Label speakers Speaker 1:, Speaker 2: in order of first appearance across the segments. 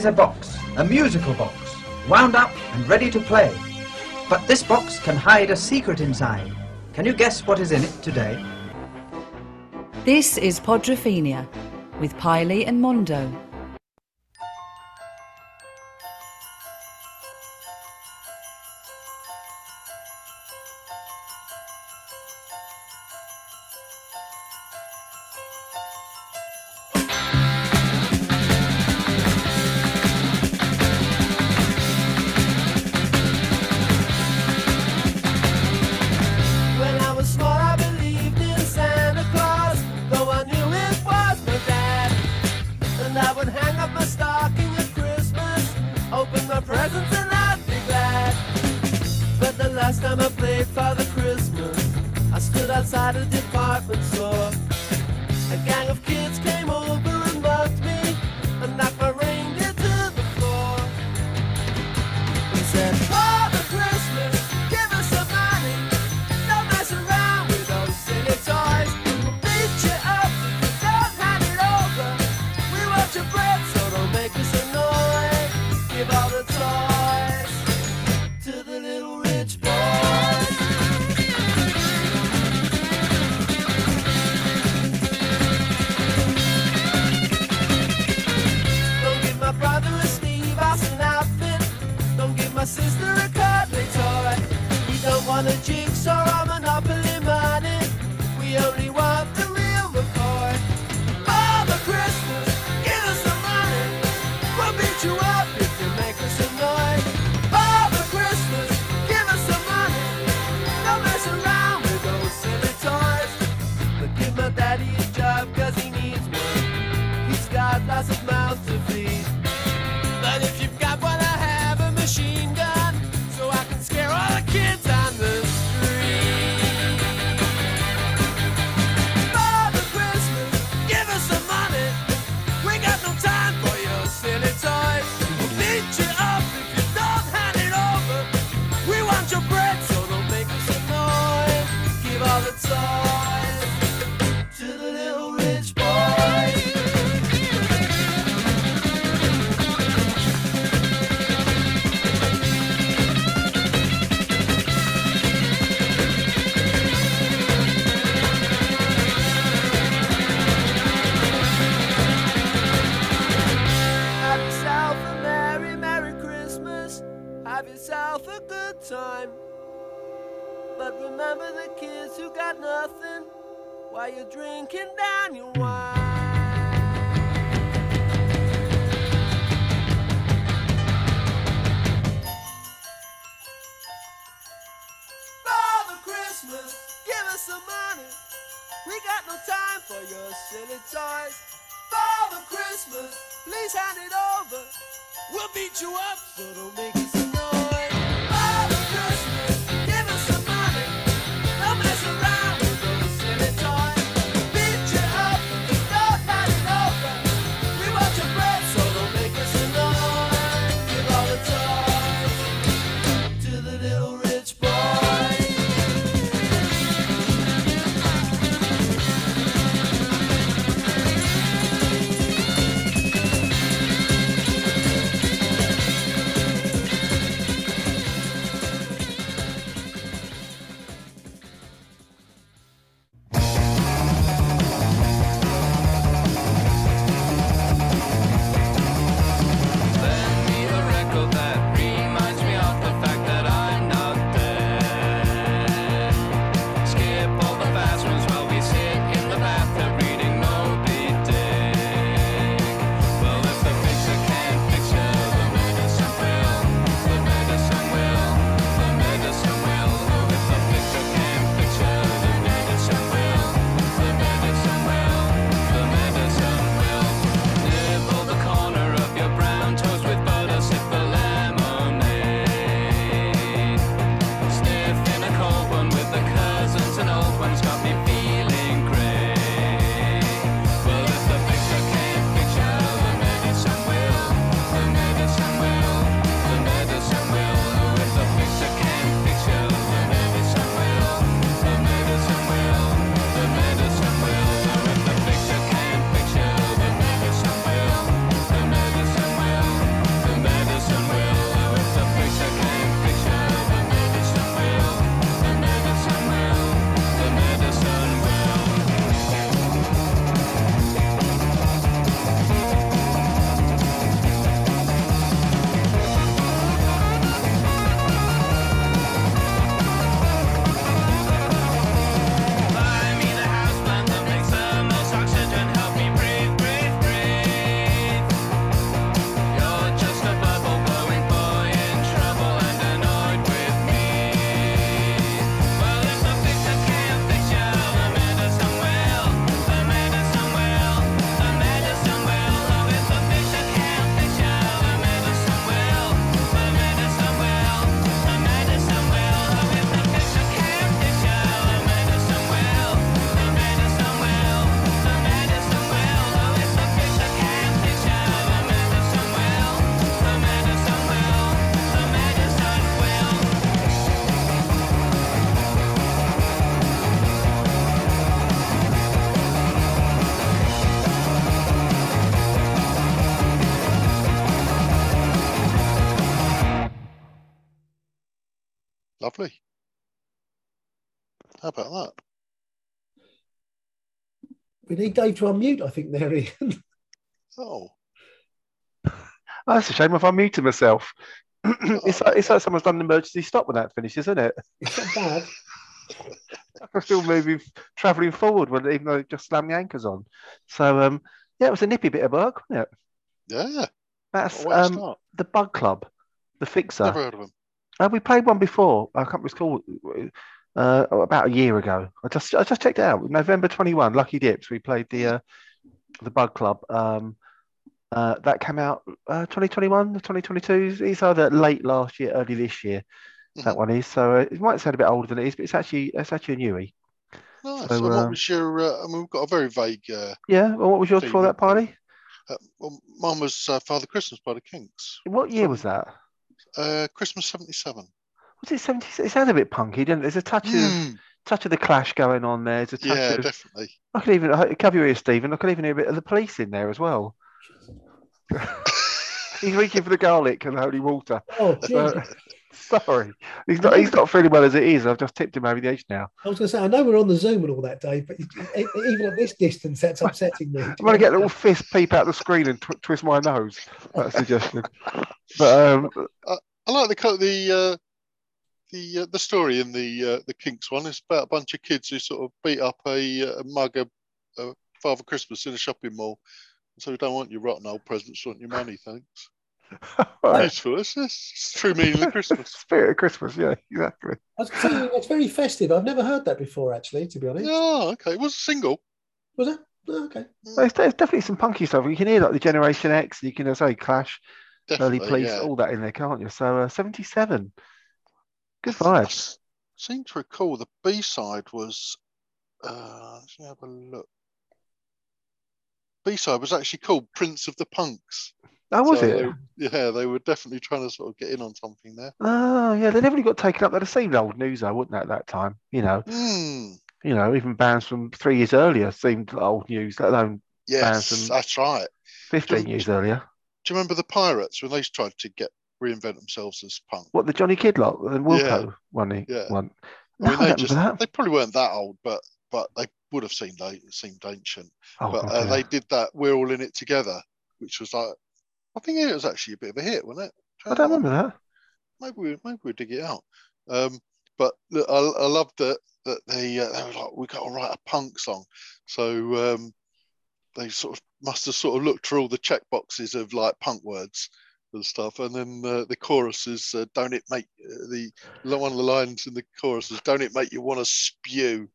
Speaker 1: is a box, a musical box, wound up and ready to play. But this box can hide a secret inside. Can you guess what is in it today?
Speaker 2: This is Podrophinia with Piley and Mondo.
Speaker 3: We
Speaker 4: need Dave to unmute, I think, there, Ian.
Speaker 5: Oh,
Speaker 6: Oh, that's a shame if I muted myself. it's, like, it's like someone's done an emergency stop when that finishes, isn't it?
Speaker 4: It's not bad.
Speaker 6: I'm still moving, travelling forward, when, even though it just slammed the anchors on. So, um, yeah, it was a nippy bit of work, wasn't it?
Speaker 5: yeah.
Speaker 6: That's
Speaker 5: What a way to
Speaker 6: um, the Bug Club, the Fixer.
Speaker 5: Never heard of them.
Speaker 6: Uh, we played one before. I can't recall. Uh, about a year ago. I just I just checked it out. November twenty one. Lucky Dips. We played the uh, the Bug Club. Um, uh, that came out uh, 2021, 2022. It's either late last year, early this year. That
Speaker 5: Mhm.
Speaker 6: one is. So uh, it might sound a bit older than it is, but it's actually it's actually a newie.
Speaker 5: Nice.
Speaker 6: So,
Speaker 5: and what
Speaker 6: uh,
Speaker 5: was your? Uh, I mean, we've got a very vague. Uh,
Speaker 6: Yeah. Well, what was yours for that party?
Speaker 5: uh, well, mine was uh, Father Christmas by the Kinks.
Speaker 6: What year was that?
Speaker 5: Uh, Christmas '77.
Speaker 6: Was it 70? It sounded a bit punky, didn't it? There's a touch of
Speaker 5: Mm,
Speaker 6: touch of the Clash going on there. There's a touch
Speaker 5: yeah,
Speaker 6: of
Speaker 5: definitely.
Speaker 6: I could even I- cover your ears, Stephen. I could even hear a bit of the police in there as well. He's reaching for the garlic and the holy water.
Speaker 4: Oh,
Speaker 6: So, sorry, he's not. He's not feeling well as it is. I've just tipped him over the edge now.
Speaker 4: I was going to say, I know we're on the Zoom and all that, Dave, but even at this distance, that's upsetting me.
Speaker 6: I'm going to get a little fist peep out the screen and tw- twist my nose. That's a suggestion. But um,
Speaker 5: I like the co- the uh, the uh, the story in the uh, the Kinks one. is about a bunch of kids who sort of beat up a, uh, a mug of uh, Father Christmas in a shopping mall. So we don't want your rotten old presents, want your money, thanks.
Speaker 6: right.
Speaker 5: Useful. It's, it's true meaning of Christmas.
Speaker 6: spirit of Christmas. Yeah, exactly.
Speaker 4: I was gonna say, it's very festive. I've never heard that before, actually, to be honest.
Speaker 5: Yeah, okay. It was a single.
Speaker 4: Was it? Oh, okay.
Speaker 6: There's, there's definitely some punky stuff. You can hear like the Generation X. You can uh, say Clash, early police,
Speaker 5: yeah.
Speaker 6: all that in there, can't you? So uh, 77. Good
Speaker 5: I think I
Speaker 6: vibes.
Speaker 5: seem to recall the B side was. Uh, let me have a look. B side was actually called Prince of the Punks.
Speaker 6: That was
Speaker 5: So
Speaker 6: it?
Speaker 5: they- yeah, they were definitely trying to sort of get in on something there.
Speaker 6: Oh, yeah, they never really got taken up. They'd have seemed old news, though, wouldn't they, at that time? You know,
Speaker 5: Hmm.
Speaker 6: you know, even bands from three years earlier seemed old news, let alone
Speaker 5: Yes,
Speaker 6: some-
Speaker 5: that's right.
Speaker 6: 15 years earlier.
Speaker 5: Do you remember the Pirates when they tried to get reinvent themselves as punk?
Speaker 6: What, the Johnny Kidd lot, the Wilco one? he-
Speaker 5: Yeah.
Speaker 6: one.
Speaker 5: I
Speaker 6: No,
Speaker 5: mean, they just they probably weren't that old, but but they would have seemed they seemed ancient.
Speaker 6: Oh,
Speaker 5: but
Speaker 6: God,
Speaker 5: uh,
Speaker 6: yeah.
Speaker 5: they did that. We're all in it together, which was like, I think it was actually a bit of a hit, wasn't it?
Speaker 6: I don't remember that.
Speaker 5: Maybe we maybe we dig it out. Um, but look, I, I loved that that they uh, they were like, we got to write a punk song, so um, they sort of must have sort of looked through all the check boxes of like punk words and stuff, and then uh, the chorus is uh, "Don't it make uh, the one of the lines in the chorus is "Don't it make you want to spew."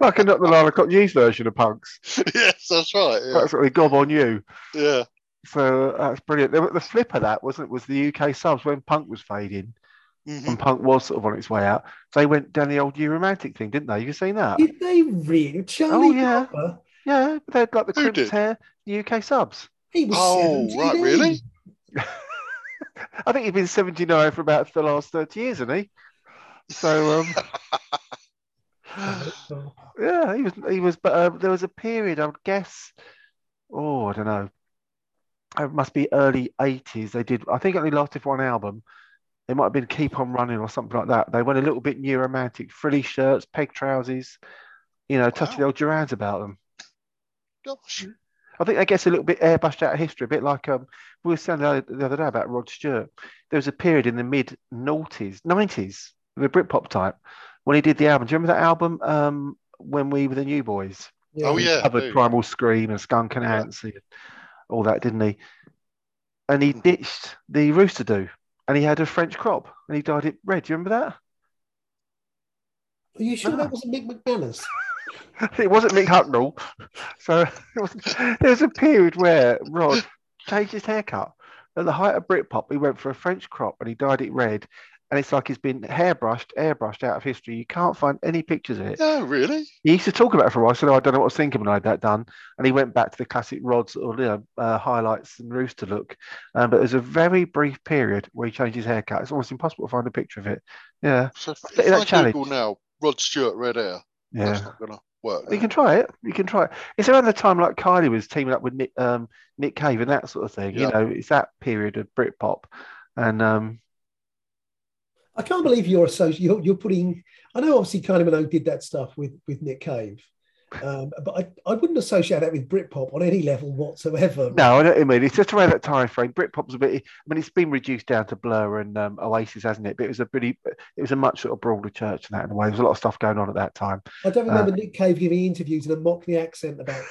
Speaker 6: like a not the nine o'clock version of punks.
Speaker 5: yes, that's right. Yeah,
Speaker 6: That's what they gob on you.
Speaker 5: yeah.
Speaker 6: So uh, that's brilliant. The, the flip of that wasn't it was the UK subs when punk was fading
Speaker 5: Mhm.
Speaker 6: and punk was sort of on its way out. They went down the old new romantic thing, didn't they? You seen that?
Speaker 4: Did they really? Charlie
Speaker 6: Oh, yeah.
Speaker 4: Harper?
Speaker 6: Yeah, they had like the
Speaker 5: Who
Speaker 6: crimped hair, the UK subs.
Speaker 4: He was
Speaker 5: Oh,
Speaker 4: 17.
Speaker 5: right, really?
Speaker 6: I think he's been 79 for about the last 30 years, hasn't he? So um, yeah, he was he was. But uh, there was a period, I would guess. Oh, I don't know. It must be early 80s. They did. I think it only lasted one album. It might have been Keep On Running or something like that. They went a little bit new romantic, frilly shirts, peg trousers. You know, touching
Speaker 5: Wow.
Speaker 6: old Durans about them.
Speaker 5: Gosh.
Speaker 6: I think that gets a little bit airbrushed out of history, a bit like um, we were saying the other, the other day about Rod Stewart. There was a period in the mid noughties, nineties, the Britpop type, when he did the album. Do you remember that album? Um, when we were the New Boys,
Speaker 5: Oh
Speaker 6: He
Speaker 5: yeah.
Speaker 6: covered
Speaker 5: do.
Speaker 6: Primal Scream and Skunk and
Speaker 5: Yeah.
Speaker 6: Nancy, and all that, didn't he? And he ditched the Rooster Do, and he had a French crop, and he dyed it red. Do you remember that?
Speaker 4: Are you sure
Speaker 6: No.
Speaker 4: that wasn't Mick McManus?
Speaker 6: it wasn't Mick Hucknall. So there was a period where Rod changed his haircut. At the height of Britpop, he went for a French crop and he dyed it red. And it's like he's been hairbrushed, airbrushed out of history. You can't find any pictures of it.
Speaker 5: Yeah, really?
Speaker 6: He used to talk about it for a while. So I don't know what I was thinking when I had that done. And he went back to the classic Rod's or you know, uh, highlights and rooster look. Um, but there's a very brief period where he changed his haircut. It's almost impossible to find a picture of it. Yeah,
Speaker 5: So if, if I
Speaker 6: challenge.
Speaker 5: Google now Rod Stewart red hair,
Speaker 6: yeah.
Speaker 5: that's not gonna work.
Speaker 6: You can try it. You can try it. It's around the time like Kylie was teaming up with Nick, um, Nick Cave and that sort of thing. You know, it's that period of Britpop, and um,
Speaker 4: I can't believe you're associated. You're, you're putting. I know, obviously, Kylie Minogue did that stuff with with Nick Cave, um, but I, I wouldn't associate that with Britpop on any level whatsoever.
Speaker 6: No, I know what I mean. It's just around that time frame. Britpop's a bit. I mean, it's been reduced down to Blur and um, Oasis, hasn't it? But it was a pretty. It was a much sort of broader church than that in a way. There was a lot of stuff going on at that time.
Speaker 4: I don't remember
Speaker 6: Uh,
Speaker 4: Nick Cave giving interviews in a Mockney accent about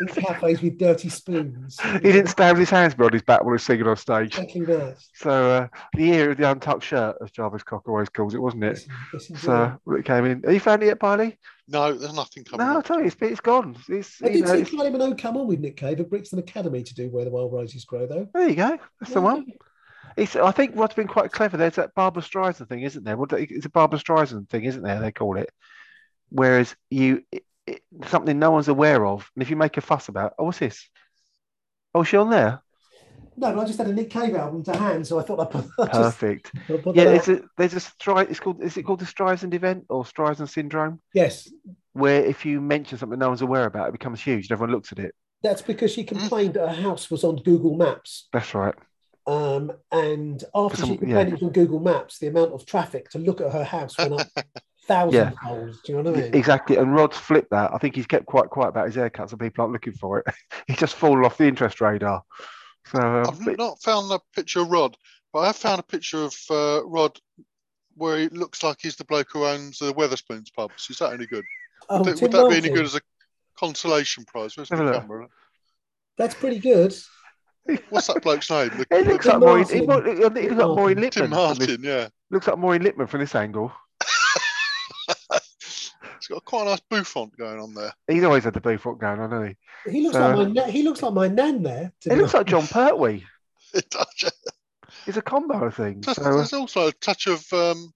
Speaker 4: in cafes with dirty spoons.
Speaker 6: He didn't stand with his hands behind his back while he was singing on stage.
Speaker 4: Exactly that.
Speaker 6: So uh, the year of the untucked shirt, as Jarvis Cocker always calls it, wasn't it?
Speaker 4: Yes, yes,
Speaker 6: So
Speaker 4: indeed.
Speaker 6: when it came in. Are you found it yet, Piley?
Speaker 5: No, there's nothing coming.
Speaker 6: No, I
Speaker 5: up.
Speaker 6: tell you, it's, it's gone. It's,
Speaker 4: I
Speaker 6: you
Speaker 4: did
Speaker 6: know,
Speaker 4: see
Speaker 6: it's-
Speaker 4: Kylie Minogue come on with Nick Cave at Brixton Academy to do Where the Wild Roses Grow, though.
Speaker 6: there you go. That's the one. It's, I think what's been quite clever, there's that Barbra Streisand thing, isn't there? It's a Barbra Streisand thing, isn't there? They call it. Whereas you, it, something no one's aware of, and if you make a fuss about, oh, what's this? Oh, is she on there?
Speaker 4: No, but I just had a Nick Cave album to hand, so I thought I'd put, just,
Speaker 6: Perfect.
Speaker 4: I'll put
Speaker 6: Yeah,
Speaker 4: that
Speaker 6: it's a, there's a stri- It's called. Is it called the Streisand event or Streisand syndrome?
Speaker 4: Yes,
Speaker 6: Where if you mention something no one's aware about, it becomes huge and everyone looks at it.
Speaker 4: that's because she complained that her house was on Google Maps.
Speaker 6: That's right.
Speaker 4: Um, and after
Speaker 6: some-
Speaker 4: she complained
Speaker 6: yeah.
Speaker 4: it was on Google Maps, the amount of traffic to look at her house went up thousand fold. Do you know what I mean?
Speaker 6: Exactly. And Rod's flipped that. I think he's kept quite quiet about his haircuts and people aren't looking for it. he's just fallen off the interest radar. So, uh,
Speaker 5: I've
Speaker 6: but-
Speaker 5: not found a picture of Rod, but I have found a picture of uh, Rod where he looks like he's the bloke who owns the Wetherspoons pubs. Is that any good?
Speaker 4: Oh,
Speaker 5: would that, would that be any good as a consolation prize? Where's the
Speaker 6: Have a look.
Speaker 5: camera?
Speaker 4: That's pretty good.
Speaker 5: What's that bloke's name? The,
Speaker 6: it looks like Maureen, he,
Speaker 4: Martin.
Speaker 6: he looks like Maureen Lipman.
Speaker 5: Tim
Speaker 6: from this-
Speaker 5: Martin, yeah.
Speaker 6: looks like Maureen Lipman from this angle.
Speaker 5: It's got quite a nice bouffant going on there.
Speaker 6: He's always had the beef going on, hasn't
Speaker 4: He looks
Speaker 6: So-
Speaker 4: like my na- he looks like my nan there.
Speaker 6: he? Looks like Jon Pertwee.
Speaker 5: It does.
Speaker 6: It's a combo of things.
Speaker 5: There's,
Speaker 6: So,
Speaker 5: there's also a touch of um,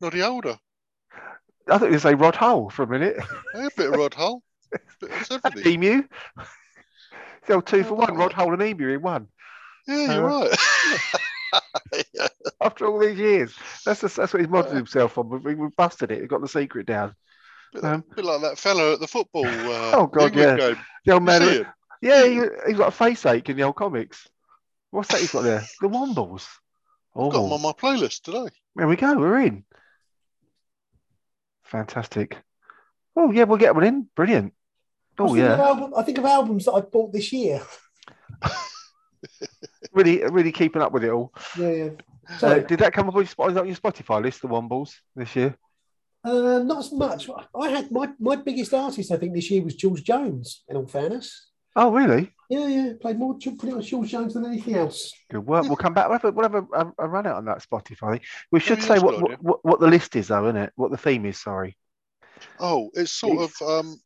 Speaker 5: Noddy Holder.
Speaker 6: I thought you say Rod Hull for a minute.
Speaker 5: Yeah, a bit of Rod Hull. Bit of everything.
Speaker 6: Emu. The old two for one.
Speaker 5: wow.
Speaker 6: Rod Hull and Emu in one.
Speaker 5: Yeah, you're
Speaker 6: Uh,
Speaker 5: right. Yeah.
Speaker 6: After all these years, that's the, that's what he's modeled
Speaker 5: Yeah.
Speaker 6: himself on. We, we busted it. We got the secret down.
Speaker 5: Bit,
Speaker 6: Um,
Speaker 5: bit like that fella at the football. Uh,
Speaker 6: Oh, God,
Speaker 5: England
Speaker 6: yeah.
Speaker 5: Game.
Speaker 6: The old man.
Speaker 5: see?
Speaker 6: Yeah, he, he's got a face ache in the old comics. What's that he's got there? The Wombles.
Speaker 5: I've got them
Speaker 6: Oh,
Speaker 5: on my playlist today.
Speaker 6: there we go. We're in. Fantastic. Oh yeah, we'll get one in. Brilliant. Oh
Speaker 4: thinking of
Speaker 6: yeah,
Speaker 4: album- I think of albums that I bought this year.
Speaker 6: really, really keeping up with it all.
Speaker 4: Yeah, yeah.
Speaker 6: Uh,
Speaker 4: So,
Speaker 6: did that come up on your, on your Spotify list, the Wombles this year?
Speaker 4: uh, not as much. I had my, my biggest artist, I think, this year was George Jones. In all fairness,
Speaker 6: Oh really?
Speaker 4: yeah, yeah, played more pretty much George Jones than anything else.
Speaker 6: Good work. We'll come back. We'll have a, we'll have a, a, a run out on that Spotify. We should
Speaker 5: yeah,
Speaker 6: say what, what, what what the list is, though, isn't it? What the theme is. Sorry.
Speaker 5: Oh, it's sort of um,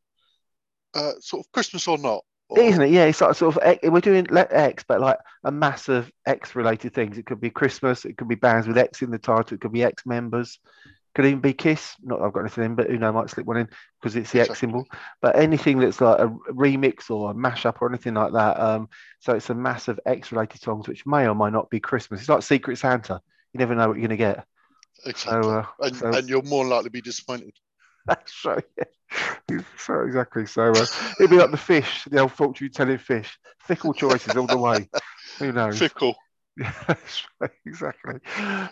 Speaker 5: uh, sort of Christmas or not. Or,
Speaker 6: Isn't it? Yeah, it's like sort of we're doing let X, but like a mass of X related things. It could be Christmas, it could be bands with X in the title, it could be X members, could even be Kiss. Not that I've got anything in, but who knows, might slip one in because it's the X symbol. But anything that's like a remix or a mashup or anything like that. Um, so it's a mass of X related songs which may or may not be Christmas. It's like Secret Santa. You never know what you're gonna get.
Speaker 5: Exactly.
Speaker 6: So, uh,
Speaker 5: and,
Speaker 6: so-
Speaker 5: and you're more likely to be disappointed.
Speaker 6: That's right. Yeah. So exactly. So uh, it'd be like the fish, the old fortune telling fish. Fickle choices all the way. Who knows?
Speaker 5: Fickle.
Speaker 6: Yeah, exactly.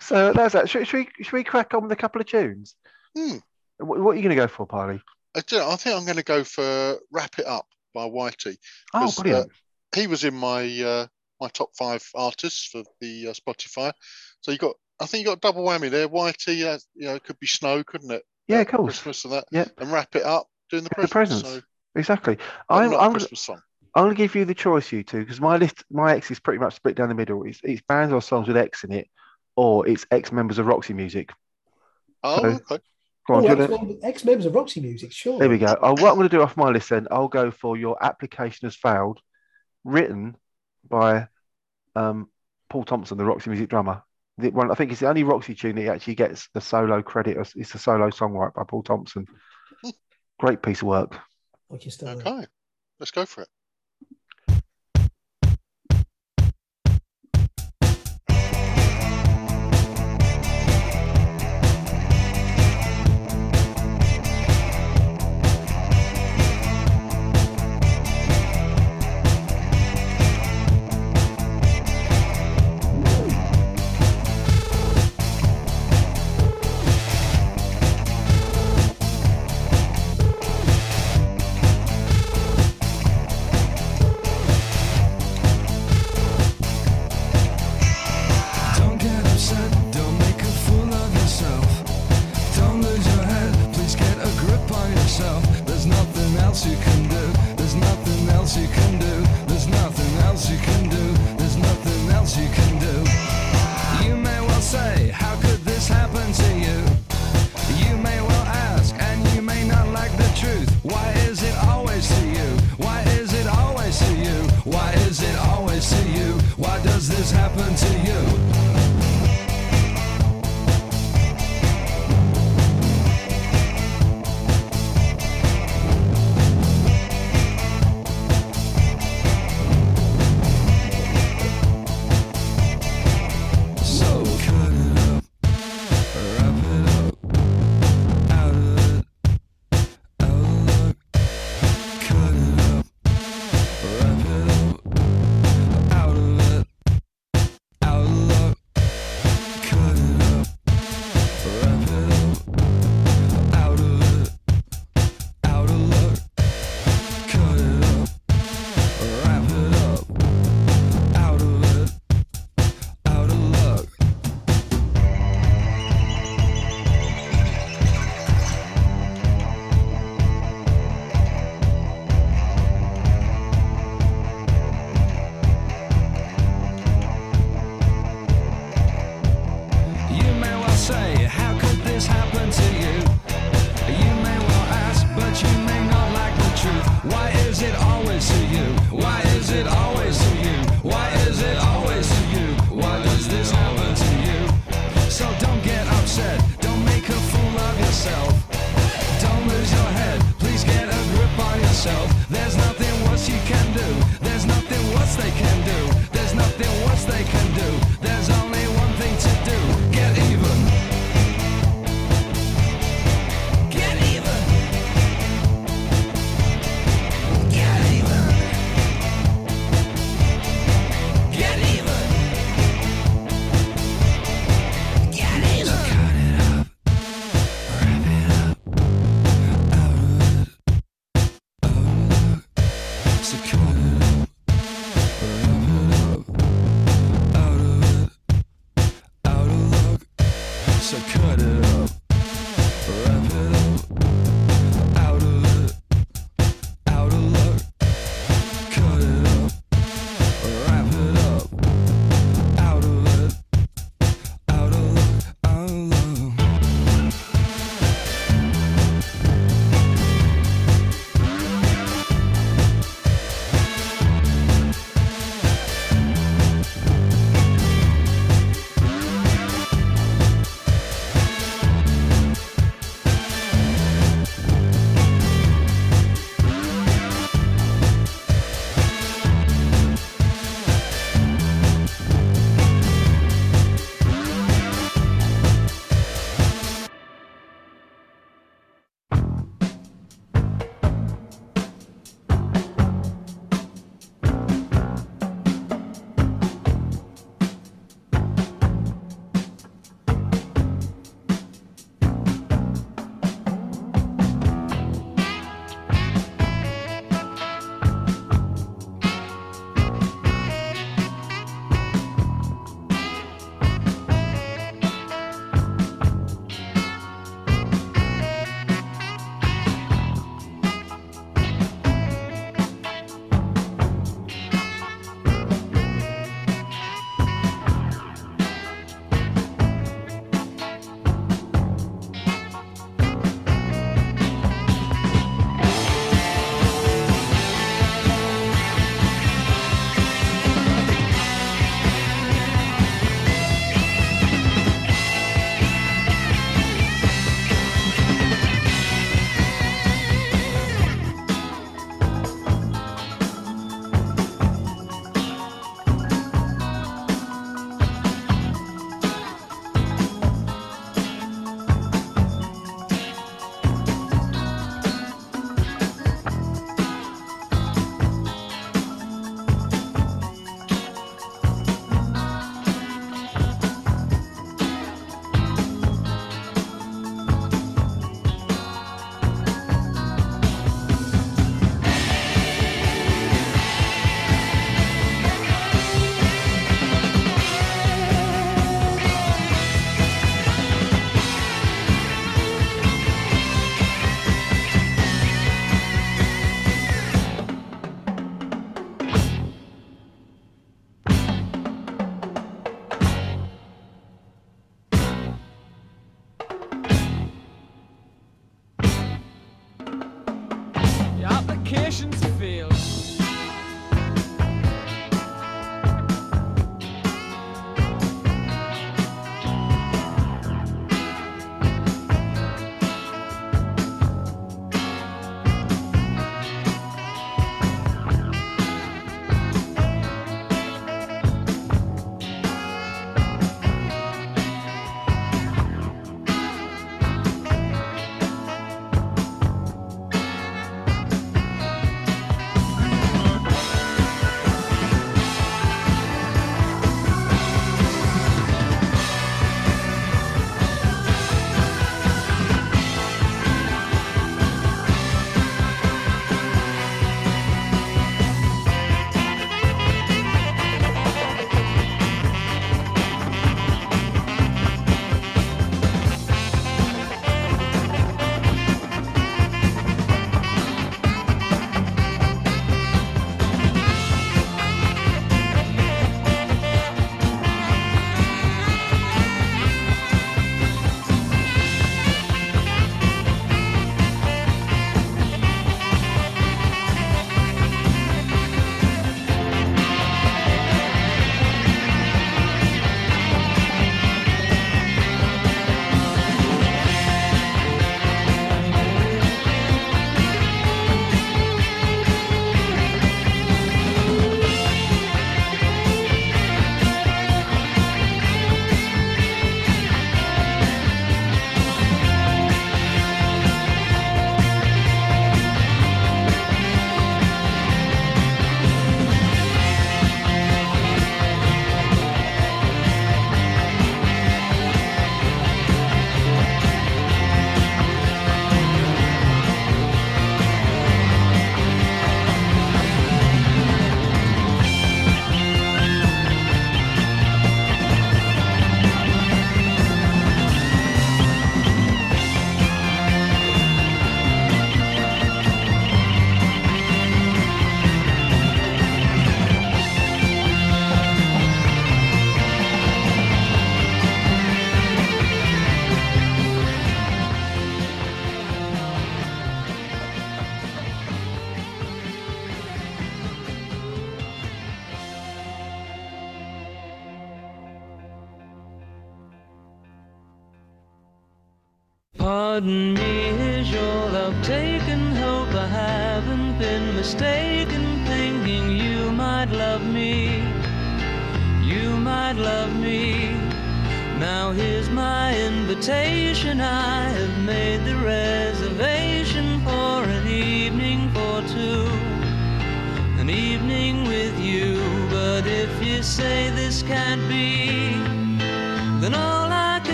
Speaker 6: So that's that. Should, should, we, should we crack on with a couple of tunes?
Speaker 5: Hmm.
Speaker 6: What, what are you going to go for, Parley?
Speaker 5: I, do- I think I'm going to go for "Wrap It Up" by Whitey.
Speaker 6: Oh,
Speaker 5: uh,
Speaker 6: brilliant.
Speaker 5: He was in my uh, my top five artists for the uh, Spotify. So you got, I think you got double whammy there. Whitey, uh, you know, it could be snow, couldn't it?
Speaker 6: Yeah, of course.
Speaker 5: Christmas and that.
Speaker 6: Yeah.
Speaker 5: And wrap it up doing the
Speaker 6: The
Speaker 5: presents.
Speaker 6: presents.
Speaker 5: So,
Speaker 6: Exactly. I'm,
Speaker 5: not a
Speaker 6: I'm,
Speaker 5: Christmas song.
Speaker 6: I'm going to give you the choice, you two, because my list, my X is pretty much split down the middle. It's, it's bands or songs with X in it, or it's X members of Roxy Music.
Speaker 5: Oh,
Speaker 6: so-
Speaker 5: okay.
Speaker 6: Go on,
Speaker 4: Oh,
Speaker 6: do
Speaker 4: ex members of Roxy Music, sure.
Speaker 6: There we go. Oh, what I'm going to do off my list then, I'll go for your application has failed, written by um, Paul Thompson, the Roxy music drummer. The one, I think it's the only Roxy tune that actually gets the solo credit. It's a solo songwriter by Paul Thompson. Great piece of work.
Speaker 4: Like your.
Speaker 5: Okay. Let's go for it.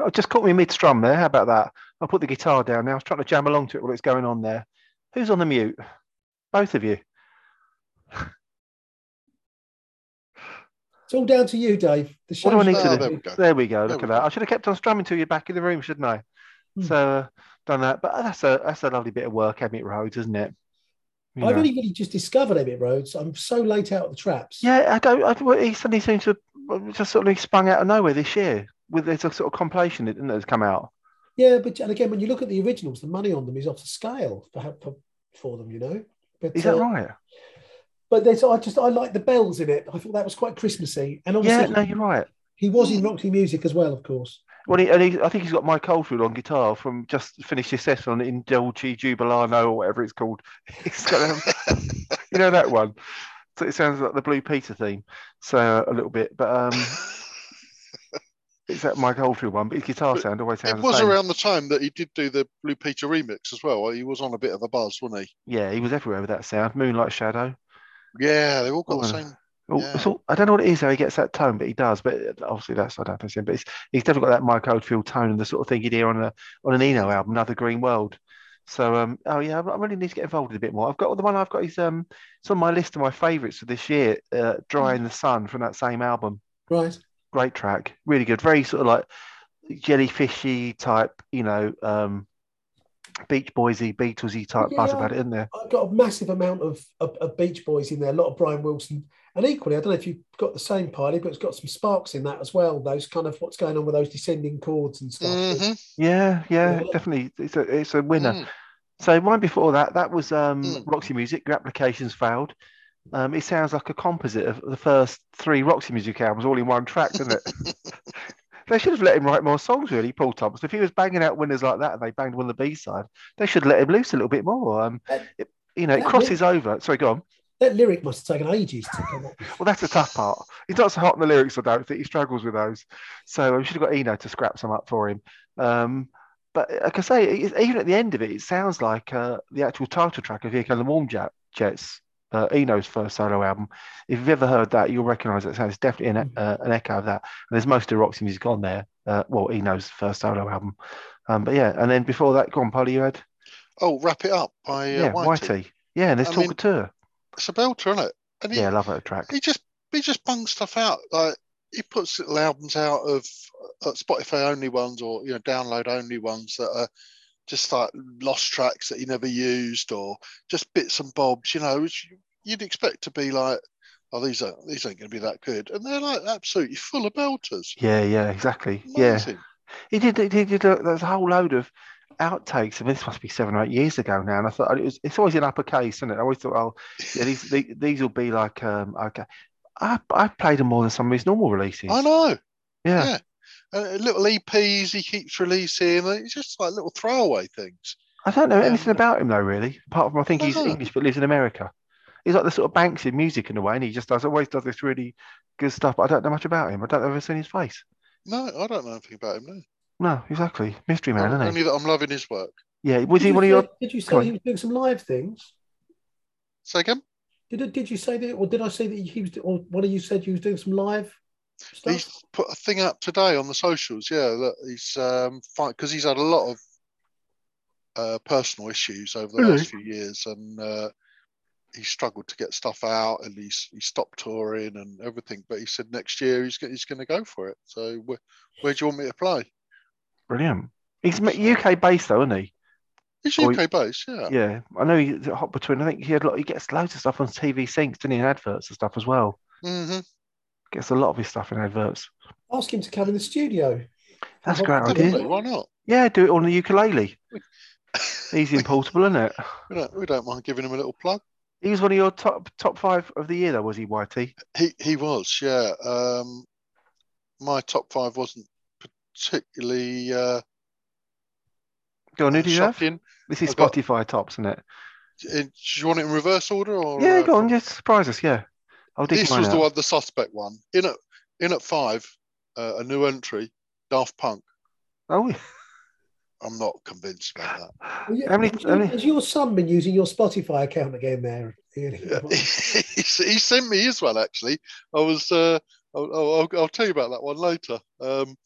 Speaker 7: Oh,
Speaker 6: there we go. I just caught me mid strum there. How about that? I'll put the guitar down now. I was trying to jam along to it while it's going on there. Who's on the mute? Both of you.
Speaker 4: It's all down to you, Dave. The
Speaker 6: What do I
Speaker 4: show's
Speaker 6: need
Speaker 5: Oh,
Speaker 6: to do?
Speaker 5: there we go.
Speaker 6: There we go.
Speaker 5: There
Speaker 6: Look
Speaker 5: we
Speaker 6: at that. I should have kept on strumming till you're back in the room, shouldn't I?
Speaker 4: Hmm.
Speaker 6: So uh, done that. But that's a that's a lovely bit of work, Emmett Rhodes, isn't it? You
Speaker 4: I've
Speaker 6: know.
Speaker 4: only really just discovered Emmett Rhodes. I'm so late out of the traps.
Speaker 6: Yeah, I don't. I, he suddenly seems to have just sort of sprung out of nowhere this year. With there's a sort of compilation that has come out.
Speaker 4: Yeah, but and again, when you look at the originals, the money on them is off the scale for for, for them, you know. But,
Speaker 6: Is that
Speaker 4: uh,
Speaker 6: right?
Speaker 4: But there's, I just I like the bells in it. I thought that was quite Christmassy, and obviously, Yeah,
Speaker 6: no, you're right.
Speaker 4: he was in Roxy Music as well, of course.
Speaker 6: Well, he, and he, I think he's got Mike Oldfield on guitar from just finished his set on in Dolce Jubilano or whatever it's called. He's got, um, you know that one. So it sounds like the Blue Peter theme, so a little bit, but um, it's that Mike Oldfield one. But his guitar
Speaker 5: But
Speaker 6: sound always sounds.
Speaker 5: It was
Speaker 6: same.
Speaker 5: around the time that he did do the Blue Peter remix as well. He was on a bit of a buzz, wasn't he?
Speaker 6: Yeah, he was everywhere with that sound. Moonlight Shadow.
Speaker 5: Yeah, they've all got the
Speaker 6: Oh,
Speaker 5: same.
Speaker 6: Oh,
Speaker 5: Yeah.
Speaker 6: all- I don't know what it is how he gets that tone, but he does. But obviously that's I don't know. But he's, he's definitely got that Mike Oldfield tone and the sort of thing you'd hear on a on an Eno album, Another Green World. So um, oh yeah, I really need to get involved with a bit more. I've got the one I've got is um, it's on my list of my favourites for this year. Uh, Dry in the Sun from that same album.
Speaker 4: Right.
Speaker 6: Great track, really good. Very sort of like jellyfishy type, you know, um, Beach Boysy, Beatlesy type buzz
Speaker 4: Yeah.
Speaker 6: about it, isn't there?
Speaker 4: I've got a massive amount of, of, of Beach Boys in there, a lot of Brian Wilson, and equally, I don't know if you've got the same pilot, but it's got some sparks in that as well. Those kind of what's going on with those descending chords and stuff.
Speaker 5: Mhm.
Speaker 6: Yeah, yeah,
Speaker 4: Yeah.
Speaker 6: definitely. It's a it's a winner.
Speaker 5: Mm.
Speaker 6: So mine before that, that was um,
Speaker 5: Mm.
Speaker 6: Roxy Music. Your applications failed. Um, it sounds like a composite of the first three Roxy Music albums all in one track, doesn't it? they should have let him write more songs, really, Paul Thompson. If he was banging out winners like that and they banged one on the B side, they should let him loose a little bit more. Um, it, you know, it crosses over. Sorry, go on.
Speaker 4: that lyric must have taken ages to come up.
Speaker 6: Well, that's the tough part. He's not so hot on the lyrics, I don't think. He struggles with those. So we should have got Eno to scrap some up for him. Um, but like I say, even at the end of it, it sounds like uh, the actual title track of Here Come the Warm Jets, uh, Eno's first solo album. If you've ever heard that, you'll recognise it. So it's definitely an, uh, an echo of that. And there's most of Roxy music on there. Uh, well, Eno's first solo album. Um, but yeah, and then before that, go on, Polly, you had
Speaker 5: Oh, wrap it up by uh,
Speaker 6: yeah,
Speaker 5: Whitey.
Speaker 6: Whitey. Yeah, and there's
Speaker 5: I
Speaker 6: Talk
Speaker 5: mean-
Speaker 6: Tour.
Speaker 5: It's a belter, isn't it? And he,
Speaker 6: Yeah, I love that track.
Speaker 5: he just he just bungs stuff out. Like he puts little albums out of uh, Spotify only ones or you know download only ones that are just like lost tracks that he never used or just bits and bobs. You know, which you'd expect to be like, oh these are these aren't going to be that good, and they're like absolutely full of belters.
Speaker 6: Yeah, yeah, exactly. Yeah.
Speaker 5: Amazing.
Speaker 6: He did. He did. A, there's a whole load of outtakes. I mean, this must be seven or eight years ago now. And I thought it was. It's always in uppercase, isn't it? I always thought, oh, yeah, these these, these will be like, um, okay. I I played them more than some of his normal releases.
Speaker 5: I know.
Speaker 6: Yeah.
Speaker 5: Yeah. Uh, little EPs he keeps releasing. It's just like little throwaway things.
Speaker 6: I don't know
Speaker 5: Yeah.
Speaker 6: anything about him though, really. Apart from I think he's
Speaker 5: No.
Speaker 6: English but lives in America. He's like the sort of Banks in music in a way, and he just does always does this really good stuff. But I don't know much about him. I don't know if I've ever seen his face.
Speaker 5: No, I don't know anything about him now.
Speaker 6: No, exactly. Mystery man, isn't he?
Speaker 5: Only that I'm loving his work.
Speaker 6: Yeah. Was
Speaker 4: Did
Speaker 6: he
Speaker 4: you
Speaker 6: one of your?
Speaker 4: Did you
Speaker 6: Go on.
Speaker 4: say he was doing some live things?
Speaker 5: Say again?
Speaker 4: Did did you say that, or did I say that he was, or one of you said you was doing some live stuff?
Speaker 5: He's put a thing up today on the socials. Yeah, that he's um fine because he's had a lot of uh, personal issues over the
Speaker 6: Really?
Speaker 5: last few years, and uh, he struggled to get stuff out, and he's he stopped touring and everything. But he said next year he's he's going to go for it. So where, where do you want me to play?
Speaker 6: Brilliant. He's UK based though, isn't he?
Speaker 5: He's UK based. Yeah.
Speaker 6: Yeah, I know he's a hot between. I think he had a lot, he gets loads of stuff on TV syncs, doesn't he, and adverts and stuff as well.
Speaker 5: hmm
Speaker 6: Gets a lot of his stuff in adverts.
Speaker 4: Ask him to come in the studio.
Speaker 6: That's a great idea.
Speaker 5: Why not?
Speaker 6: Yeah, do it on the ukulele. Easy and portable, isn't it?
Speaker 5: We don't, we don't mind giving him a little plug.
Speaker 6: He was one of your top top five of the year, though, was he, Whitey?
Speaker 5: He he was, yeah. Um, my top five wasn't particularly uh,
Speaker 6: Go on, who do you have? This is
Speaker 5: I've got-
Speaker 6: Spotify tops, isn't it?
Speaker 5: Do you want it in reverse order or?
Speaker 6: Yeah,
Speaker 5: uh,
Speaker 6: go on, just surprise us. Yeah, I'll
Speaker 5: This
Speaker 6: mine
Speaker 5: was the one, the suspect one. In at in at five, uh, a new entry, Daft Punk.
Speaker 6: Oh, yeah.
Speaker 5: I'm not convinced about that.
Speaker 4: Well,
Speaker 6: How many-
Speaker 4: has,
Speaker 6: how
Speaker 4: your,
Speaker 6: many-
Speaker 4: has your son been using your Spotify account again there? Ian?
Speaker 5: he, he sent me his one actually. I was. Uh, I'll, I'll, I'll tell you about that one later. Um,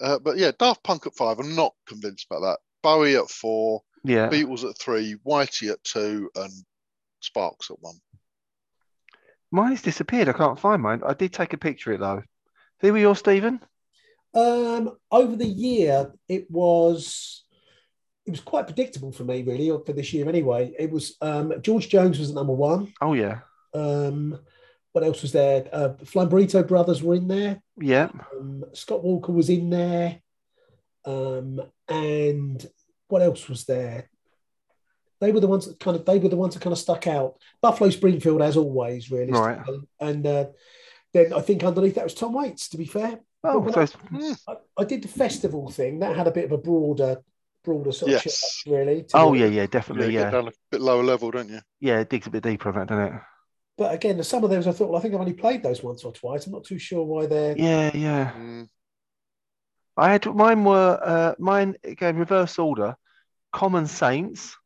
Speaker 5: uh, but yeah, Daft Punk at five. I'm not convinced about that. Bowie at four,
Speaker 6: yeah.
Speaker 5: Beatles at three, Whitey at two, and Sparks at one.
Speaker 6: Mine has disappeared. I can't find mine. I did take a picture of it though. Who were yours, Stephen?
Speaker 4: Um, over the year, it was it was quite predictable for me, really, or for this year anyway. It was um, George Jones was number one.
Speaker 6: Oh yeah,
Speaker 4: Um, what else was there? Uh, Flying Brothers were in there.
Speaker 6: yeah.
Speaker 4: Um, Scott Walker was in there. Um, and what else was there? They were the ones that kind of they were the ones that kind of stuck out. Buffalo Springfield, as always, really.
Speaker 6: Right.
Speaker 4: And uh, then I think underneath that was Tom Waits. To be fair,
Speaker 6: Oh, so
Speaker 4: when
Speaker 6: it's-
Speaker 4: I, I did the festival thing. That had a bit of a broader, broader sort of
Speaker 5: Yes.
Speaker 4: shit, really.
Speaker 6: oh
Speaker 4: it.
Speaker 6: yeah, yeah,
Speaker 5: Yeah,
Speaker 6: definitely,
Speaker 5: get
Speaker 6: yeah,
Speaker 5: down a bit lower level, don't you?
Speaker 6: yeah. It digs a bit deeper on that, doesn't it?
Speaker 4: But again, some of those I thought, well, I think I've only played those once or twice. I'm not too sure why they're.
Speaker 6: Yeah, yeah.
Speaker 5: Mm,
Speaker 6: I had mine were uh, mine again reverse order. Common Saints,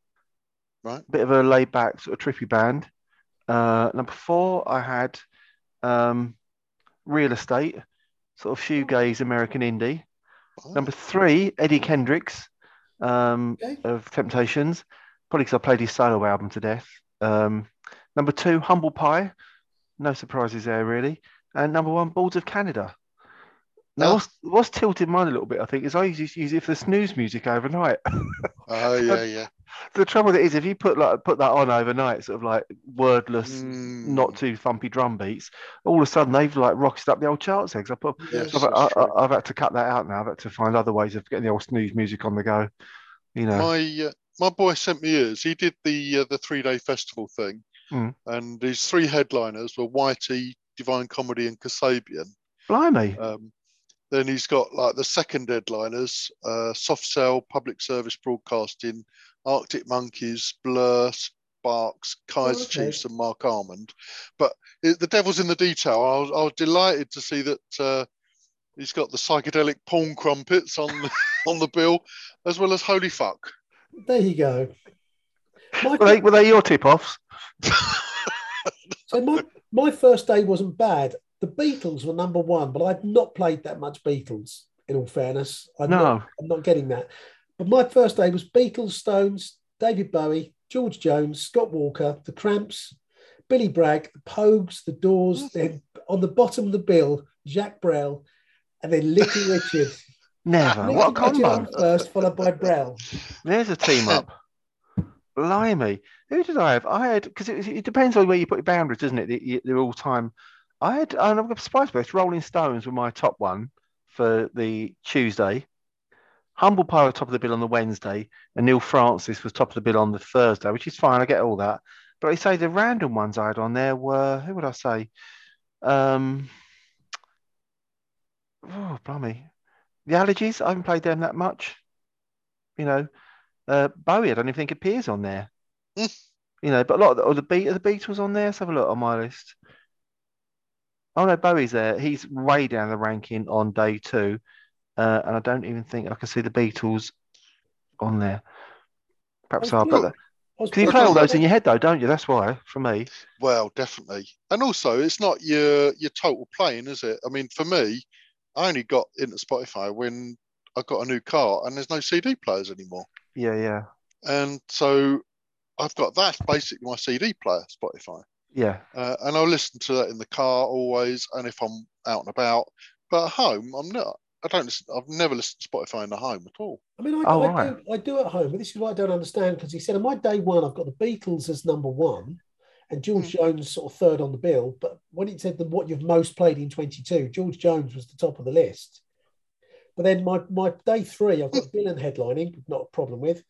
Speaker 5: Right.
Speaker 6: Bit of a laid back sort of trippy band. Uh, number four, I had um, Real Estate, sort of shoegaze American indie.
Speaker 5: Oh,
Speaker 6: Number three, Eddie Kendricks um,
Speaker 4: Okay.
Speaker 6: of Temptations, probably because I played his solo album to death. Um, number two, Humble Pie, no surprises there really. And number one, Boards of Canada. Now,
Speaker 5: Ah.
Speaker 6: what's, what's tilted mine a little bit, I think, is I used to use it for the snooze music overnight.
Speaker 5: Oh yeah, yeah.
Speaker 6: The trouble is, if you put like put that on overnight, sort of like wordless,
Speaker 5: Mm,
Speaker 6: not too thumpy drum beats, all of a sudden they've like rocketed up the old charts eggs. I put,
Speaker 5: Yes,
Speaker 6: I've, I. I've had to cut that out now. I've had to find other ways of getting the old snooze music on the go. You know,
Speaker 5: My uh, my boy sent me his. He did the uh, the three day festival thing,
Speaker 6: Mm.
Speaker 5: and his three headliners were Whitey, Divine Comedy, and Kasabian.
Speaker 6: blimey.
Speaker 5: Um, then he's got like the second headliners: uh, Soft Cell, Public Service Broadcasting, Arctic Monkeys, Blur, Sparks, Kaiser
Speaker 4: okay.
Speaker 5: Chiefs, and Marc Almond. But it, the devil's in the detail. I was, I was delighted to see that uh, he's got the psychedelic porn crumpets on the, on the bill, as well as Holy Fuck.
Speaker 4: There you go. My,
Speaker 6: Were they, were they your tip offs?
Speaker 4: so my, my first day wasn't bad. The Beatles were number one, but I've not played that much Beatles, in all fairness. I'm,
Speaker 6: No.
Speaker 4: not, I'm not getting that. But my first day was Beatles, Stones, David Bowie, George Jones, Scott Walker, The Cramps, Billy Bragg, The Pogues, The Doors, then on the bottom of the bill, Jacques Brel, and then Little Richard.
Speaker 6: Never.
Speaker 4: Little
Speaker 6: what a combo.
Speaker 4: first, followed by Brel.
Speaker 6: There's a team up. Blimey. Who did I have? I had, because it, it depends on where you put your boundaries, doesn't it? The, the all time. I had, and I'm surprised by this, Rolling Stones were my top one for the Tuesday. Humble Pie was top of the bill on the Wednesday, and Neil Francis was top of the bill on the Thursday, which is fine. I get all that. But I say the random ones I had on there were, who would I say? Um, oh, blimey. The allergies, I haven't played them that much. You know, uh, Bowie, I don't even think appears on there. You know, but a lot of the, oh, the the Beatles on there. Let's have a look on my list. Oh no, Bowie's there. He's way down the ranking on day two, uh, and I don't even think I can see the Beatles on there. Perhaps
Speaker 4: I
Speaker 6: I'll put
Speaker 4: pretty-
Speaker 6: that.
Speaker 4: I
Speaker 6: Because you play all those in your head though, don't you? That's why, for me.
Speaker 5: Well, definitely. And also, it's not your your total playing, is it? I mean, for me, I only got into Spotify when I got a new car, and there's no CD players anymore.
Speaker 6: Yeah, yeah,
Speaker 5: And so I've got that basically my CD player, Spotify.
Speaker 6: yeah.
Speaker 5: Uh, and I'll listen to that in the car always, and if I'm out and about. But at home, I'm not. I don't listen. I've never listened to Spotify in the home at all.
Speaker 4: I mean, I,
Speaker 6: Oh,
Speaker 4: I,
Speaker 6: right.
Speaker 4: do, I do at home, but this is what I don't understand because he said on my day one, I've got the Beatles as number one and George hmm. Jones sort of third on the bill. But when it said the, what you've most played in 22, George Jones was the top of the list. But then my, my day three, I've got Dylan headlining, not a problem with.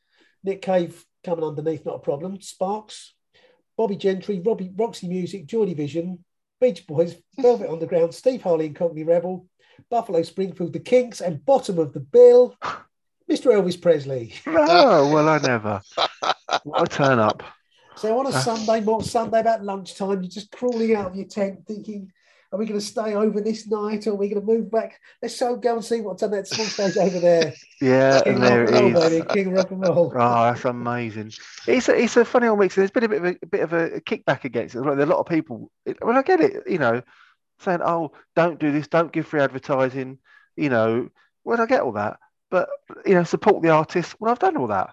Speaker 4: Nick Cave coming underneath, not a problem. Sparks, Bobbie Gentry, Robbie, Roxy Music, Joy Division, Beach Boys, Velvet Underground, Steve Harley and Cockney Rebel, Buffalo Springfield, The Kinks, and bottom of the bill, Mr. Elvis Presley.
Speaker 6: oh, well, I never. What a turn up.
Speaker 4: So on a
Speaker 6: Uh.
Speaker 4: Sunday, more Sunday about lunchtime, you're just crawling out of your tent thinking, are we going to stay over this night or are we going to move back? Let's so go and see what's on that small stage over there.
Speaker 6: Yeah,
Speaker 4: King
Speaker 6: and there
Speaker 4: rock
Speaker 6: it
Speaker 4: roll,
Speaker 6: is.
Speaker 4: baby. King rock and roll.
Speaker 6: Oh, that's amazing. It's a, it's a funny old mix. There's been a bit of a, a bit of a kickback against it. Like, there are a lot of people. It, well, I get it. You know, saying, "Oh, don't do this. Don't give free advertising." You know, well, I get all that, but you know, support the artist. Well, I've done all that.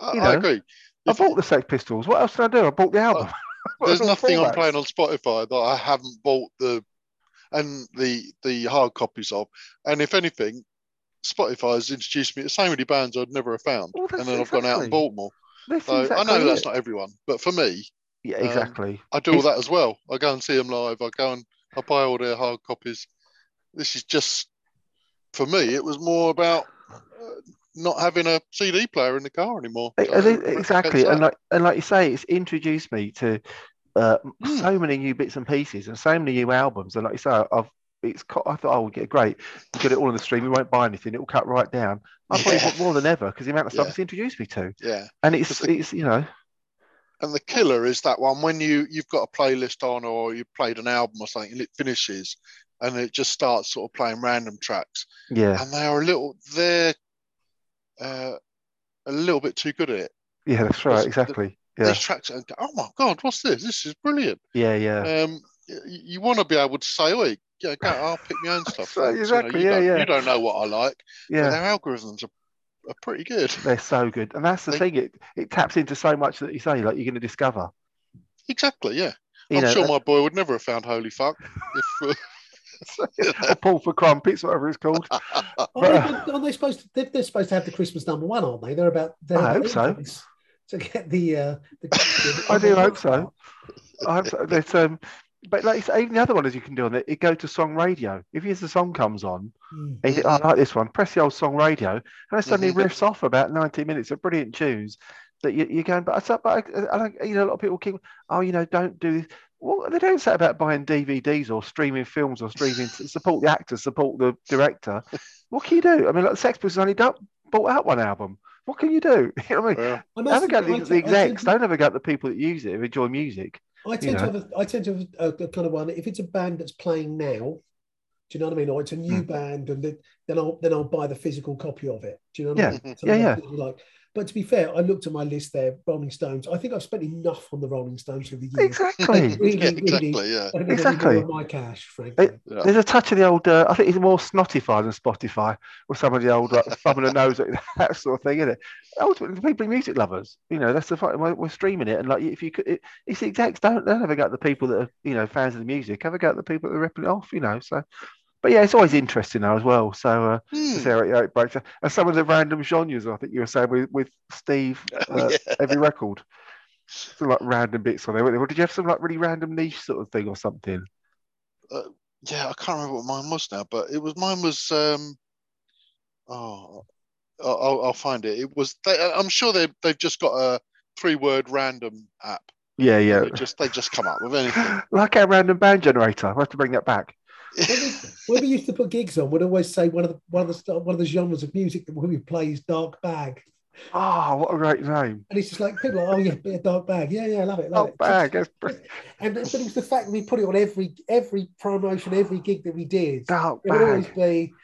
Speaker 5: I,
Speaker 6: You
Speaker 5: I
Speaker 6: know,
Speaker 5: agree.
Speaker 6: I bought the Sex Pistols. What else did I do? I bought the album.
Speaker 5: there's nothing I'm playing on Spotify that I haven't bought the and the the hard copies of. And if anything, Spotify has introduced me to so many bands I'd never have found,
Speaker 6: Well,
Speaker 5: and then I've gone out and bought more. So I
Speaker 6: exactly
Speaker 5: know that's
Speaker 6: it.
Speaker 5: not everyone, but for me,
Speaker 6: Yeah,
Speaker 5: um,
Speaker 6: exactly.
Speaker 5: I do all
Speaker 6: It's-
Speaker 5: that as well. I go and see them live. I go and I buy all their hard copies. This is just for me. It was more about uh, not having a CD player in the car anymore. So
Speaker 6: exactly, and like and like you say, it's introduced me to uh,
Speaker 5: Mm.
Speaker 6: so many new bits and pieces and so many new albums. And like you say, I've it's I thought, oh, would get great, we get it all on the stream. We won't buy anything; it will cut right down. I probably
Speaker 5: Yeah.
Speaker 6: bought more than ever because the amount of stuff
Speaker 5: Yeah.
Speaker 6: it's introduced me to,
Speaker 5: yeah.
Speaker 6: and it's it's you know
Speaker 5: And the killer is that one when you you've got a playlist on or you played an album or something and it finishes and it just starts sort of playing random tracks
Speaker 6: yeah
Speaker 5: and they are a little they're uh, a little bit too good at it.
Speaker 6: yeah that's right
Speaker 5: the-
Speaker 6: exactly yeah
Speaker 5: These tracks and go, oh my god, what's this? This is brilliant.
Speaker 6: yeah yeah
Speaker 5: Um, y- you, want to be able to say, oh, yeah, go, I'll pick my own stuff.
Speaker 6: Right,
Speaker 5: thanks." You know,
Speaker 6: exactly,
Speaker 5: you
Speaker 6: yeah, yeah.
Speaker 5: You don't know what I like.
Speaker 6: yeah.
Speaker 5: their algorithms are, are pretty good.
Speaker 6: They're so good, and that's the
Speaker 5: They-
Speaker 6: thing. It it taps into so much that you say, like you're going to discover.
Speaker 5: Exactly, yeah.
Speaker 6: You
Speaker 5: I'm
Speaker 6: know,
Speaker 5: sure my boy would never have found Holy Fuck if. Uh,
Speaker 6: or pull for crumpets, whatever it's called.
Speaker 4: Aren't they, aren't they supposed to? They're, they're supposed to have the Christmas number one, aren't they? They're about. They're
Speaker 6: I hope so.
Speaker 4: To get the. Uh, the
Speaker 6: I do hope so. I hope so. There's, um, but like even the other one is you can do on it. You go to song radio. If the song comes on,
Speaker 4: Mm.
Speaker 6: you think, oh, I like this one. Press the old song radio, and it suddenly
Speaker 5: Mhm.
Speaker 6: riffs off about 90 minutes of brilliant tunes that you, you're going. But I, said- but I, I don't. You know, a lot of people keep. Oh, you know, don't do this. Well, they don't say about buying DVDs or streaming films or streaming. support the actor, support the director. What can you do? I mean, like the Sex Pistols only don't, bought out one album. What can you do? You know what I mean?
Speaker 5: Yeah.
Speaker 4: I must
Speaker 6: Have a go at the, the
Speaker 4: I tend
Speaker 6: execs.
Speaker 4: to-
Speaker 6: Don't have a go at the people that use it who enjoy music.
Speaker 4: I tend
Speaker 6: know.
Speaker 4: to have a, I tend to have a, a kind of one. If it's a band that's playing now, do you know what I mean? Or it's a new
Speaker 6: Hmm.
Speaker 4: band, and then, then I'll then I'll buy the physical copy of it. Do you know what I
Speaker 6: Yeah.
Speaker 4: mean?
Speaker 6: Yeah, yeah.
Speaker 4: Like, but to be fair, I looked at my list there. Rolling Stones. I think I've spent enough on the Rolling Stones through the years.
Speaker 6: Exactly.
Speaker 4: Really,
Speaker 5: yeah,
Speaker 4: really,
Speaker 5: exactly. Yeah.
Speaker 4: I don't know
Speaker 6: Exactly.
Speaker 4: exactly. my cash, frankly.
Speaker 5: Yeah.
Speaker 6: There's a touch of the old. Uh, I think it's more Spotify than Spotify, or some of the old like, thumb in the nose, that sort of thing, isn't it? Ultimately, people are music lovers. You know, that's the fact. We're, we're streaming it, and like, if you could, it, it's the exact. Don't don't have a go at the people that are, you know, fans of the music. Have a go at the people that are ripping it off. You know, so. But yeah, it's always interesting though as well. So uh,
Speaker 5: Hmm.
Speaker 6: see how it, how it breaks down. And some of the random genres, I think you were saying with, with Steve, uh,
Speaker 5: Yeah.
Speaker 6: every record, some like random bits on there. Or did you have some like really random niche sort of thing or something?
Speaker 5: yeah, I can't remember what mine was now, but it was mine was. um Oh, I'll, I'll- I'll find it. It was. They, I'm sure they they've just got a three word random app.
Speaker 6: Yeah, yeah.
Speaker 5: They just they just come up with anything.
Speaker 6: like our random band generator. I have to bring that back.
Speaker 4: When we used to put gigs on, we'd always say one of the one of the one of the genres of music that we play is dark bag,
Speaker 6: Oh, what a great name.
Speaker 4: and it's just like people are, like, oh yeah, bit of dark bag, yeah, yeah, I love it, love
Speaker 6: Oh,
Speaker 4: it.
Speaker 6: bag. That's brilliant.
Speaker 4: And but it was the fact that we put it on every every promotion, every gig that we did.
Speaker 6: Dark
Speaker 4: It would always
Speaker 6: bag.
Speaker 4: be,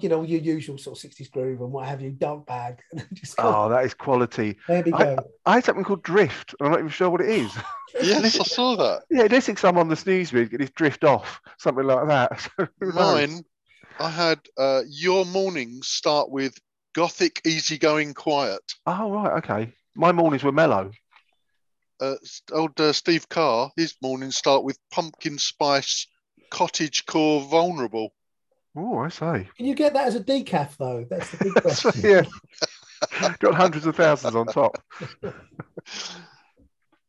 Speaker 4: you know, your usual sort of 60s groove and what have you, dark bag. And just go,
Speaker 6: Oh, that is quality.
Speaker 4: there we
Speaker 6: I-
Speaker 4: go.
Speaker 6: I had something called Drift. I'm not even sure what it is.
Speaker 5: yes, I saw that.
Speaker 6: Yeah, this is some on the snooze music. It's Drift Off, something like that. So.
Speaker 5: Mine, I had uh, your mornings start with gothic, easygoing, quiet.
Speaker 6: Oh, right. Okay. My mornings were mellow.
Speaker 5: Uh, old uh, Steve Carr, his mornings start with pumpkin spice, cottage core, vulnerable.
Speaker 6: Oh, I say.
Speaker 4: Can you get that as a decaf though? That's the big
Speaker 6: So,
Speaker 4: question.
Speaker 6: yeah. Got hundreds of thousands on top.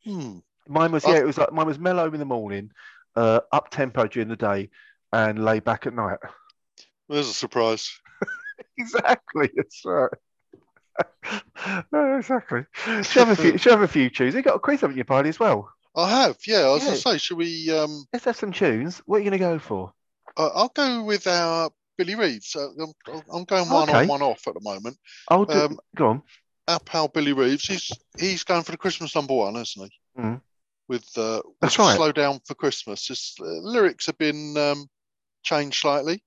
Speaker 5: Hmm.
Speaker 6: Mine was yeah, it was like mine was mellow in the morning, uh, up tempo during the day, and lay back at night.
Speaker 5: There's a surprise.
Speaker 6: Exactly, that's right. no, exactly. Should have a few. Should have a few tunes. You got a quiz haven't you, Piley, as well?
Speaker 5: I have, yeah. I was
Speaker 6: Yeah.
Speaker 5: gonna say, should we? Um,
Speaker 6: Let's have some tunes. What are you going to go for?
Speaker 5: Uh, I'll go with our Billy Reid. So I'm, I'm going one
Speaker 6: Okay.
Speaker 5: on, one off at the moment.
Speaker 6: I'll do.
Speaker 5: Um,
Speaker 6: go on.
Speaker 5: Our pal Billy Reeves, he's he's going for the Christmas number one, isn't he?
Speaker 6: Mm.
Speaker 5: With uh,
Speaker 6: That's
Speaker 5: with
Speaker 6: right.
Speaker 5: Slow down for Christmas. His uh, lyrics have been um, changed slightly.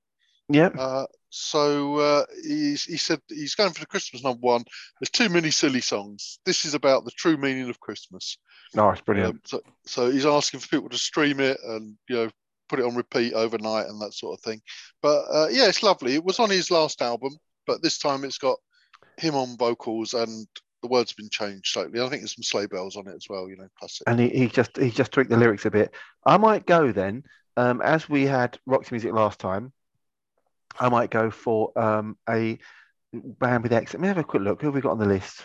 Speaker 6: Yep.
Speaker 5: Uh, so uh, he's, he said he's going for the Christmas number one. There's too many silly songs. This is about the true meaning of Christmas.
Speaker 6: Nice, brilliant.
Speaker 5: Um, so, so he's asking for people to stream it and you know put it on repeat overnight and that sort of thing. But uh, yeah, it's lovely. It was on his last album, but this time it's got him on vocals and the words have been changed slightly. I think there's some sleigh bells on it as well. You know, classic.
Speaker 6: and he, he just he just tweaked the lyrics a bit. I might go then, um, as we had Roxy Music last time. I might go for um, a band with X. Let me have a quick look. Who have we got on the list?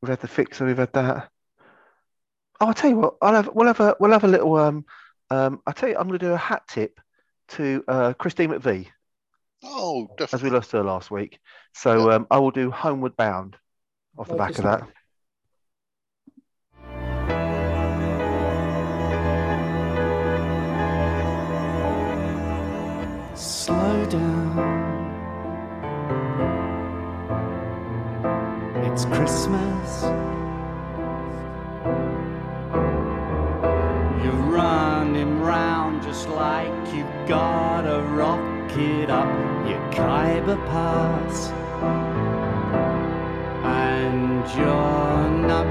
Speaker 6: We've had the Fixer. We've had that. Oh, I'll tell you what. I'll have we'll have a we'll have a little. Um, um, I'll tell you. I'm going to do a hat tip to uh, Christine McVie
Speaker 5: Oh,
Speaker 6: as we lost her last week. So um, I will do Homeward Bound off the back of that.
Speaker 8: Slow down. It's Christmas. You've got a rocket up your Khyber Pass. And you're not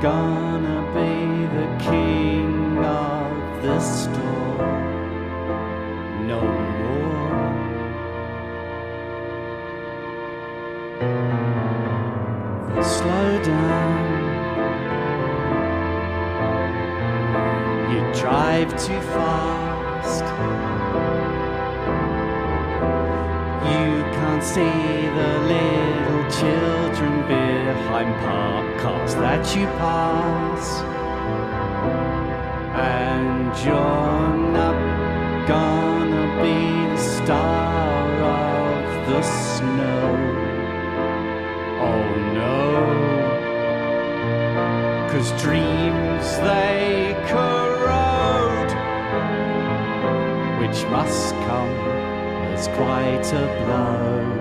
Speaker 8: gonna be the king of the store no more. Slow down. You drive too fast. Can't see the little children behind parked cars that you pass. And you're not gonna be the star of the snow. Oh no. Cause dreams they corrode, which must as quite a blow.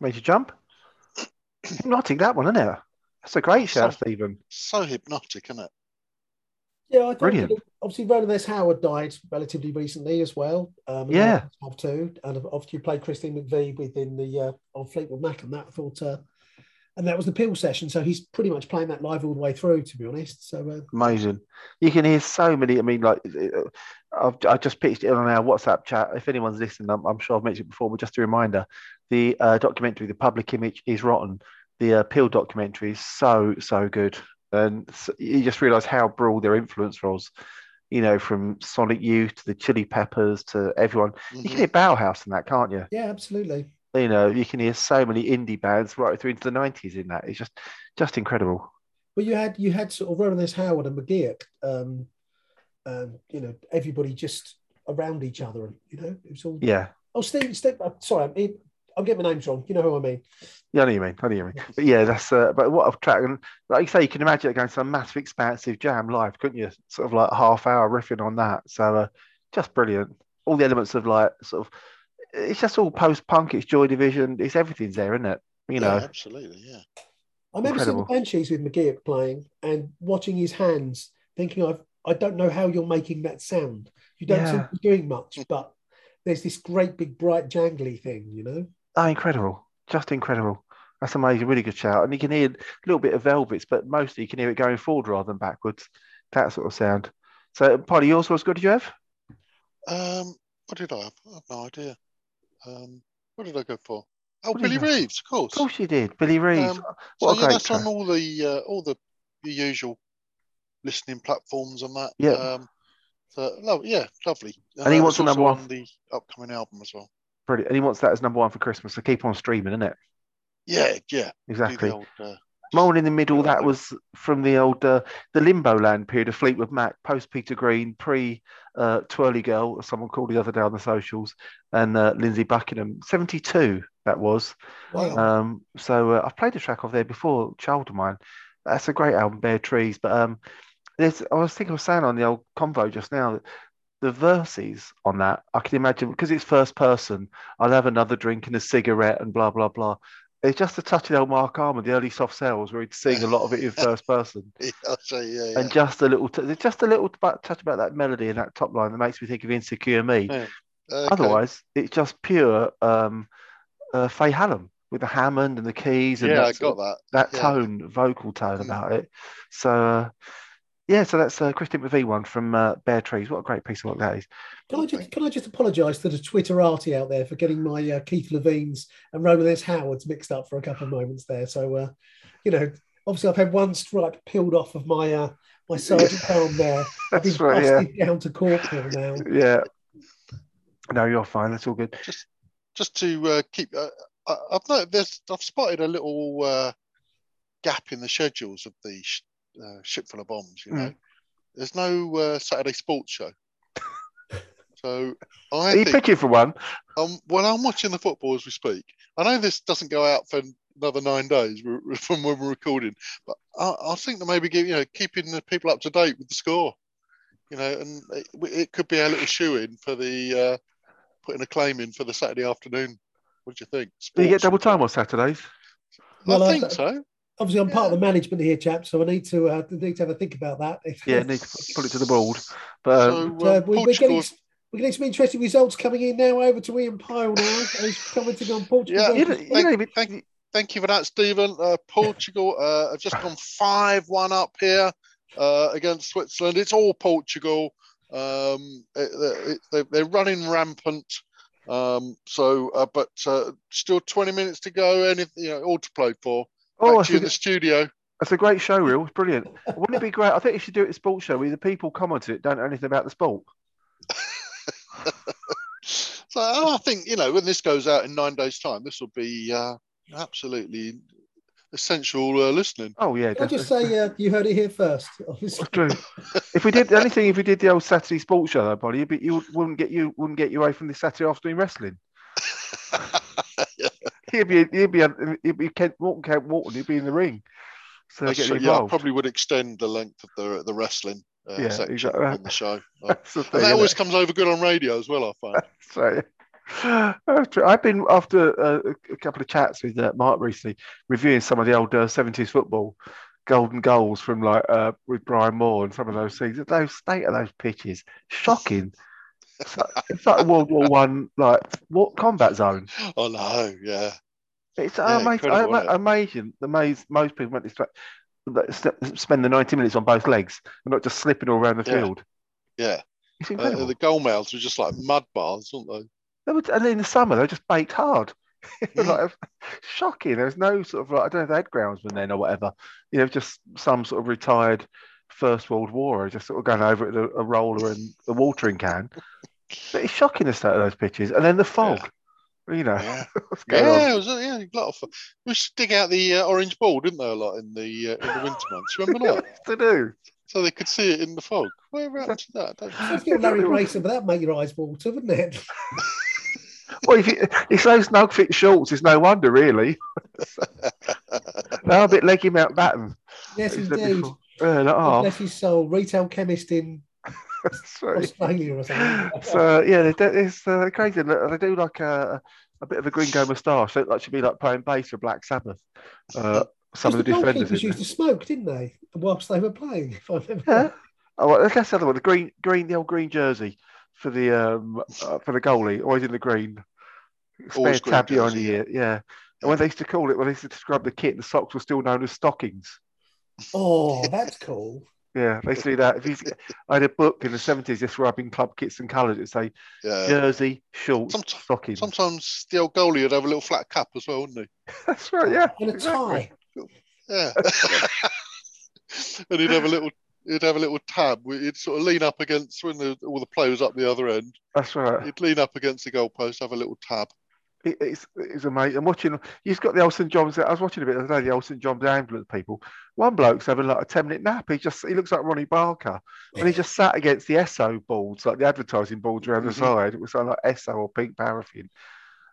Speaker 6: Made you jump. Hypnotic, that one, isn't it? That's a great shout,
Speaker 5: So-
Speaker 6: Stephen.
Speaker 5: So hypnotic, isn't it?
Speaker 4: Yeah, I thought
Speaker 6: Brilliant.
Speaker 4: that- obviously Rowland S. Howard died relatively recently as well. Um,
Speaker 6: Yeah.
Speaker 4: have too, and obviously you played Christine McVie within the uh, on Fleetwood Mac, and that I thought, uh, and that was the Peel session. So he's pretty much playing that live all the way through, to be honest. So uh,
Speaker 6: Amazing. You can hear so many. I mean, like, uh, I've, I just pitched it on our WhatsApp chat. If anyone's listening, I'm, I'm sure I've mentioned it before, but just a reminder the uh, documentary, The Public Image is Rotten, the uh, PiL documentary is so, so good. And s you just realize how broad their influence was, you know, from Sonic Youth to the Chili Peppers to everyone. You can
Speaker 5: Mhm.
Speaker 6: hear Bauhaus in that, can't you?
Speaker 4: yeah, absolutely.
Speaker 6: You know, you can hear so many indie bands right through into the 90s in that. It's just, just incredible.
Speaker 4: But you had you had sort of Rowland S. Howard and McGeoch, um, um, you know, everybody just around each other, and you know, it was all.
Speaker 6: Yeah.
Speaker 4: Oh, Steve, Steve uh, sorry, I'm, I'm getting my names wrong. You know who I mean?
Speaker 6: Yeah, I know what you mean. I know you mean. But yeah, that's uh, but what a track and like you say, you can imagine it going to some massive expansive jam live, couldn't you? Sort of like half hour riffing on that. So uh, just brilliant. All the elements of like sort of it's just all post punk, it's Joy Division, it's everything's there, isn't it? You know,
Speaker 5: Yeah, absolutely. Yeah.
Speaker 4: I remember seeing the
Speaker 6: Incredible.
Speaker 4: Banshees with McGeoch playing and watching his hands, thinking, I've, I don't know how you're making that sound. You don't seem to be doing much, but there's this great big bright jangly thing, you know?
Speaker 6: Oh incredible. Just incredible. That's amazing, really good shout. And you can hear a little bit of velvets, but mostly you can hear it going forward rather than backwards. That sort of sound. So Polly, yours was good, did you have?
Speaker 5: Um, what did I have? I have no idea. Um, what did I go for? Oh,
Speaker 6: What
Speaker 5: Billy Reeves, of course.
Speaker 6: Of course you did. Billy Reeves.
Speaker 5: Um,
Speaker 6: what
Speaker 5: so
Speaker 6: a
Speaker 5: yeah,
Speaker 6: great
Speaker 5: that's
Speaker 6: track.
Speaker 5: on all the uh, all the, the usual listening platforms and that.
Speaker 6: Yeah.
Speaker 5: Um, so yeah, lovely.
Speaker 6: And he
Speaker 5: that
Speaker 6: wants a number one.
Speaker 5: on the upcoming album as well.
Speaker 6: Brilliant. And he wants that as number one for Christmas. So keep on streaming, isn't it?
Speaker 5: Yeah, yeah.
Speaker 6: Exactly.
Speaker 5: Old, uh,
Speaker 6: Mole in the middle, that was from the old uh, the Limbo Land period of Fleetwood Mac, post Peter Green, pre uh, Twirly Girl, as someone called the other day on the socials, and uh, Lindsey Buckingham. Seventy two that was.
Speaker 4: Wow.
Speaker 6: Um, so uh, I've played a track off there before, Child of Mine. That's a great album, Bare Trees. But um, there's I was thinking of saying on the old convo just now that the verses on that, I can imagine because it's first person, I'll have another drink and a cigarette and blah blah blah. It's just a touch of old Marc Almond, the early Soft Cell where he'd sing a lot of it in first person,
Speaker 5: yeah, say yeah, yeah.
Speaker 6: and just a little, t- just a little touch about that melody and that top line that makes me think of Insecure Me.
Speaker 5: Okay.
Speaker 6: Otherwise, it's just pure um, uh, Faye Hallam with the Hammond and the keys and
Speaker 5: yeah, I
Speaker 6: that,
Speaker 5: got that.
Speaker 6: that tone, vocal tone
Speaker 5: Mm.
Speaker 6: about it. So, uh, yeah, so that's uh, Christine McVie one from uh, Bare Trees. What a great piece of work that is.
Speaker 4: Can I just can I just apologise to the Twitterati out there for getting my uh, Keith Levene's and Rowland S. Howard's mixed up for a couple of moments there. So, uh, you know, obviously I've had one stripe peeled off of my uh, my sergeant arm there. I've been
Speaker 6: That's right, yeah.
Speaker 4: down to corporal now.
Speaker 6: Yeah. No, you're fine. That's all good.
Speaker 5: Just just to uh, keep, uh, I, I've noticed there's, I've spotted a little uh, gap in the schedules of the sh- uh, ship full of bombs. You
Speaker 6: Mm.
Speaker 5: know, there's no uh, Saturday sports show. so I
Speaker 6: Are you
Speaker 5: think
Speaker 6: picking for one?
Speaker 5: um, when I'm watching the football as we speak, I know this doesn't go out for another nine days from when we're recording, but I, I think that maybe give, you know keeping the people up to date with the score, you know, and it, it could be a little shoe in for the uh, putting a claim in for the Saturday afternoon. What do you think?
Speaker 6: Do you get double time on Saturdays?
Speaker 4: Well,
Speaker 5: I
Speaker 4: I-
Speaker 5: think so.
Speaker 4: Obviously, I'm part of the management here, chaps, so I need to uh, need to have a think about that. If,
Speaker 6: Yeah, need to put it to the board. But um,
Speaker 5: So
Speaker 4: Uh,
Speaker 5: uh,
Speaker 4: we, we're getting we're getting some interesting results coming in now. Over to Ian Pyle now. He's commenting on Portugal.
Speaker 5: Yeah,
Speaker 6: you
Speaker 4: versus
Speaker 6: don't, you
Speaker 4: Spain.
Speaker 6: don't
Speaker 5: thank- Thank you for that, Stephen. Uh, Portugal uh, have just gone five-one up here uh, against Switzerland. It's all Portugal. Um, it- it- they- they're running rampant. Um, so, uh, but uh, still 20 minutes to go. Anything, you know, all to play for.
Speaker 6: Oh,
Speaker 5: Back to you in the studio.
Speaker 6: That's a great show reel. It's brilliant. Wouldn't it be great? I think you should do it at a sports show where the people comment it don't know anything about the sport.
Speaker 5: So I think you know when this goes out in nine days' time, this will be uh, absolutely essential uh, listening.
Speaker 6: Oh yeah,
Speaker 4: Can I just say uh, you heard it here first? Obviously.
Speaker 6: True. if we did anything, if we did the old Saturday sports show, though, Polly, you'd be, you wouldn't get you wouldn't get you away from the Saturday afternoon wrestling. He'd be he'd be he'd be Kent Walton, Kent Walton. He'd be in the ring. So get.
Speaker 5: Yeah, I probably would extend the length of the the wrestling uh,
Speaker 6: Yeah,
Speaker 5: section
Speaker 6: exactly.
Speaker 5: on the show. Like,
Speaker 6: the thing,
Speaker 5: that always
Speaker 6: it?
Speaker 5: comes over good on radio as well. I find.
Speaker 6: So. I've been after uh, a couple of chats with uh, Mark recently, reviewing some of the old uh, 70s football golden goals from like uh, with Brian Moore and some of those things. Those state of those pitches, shocking. It's like, it's like World War One like what combat zone.
Speaker 5: Oh no, yeah.
Speaker 6: It's
Speaker 5: Yeah,
Speaker 6: amazing.
Speaker 5: incredible, isn't it?
Speaker 6: amazing. Amazing. Most people went to spe- spend the 90 minutes on both legs and not just slipping all around the
Speaker 5: Yeah.
Speaker 6: field.
Speaker 5: Yeah,
Speaker 6: It's
Speaker 5: uh,
Speaker 6: incredible.
Speaker 5: the goal mouths were just like mud baths, weren't they?
Speaker 6: They would- and in the summer, they're just baked hard. Like, shocking. There's no sort of like, I don't know if they had groundsmen then or whatever. You know, just some sort of retired First World War, I just sort of going over it with a, a roller and a watering can. But it's shocking the state of those pitches. And then the fog. You know,
Speaker 5: Yeah,
Speaker 6: what's going on?
Speaker 5: yeah, it was, yeah, a lot of fun. We used to dig out the uh, orange ball, didn't they, a lot in the uh, in the winter months? Remember that?
Speaker 6: to do.
Speaker 5: So they could see it in the fog. Where happened to that? I don't know.
Speaker 4: Let's get Larry Grayson, but that'd make your eyes water, wouldn't it?
Speaker 6: Well, if you, it's those snug fit shorts, it's no wonder, really. They're a bit leggy Mount Batten.
Speaker 4: Yes, indeed.
Speaker 6: before? Yeah, like,
Speaker 4: God
Speaker 6: oh,
Speaker 4: Bless his soul, retail chemist in. Australia or something.
Speaker 6: So yeah, they do, it's uh, crazy. They they do like a, a bit of a gringo moustache. They like should be like playing bass for Black Sabbath. Uh, some of the defenders.
Speaker 4: goalkeepers
Speaker 6: in
Speaker 4: used to smoke, didn't they? Whilst they were playing, if I remember.
Speaker 6: there. Yeah. Oh, well, that's the other one. The green, green, the old green jersey for the um uh, for the goalie, always in the green. Spare
Speaker 5: Always green
Speaker 6: tab behind the
Speaker 5: yeah.
Speaker 6: ear. Yeah. And when they used to call it, when they used to describe the kit, the socks were still known as stockings.
Speaker 4: Oh, that's cool.
Speaker 6: Yeah, they used that. If you, I had a book in the seventies describing club kits and colours. It'd say
Speaker 5: Yeah.
Speaker 6: jersey, shorts,
Speaker 5: Somet-
Speaker 6: stockings.
Speaker 5: Sometimes the old goalie would have a little flat cap as well, wouldn't he?
Speaker 6: That's right. Yeah.
Speaker 4: And a
Speaker 6: exactly.
Speaker 4: tie.
Speaker 5: Yeah. and he'd have a little. He'd have a little tab. He'd sort of lean up against when the, all the players up the other end.
Speaker 6: That's right.
Speaker 5: He'd lean up against the goalpost, have a little tab.
Speaker 6: It, it's it's amazing. I'm watching. You've got the old St John's. I was watching a bit the other day. The old St John's ambulance people. One bloke's having like a ten minute nap. He just he looks like Ronnie Barker, and he just sat against the Esso boards, like the advertising boards around the
Speaker 5: Mhm.
Speaker 6: side. It was like, like Esso or pink paraffin,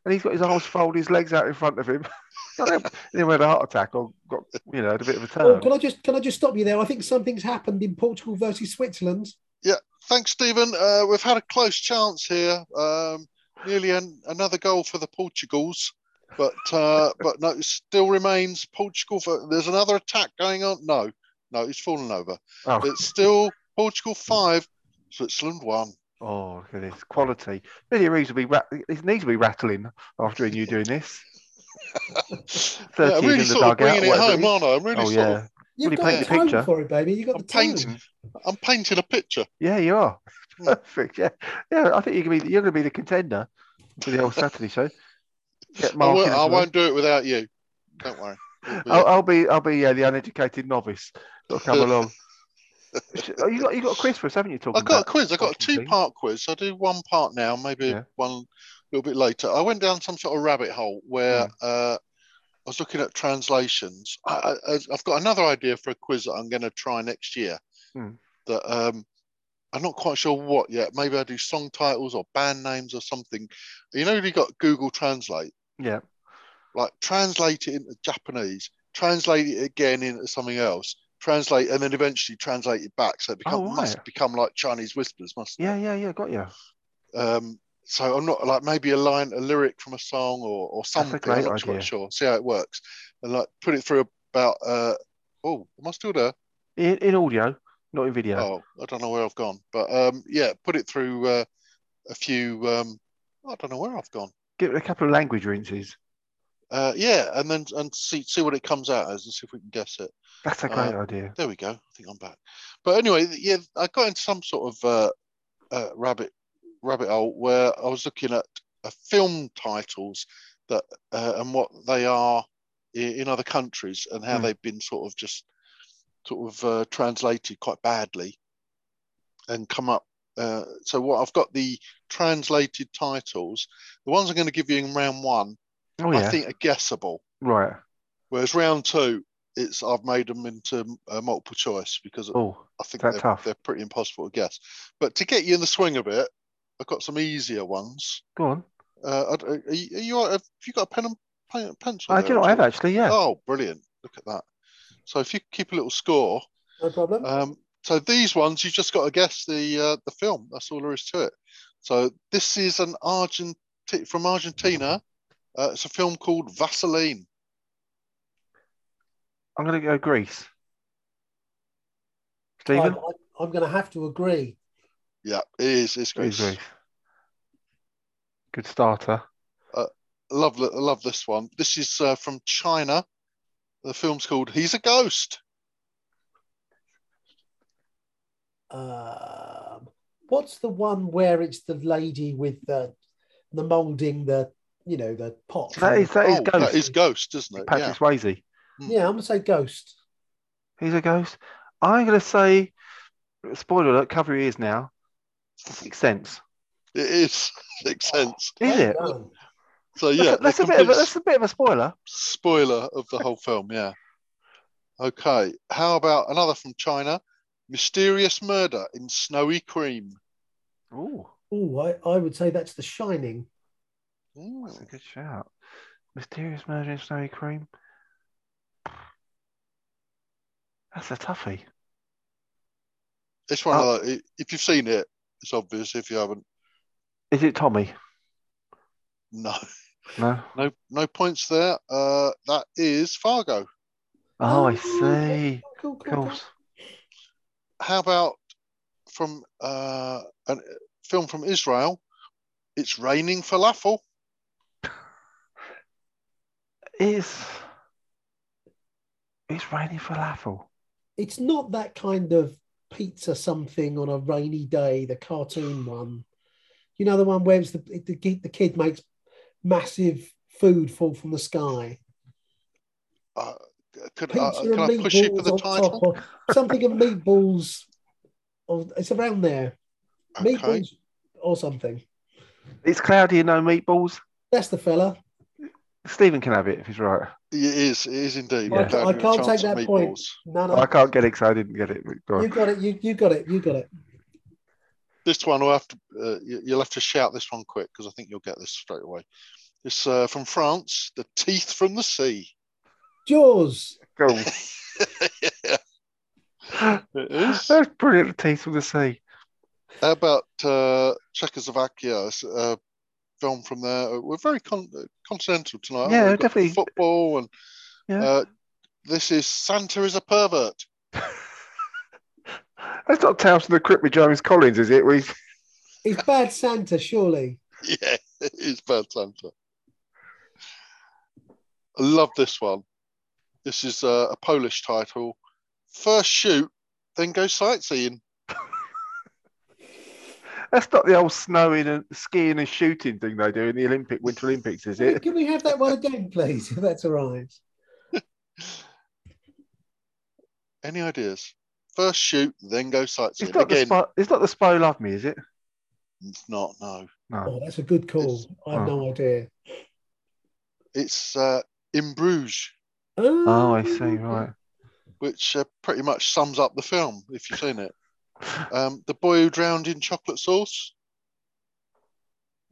Speaker 6: and he's got his arms folded, his legs out in front of him. I don't he had a heart attack or got you know had a bit of a
Speaker 4: Oh,
Speaker 6: turn.
Speaker 4: can I just can I just stop you there? I think something's happened in Portugal versus Switzerland.
Speaker 5: Yeah, thanks, Stephen. Uh, we've had a close chance here. Um, nearly an, another goal for the Portugals, but uh, but no, it still remains Portugal. For, there's another attack going on. No, no, it's fallen over.
Speaker 6: Oh,
Speaker 5: It's still Portugal five, Switzerland one.
Speaker 6: oh, look at this quality. Billy Reeves will be his knees will be rattling after you doing this.
Speaker 5: Yeah,
Speaker 6: 30
Speaker 5: I'm
Speaker 6: in
Speaker 5: really
Speaker 6: the
Speaker 5: sort of bringing it home, aren't I? I'm really
Speaker 6: Oh
Speaker 5: sort
Speaker 6: yeah,
Speaker 5: of.
Speaker 4: You've
Speaker 6: Well, he
Speaker 4: got
Speaker 6: painted
Speaker 4: the
Speaker 6: the picture.
Speaker 4: for it, baby. You got
Speaker 5: I'm
Speaker 4: the tone.
Speaker 5: painting. I'm painting a picture.
Speaker 6: yeah, you are
Speaker 5: Hmm.
Speaker 6: perfect. Yeah, yeah. I think you're gonna be you're gonna be the contender for the old Saturday show. Get
Speaker 5: I won't, I won't do it without you. Don't worry. Be-
Speaker 6: I'll, I'll be I'll be yeah, the uneducated novice that'll come along. Oh, you got you got a quiz for us, haven't you? Talking
Speaker 5: I've got a quiz. I've got a two part quiz. I'll do one part now, maybe
Speaker 6: Yeah.
Speaker 5: one a little bit later. I went down some sort of rabbit hole where
Speaker 6: Hmm.
Speaker 5: uh, I was looking at translations. I, I, I've got another idea for a quiz that I'm going to try next year.
Speaker 6: Hmm.
Speaker 5: That um, I'm not quite sure what yet. Maybe I do song titles or band names or something. You know, you got Google Translate.
Speaker 6: Yeah,
Speaker 5: Like translate it into Japanese, translate it again into something else, translate, and then eventually translate it back. So it become,
Speaker 6: Oh,
Speaker 5: must become like Chinese whispers, must it?
Speaker 6: yeah, yeah, yeah. Got you.
Speaker 5: Um, so I'm not like maybe a line, a lyric from a song or, or something.
Speaker 6: great
Speaker 5: I'm not
Speaker 6: idea.
Speaker 5: quite sure. See how it works, and like put it through about. Uh, oh, am I still there?
Speaker 6: In, in audio, not in video.
Speaker 5: Oh, I don't know where I've gone, but um, yeah, put it through uh, a few. Um, I don't know where I've gone.
Speaker 6: Give it a couple of language rinses.
Speaker 5: Uh, yeah, and then and see see what it comes out as, and see if we can guess it.
Speaker 6: That's a great
Speaker 5: Uh,
Speaker 6: idea.
Speaker 5: There we go. I think I'm back. But anyway, yeah, I got into some sort of uh, uh, rabbit rabbit hole where I was looking at uh, film titles that uh, and what they are in, in other countries and how
Speaker 6: Hmm.
Speaker 5: they've been sort of just sort of uh, translated quite badly and come up. Uh, so what I've got the translated titles. The ones I'm going to give you in round one,
Speaker 6: Oh
Speaker 5: I think are guessable.
Speaker 6: right.
Speaker 5: Whereas round two, it's I've made them into uh, multiple choice because
Speaker 6: Oh,
Speaker 5: I think they're,
Speaker 6: tough?
Speaker 5: they're pretty impossible to guess. But to get you in the swing of it, I've got some easier ones.
Speaker 6: go on.
Speaker 5: Uh, are, are you, are you have you got a pen and pen, pencil?
Speaker 6: I do know. I have
Speaker 5: all?
Speaker 6: actually. Yeah.
Speaker 5: Oh, brilliant! Look at that. So if you keep a little score,
Speaker 4: No problem.
Speaker 5: um, so these ones you've just got to guess the uh, the film. That's all there is to it. So this is an Argent from Argentina. Uh, it's a film called Vaseline.
Speaker 6: I'm going to go Greece.
Speaker 4: I'm,
Speaker 6: Stephen?
Speaker 4: I'm going to have to agree.
Speaker 5: Yeah, it is. It's
Speaker 6: Who's
Speaker 5: Greece.
Speaker 6: Greece? Good starter.
Speaker 5: love I love this one. This is uh, from China. The film's called He's a Ghost.
Speaker 4: Um, what's the one where it's the lady with the the molding the you know the pot?
Speaker 6: That is, that is
Speaker 5: oh,
Speaker 6: Ghost.
Speaker 5: that is Ghost, isn't it?
Speaker 6: Patrick Swayze.
Speaker 4: yeah, I'm gonna say ghost.
Speaker 6: He's a ghost. I'm going to say, spoiler alert, cover your ears now. Sixth Sense.
Speaker 5: It is. Makes sense.
Speaker 6: Is it?
Speaker 5: So yeah,
Speaker 6: that's,
Speaker 5: the
Speaker 6: a bit of a, that's a bit of a spoiler.
Speaker 5: spoiler of the whole film. Yeah. Okay. How about another from China? Mysterious murder in snowy cream.
Speaker 6: Ooh,
Speaker 4: Oh, I, I would say that's The Shining.
Speaker 5: Ooh.
Speaker 6: that's a good shout. Mysterious murder in snowy cream. That's a toughie.
Speaker 5: It's one
Speaker 6: Oh.
Speaker 5: of the, if you've seen it, it's obvious. If you haven't,
Speaker 6: Is it Tommy?
Speaker 5: no,
Speaker 6: No.
Speaker 5: no, no points there. Uh, that is Fargo.
Speaker 6: Oh, I
Speaker 4: Oh,
Speaker 6: see.
Speaker 4: Cool,
Speaker 6: Of
Speaker 4: cool, cool.
Speaker 6: course.
Speaker 5: How about from uh, a film from Israel? It's raining falafel.
Speaker 6: Is it's raining falafel?
Speaker 4: It's not that kind of pizza something on a rainy day, the cartoon one. You know the one where it's the the, kid- the kid makes massive food fall from the sky.
Speaker 5: Uh, could,
Speaker 4: Pizza
Speaker 5: uh,
Speaker 4: and
Speaker 5: can I push you for
Speaker 4: meatballs
Speaker 5: the
Speaker 4: on
Speaker 5: title?
Speaker 4: top or something of meatballs. Or it's around there.
Speaker 5: Okay.
Speaker 4: Meatballs or something.
Speaker 6: It's cloudy and no meatballs.
Speaker 4: That's the fella.
Speaker 6: Stephen can have it if he's right.
Speaker 5: It is. It is indeed.
Speaker 6: Yeah.
Speaker 4: I, I
Speaker 5: you had a
Speaker 4: can't take that point.
Speaker 5: meatballs.
Speaker 4: No, no.
Speaker 6: I can't get it because I didn't get it. Go on.
Speaker 4: You got it. You you got it. You got it.
Speaker 5: This one will have to. Uh, you- you'll have to shout this one quick because I think you'll get this straight away. It's uh, from France. The teeth from the sea.
Speaker 4: Jaws.
Speaker 6: Go.
Speaker 5: yeah, it is.
Speaker 6: That's brilliant. The teeth from the sea.
Speaker 5: How about uh, Czechoslovakia? It's a film from there. We're very con- uh, continental tonight.
Speaker 6: Yeah,
Speaker 5: we? We've got
Speaker 6: definitely.
Speaker 5: Football and
Speaker 6: Yeah.
Speaker 5: uh, this is Santa is a pervert.
Speaker 6: That's not Tales from the Crypt with James Collins, is it? We
Speaker 4: It's Bad Santa, surely.
Speaker 5: Yeah, it is Bad Santa. I love this one. This is uh, a Polish title. First shoot, then go sightseeing.
Speaker 6: That's not the old snowing and skiing and shooting thing they do in the Olympic Winter Olympics, is it?
Speaker 4: can we have that one again, please? If that's all right.
Speaker 5: Any ideas? First shoot, then go sightseeing.
Speaker 6: It's not the
Speaker 5: Again,
Speaker 6: spy, it's not the spy love me, is it?
Speaker 5: it's not. No,
Speaker 6: No.
Speaker 4: Oh, that's a good call.
Speaker 5: It's-
Speaker 4: I have
Speaker 6: oh.
Speaker 4: no idea.
Speaker 5: it's uh, in Bruges,
Speaker 6: Oh, I see. Right.
Speaker 5: which uh, pretty much sums up the film if you've seen it. Um, the boy who drowned in chocolate sauce.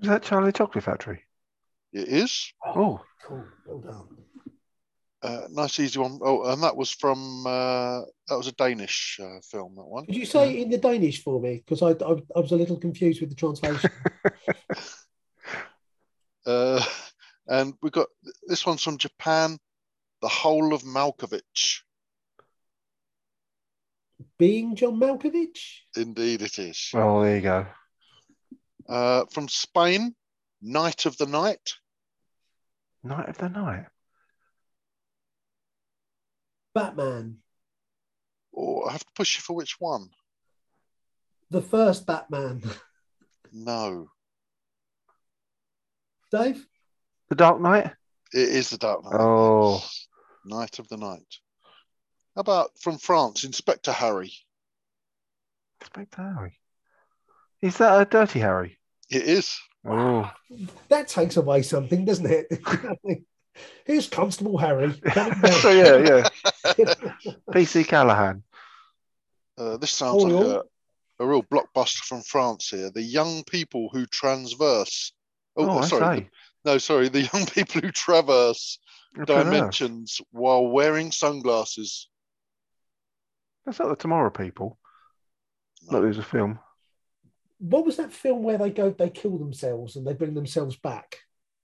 Speaker 6: Is that Charlie Chocolate Factory?
Speaker 5: It is.
Speaker 6: Oh,
Speaker 4: Cool. Well done.
Speaker 5: Uh, nice easy one. Oh, and that was from uh, that was a Danish uh, film. That one.
Speaker 4: Could you say it in the Danish for me? Because I, I, I was a little confused with the translation.
Speaker 5: Uh, and we got this one's from Japan. The whole of Malkovich.
Speaker 4: Being John Malkovich?
Speaker 5: Indeed, it is.
Speaker 6: oh, there you go.
Speaker 5: Uh, from Spain, Night of the Night.
Speaker 6: Night of the Night.
Speaker 4: Batman.
Speaker 5: Or I have to push you for which one?
Speaker 4: The first Batman.
Speaker 5: No,
Speaker 4: Dave?
Speaker 6: The Dark Knight.
Speaker 5: it is the Dark Knight.
Speaker 6: Oh.
Speaker 5: Night of the Night. How about from France, Inspector Harry?
Speaker 6: Inspector Harry. Is that a Dirty Harry?
Speaker 5: It is.
Speaker 6: Oh,
Speaker 4: That takes away something, doesn't it? Here's Constable Harry.
Speaker 6: so yeah, yeah. PC Callahan.
Speaker 5: Uh, this sounds
Speaker 4: Oh,
Speaker 5: like
Speaker 4: yeah.
Speaker 5: a, a real blockbuster from France here. The young people who transverse. Oh,
Speaker 6: Oh,
Speaker 5: sorry.
Speaker 6: say.
Speaker 5: No, sorry. The young people who traverse
Speaker 6: Traverse.
Speaker 5: dimensions while wearing sunglasses.
Speaker 6: That's not the Tomorrow people. No. that it was a film.
Speaker 4: What was that film where they go, they kill themselves and they bring themselves back?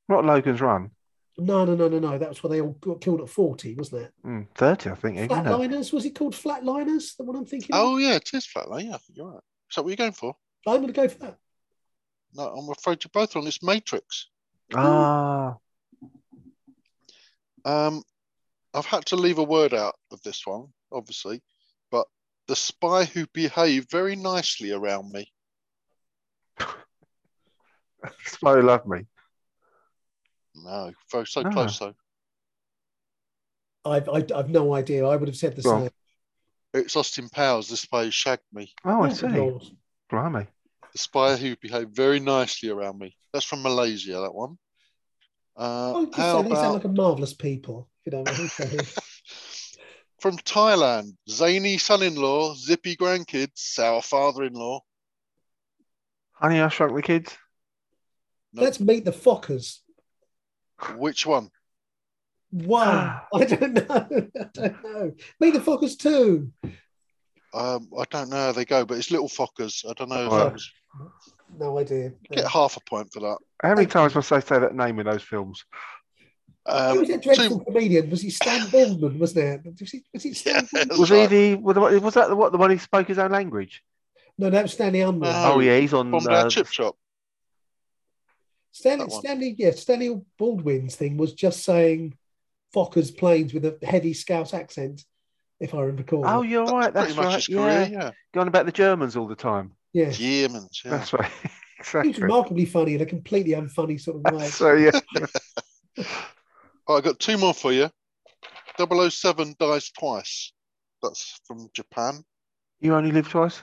Speaker 6: Not Logan's Run.
Speaker 4: No, no, no, no, no. That was where they all got killed at 40, wasn't it?
Speaker 6: Mm, 30, I think. Even, it?
Speaker 4: Flatliners? Was it called Flatliners? The one I'm thinking of?
Speaker 5: Oh yeah, it is Flatline. Yeah, you're right. Is that what you're going for?
Speaker 4: I'm going to go for that.
Speaker 5: No, I'm afraid you're both on this Matrix.
Speaker 6: Ah,
Speaker 5: Um, I've had to leave a word out of this one, obviously, but the spy who behaved very nicely around me.
Speaker 6: Spy Who Loved Me.
Speaker 5: No, so, so
Speaker 6: Ah.
Speaker 5: close though.
Speaker 4: I've, I, I've no idea. I would have said the
Speaker 6: Go on.
Speaker 4: same.
Speaker 5: It's Austin Powers. The spy who shagged me.
Speaker 6: Oh, I
Speaker 4: Oh,
Speaker 6: see.
Speaker 4: Lord.
Speaker 6: Blimey.
Speaker 5: The spy who behaved very nicely around me. That's from Malaysia. That one. Uh,
Speaker 4: Oh, just
Speaker 5: how
Speaker 4: say they sound like a marvellous people. If you don't know.
Speaker 5: from Thailand? Zany son-in-law, zippy grandkids, sour father-in-law.
Speaker 6: Honey, I Shrunk the Kids.
Speaker 5: Nope.
Speaker 4: Let's meet the Fockers.
Speaker 5: Which one?
Speaker 4: One. I don't know. I don't know. Meet the Fockers too.
Speaker 5: Um, I don't know how they go, but it's Little Fockers. I don't know if that was.
Speaker 4: No idea.
Speaker 5: Get half a point for that.
Speaker 6: How many times must I say that name in those films?
Speaker 4: Who
Speaker 5: Um,
Speaker 4: was that dreadful
Speaker 5: two,
Speaker 4: comedian? Was he Stan Baldwin? Wasn't it? Was he, was he Stan
Speaker 5: Yeah.
Speaker 4: Baldwin?
Speaker 6: Was
Speaker 5: right.
Speaker 6: he the was, that the, what the one who spoke his own language?
Speaker 4: No, that was Stanley Unwin.
Speaker 5: No.
Speaker 6: Oh yeah, he's on.
Speaker 5: Bomb
Speaker 6: Uh,
Speaker 5: Chip Shop.
Speaker 4: Stanley. Stanley, yeah, Stanley Baldwin's thing was just saying Fockers planes with a heavy Scouse accent, if I recall.
Speaker 6: oh, you're right.
Speaker 5: Pretty
Speaker 6: That's
Speaker 5: much
Speaker 6: right.
Speaker 5: his
Speaker 6: Yeah,
Speaker 5: career, yeah.
Speaker 6: going about the Germans all the time.
Speaker 4: yeah.
Speaker 5: Germans, yeah.
Speaker 6: That's right.
Speaker 4: He was remarkably funny in a completely unfunny sort of way.
Speaker 6: So yeah,
Speaker 5: All right, I've got two more for you. 007 dies twice. That's from Japan.
Speaker 6: you only live twice.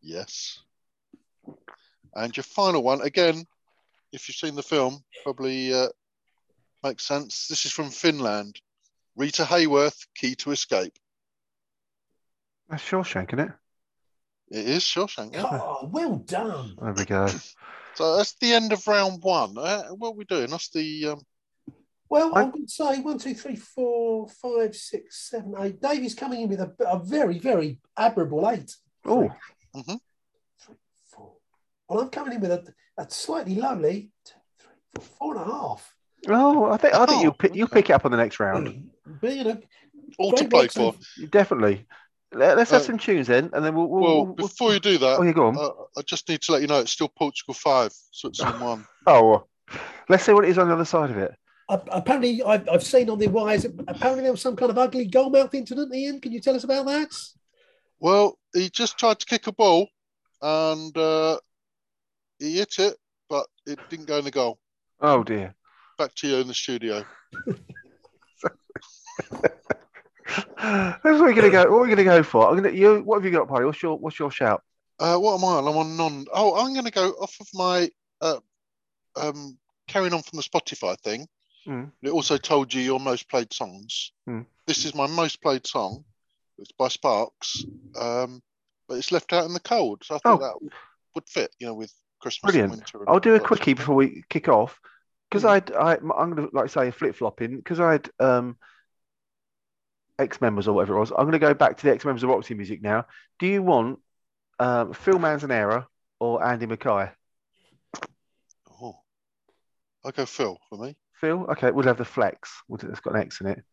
Speaker 5: Yes. And your final one, again, if you've seen the film, probably uh, makes sense. This is from Finland. Rita Hayworth, Key to Escape.
Speaker 6: That's Shawshank, isn't it?
Speaker 5: It is Shawshank. Yeah.
Speaker 4: Oh, well done.
Speaker 6: There we go.
Speaker 5: So that's the end of round one. Uh, what are we doing? That's the um,
Speaker 4: Well,
Speaker 6: I-
Speaker 4: I'm going to say one, two, three, four, five, six, seven, eight. Davey's coming in with a, a very, very admirable eight.
Speaker 6: Oh,
Speaker 4: Three, four. Well, I'm coming in with a, a slightly lovely two, three, four, four and a half.
Speaker 6: oh, I think I think
Speaker 5: Oh,
Speaker 6: you'll pick, you'll pick it up on the next round.
Speaker 4: But, you know,
Speaker 5: all to play for.
Speaker 6: Definitely. Let, us have
Speaker 5: Uh,
Speaker 6: some tunes then, and then we'll. we'll,
Speaker 5: Well,
Speaker 6: we'll- we'll-
Speaker 5: before you do that,
Speaker 6: oh, yeah, go on.
Speaker 5: uh, I just need to let you know it's still Portugal five, Switzerland one.
Speaker 6: oh, well. let's see what it is on the other side of it.
Speaker 4: Apparently, I've, I've seen on the wires. Apparently, there was some kind of ugly goalmouth incident. Ian, can you tell us about that?
Speaker 5: Well, he just tried to kick a ball, and uh, he hit it, but it didn't go in the goal.
Speaker 6: Oh dear.
Speaker 5: Back to you in the studio.
Speaker 6: That's what we're gonna go. What are we gonna go for? I'm gonna. You. What have you got, Polly? What's your What's your shout?
Speaker 5: Uh, what am I on? I'm on non. Oh, I'm going to go off of my uh, um, carrying on from the Spotify thing.
Speaker 6: Mm.
Speaker 5: It also told you your most played songs.
Speaker 6: Mm.
Speaker 5: This is my most played song. It's by Sparks, um, but it's left out in the cold. So I thought
Speaker 6: Oh.
Speaker 5: that would fit, you know, with Christmas
Speaker 6: Brilliant.
Speaker 5: and winter. and
Speaker 6: I'll do a quickie before we kick off because
Speaker 5: Mm.
Speaker 6: I'd. I, I'm gonna like say flip flopping because I had um, ex members or whatever it was. I'm gonna go back to the ex members of Roxy Music now. Do you want um, Phil Manzanera or Andy Mackay?
Speaker 5: Oh. I'll go Phil for me.
Speaker 6: Phil. Okay, we'll have the flex. It's got an X in it.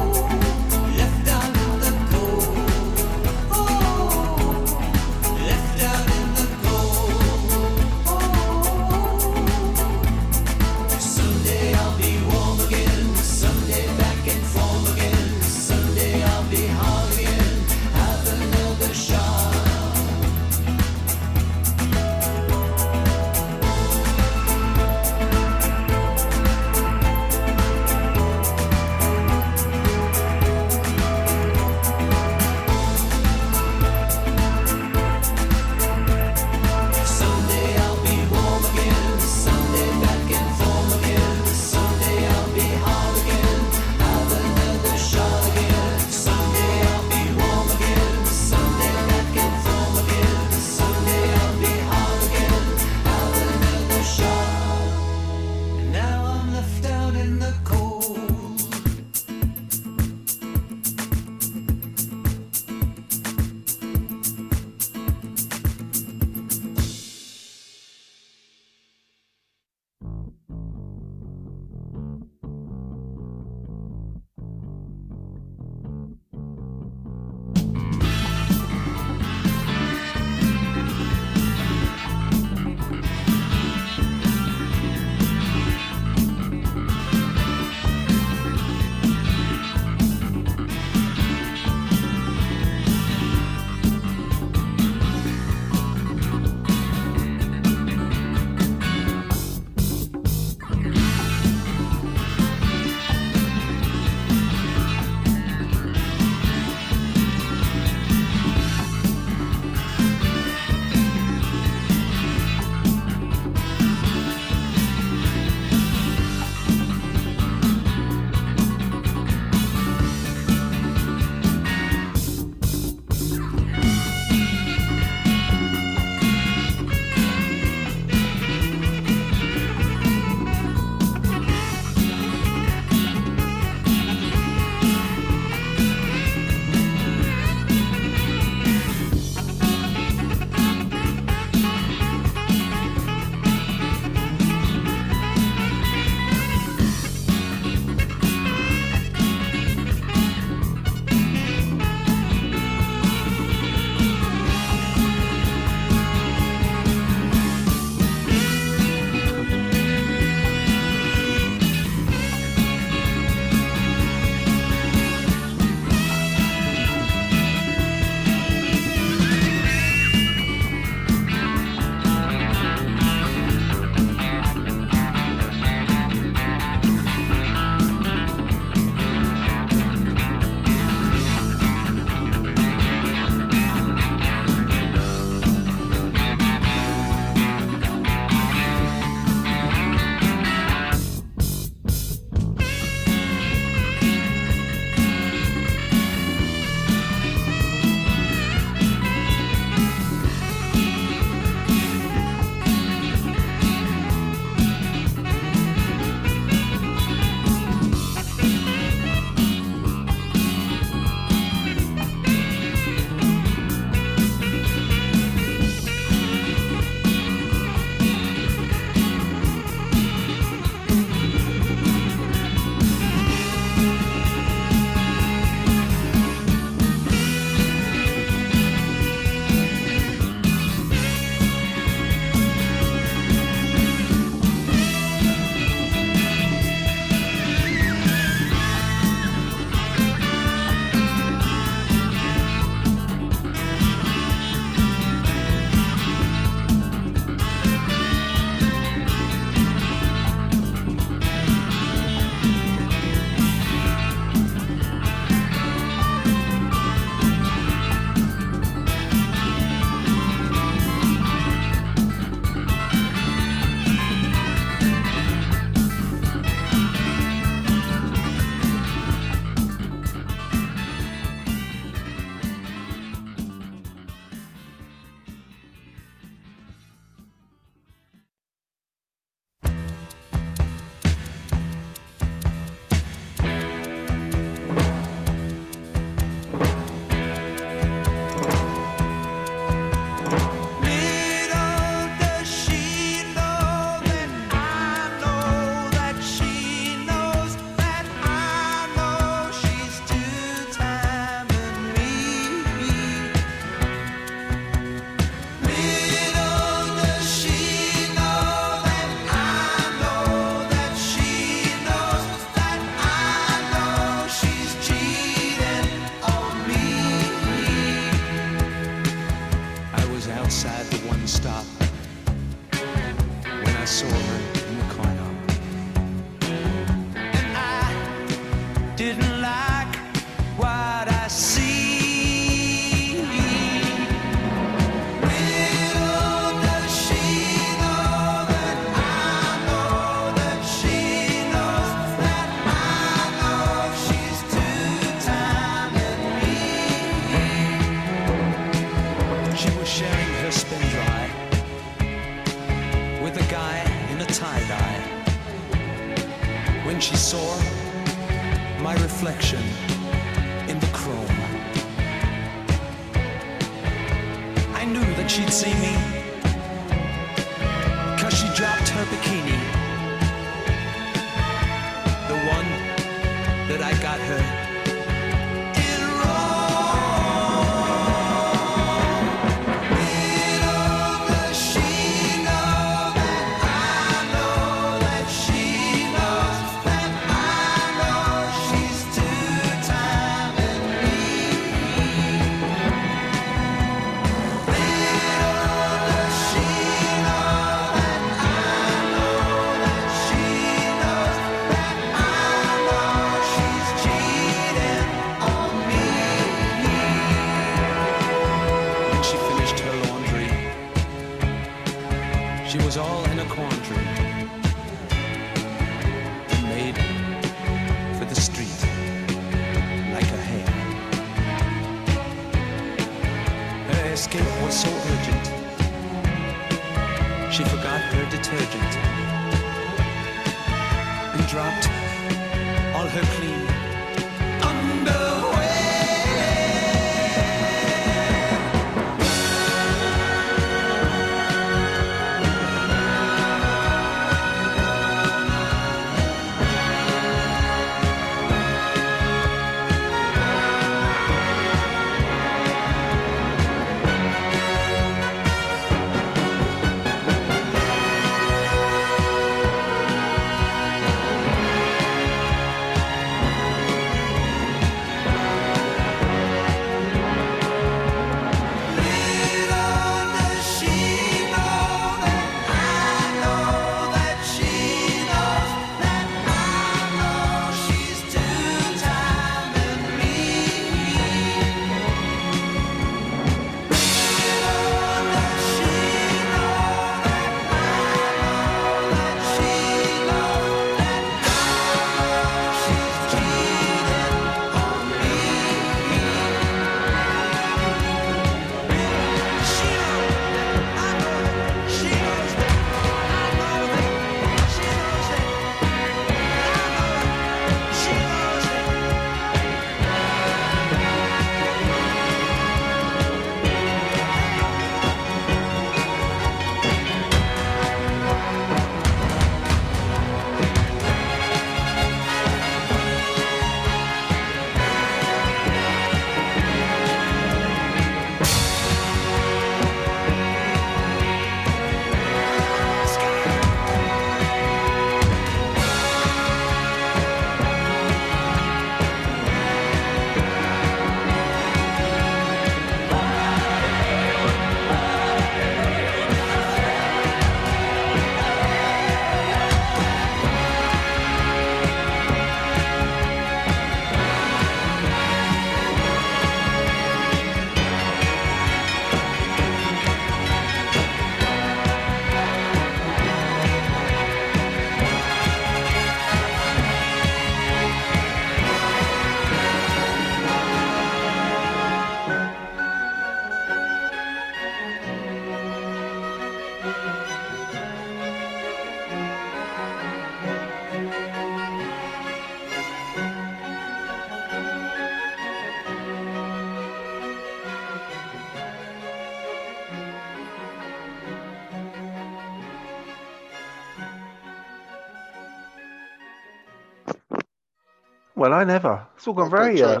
Speaker 6: Well, I never. It's all gone
Speaker 5: great
Speaker 6: very, uh,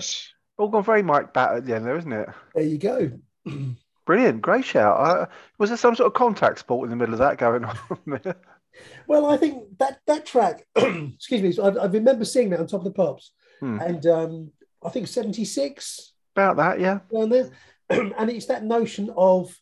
Speaker 6: all gone very Mike Batt at the end there, isn't it?
Speaker 4: There you go.
Speaker 6: Brilliant, great shout. Uh, was there some sort of contact sport in the middle of that going on? there?
Speaker 4: Well, I think that that track, excuse me, so I, I remember seeing that on Top of the Pops,
Speaker 6: Hmm.
Speaker 4: and um, I think seventy six
Speaker 6: About that, yeah.
Speaker 4: around there, and it's that notion of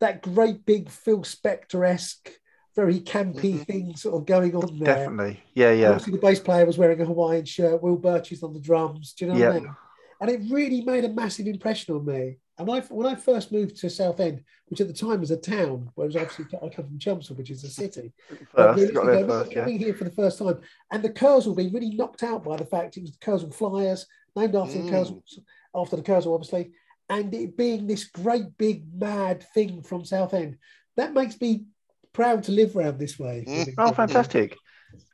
Speaker 4: that great big Phil Spector esque, very campy thing sort of going on there.
Speaker 6: Definitely. Yeah, yeah.
Speaker 4: Obviously, the bass player was wearing a Hawaiian shirt. Will Birch is on the drums. Do you know what I mean? And it really made a massive impression on me. And I, when I first moved to Southend, which at the time was a town, whereas obviously I come from Chelmsford, which is a city.
Speaker 6: First, got there
Speaker 4: I
Speaker 6: first, yeah.
Speaker 4: coming here for the first time, and the Kursaal being really knocked out by the fact it was the Kursaal Flyers, named after the
Speaker 5: Mm.
Speaker 4: After the Kursaal, obviously, and it being this great big mad thing from Southend. That makes me proud to live around this way.
Speaker 5: Mm.
Speaker 6: Oh, fantastic!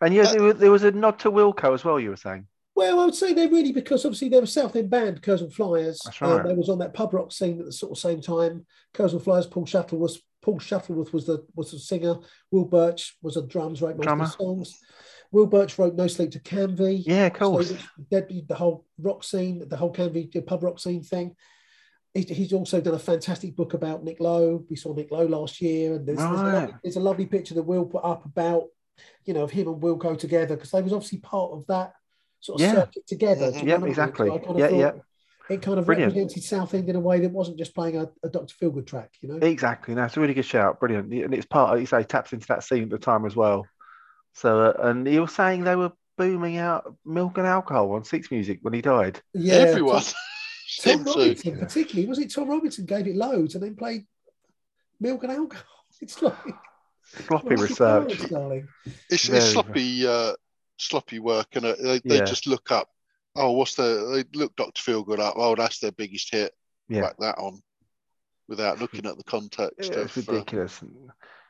Speaker 6: And yeah, there was, there was a nod to Wilko as well. You were saying.
Speaker 4: Well, I would say they're really because obviously they were South End band, Kursaal Flyers.
Speaker 6: That's
Speaker 4: Uh,
Speaker 6: right.
Speaker 4: they was on that pub rock scene at the sort of same time. Kursaal Flyers, Paul Shuttleworth, Paul Shuttleworth was the was the singer. Will Birch was on drums, wrote most
Speaker 6: Drummer.
Speaker 4: of the songs. Will Birch wrote No Sleep to Canvey.
Speaker 6: Yeah, of course.
Speaker 4: So the, the whole rock scene, the whole Canvey the pub rock scene thing. He- He's also done a fantastic book about Nick Lowe. We saw Nick Lowe last year, and there's, there's, a, lovely, there's a lovely picture that Will put up about, you know, of him and Will Wilko together because they was obviously part of that sort of
Speaker 6: Yeah.
Speaker 4: circuit together. do you
Speaker 6: Yep,
Speaker 4: know what I mean?
Speaker 6: exactly.
Speaker 4: So I kind of
Speaker 6: Yeah, yeah.
Speaker 4: It kind of
Speaker 6: Brilliant.
Speaker 4: represented Southend in a way that wasn't just playing a, a Dr. Feelgood track, you know.
Speaker 6: Exactly. That's a really good shout. Brilliant. And it's part, Of, you say, taps into that scene at the time as well. So, uh, and he was saying they were booming out milk and alcohol on Six Music when he died.
Speaker 4: Yeah,
Speaker 5: Everyone
Speaker 4: Tom,
Speaker 5: seemed
Speaker 4: Tom
Speaker 5: to.
Speaker 4: Robinson, particularly, was it Tom Robinson gave it loads and then played milk and alcohol? It's like
Speaker 6: Floppy
Speaker 4: what's your
Speaker 6: research.
Speaker 4: balance, darling?
Speaker 5: It's, it's sloppy, uh, sloppy work, and uh, they, they
Speaker 6: Yeah.
Speaker 5: just look up. Oh, what's the? They look Doctor Feelgood up. Oh, that's their biggest hit.
Speaker 6: Yeah.
Speaker 5: Whack that on, without looking at the context
Speaker 6: Yeah, it's
Speaker 5: of uh,
Speaker 6: ridiculous.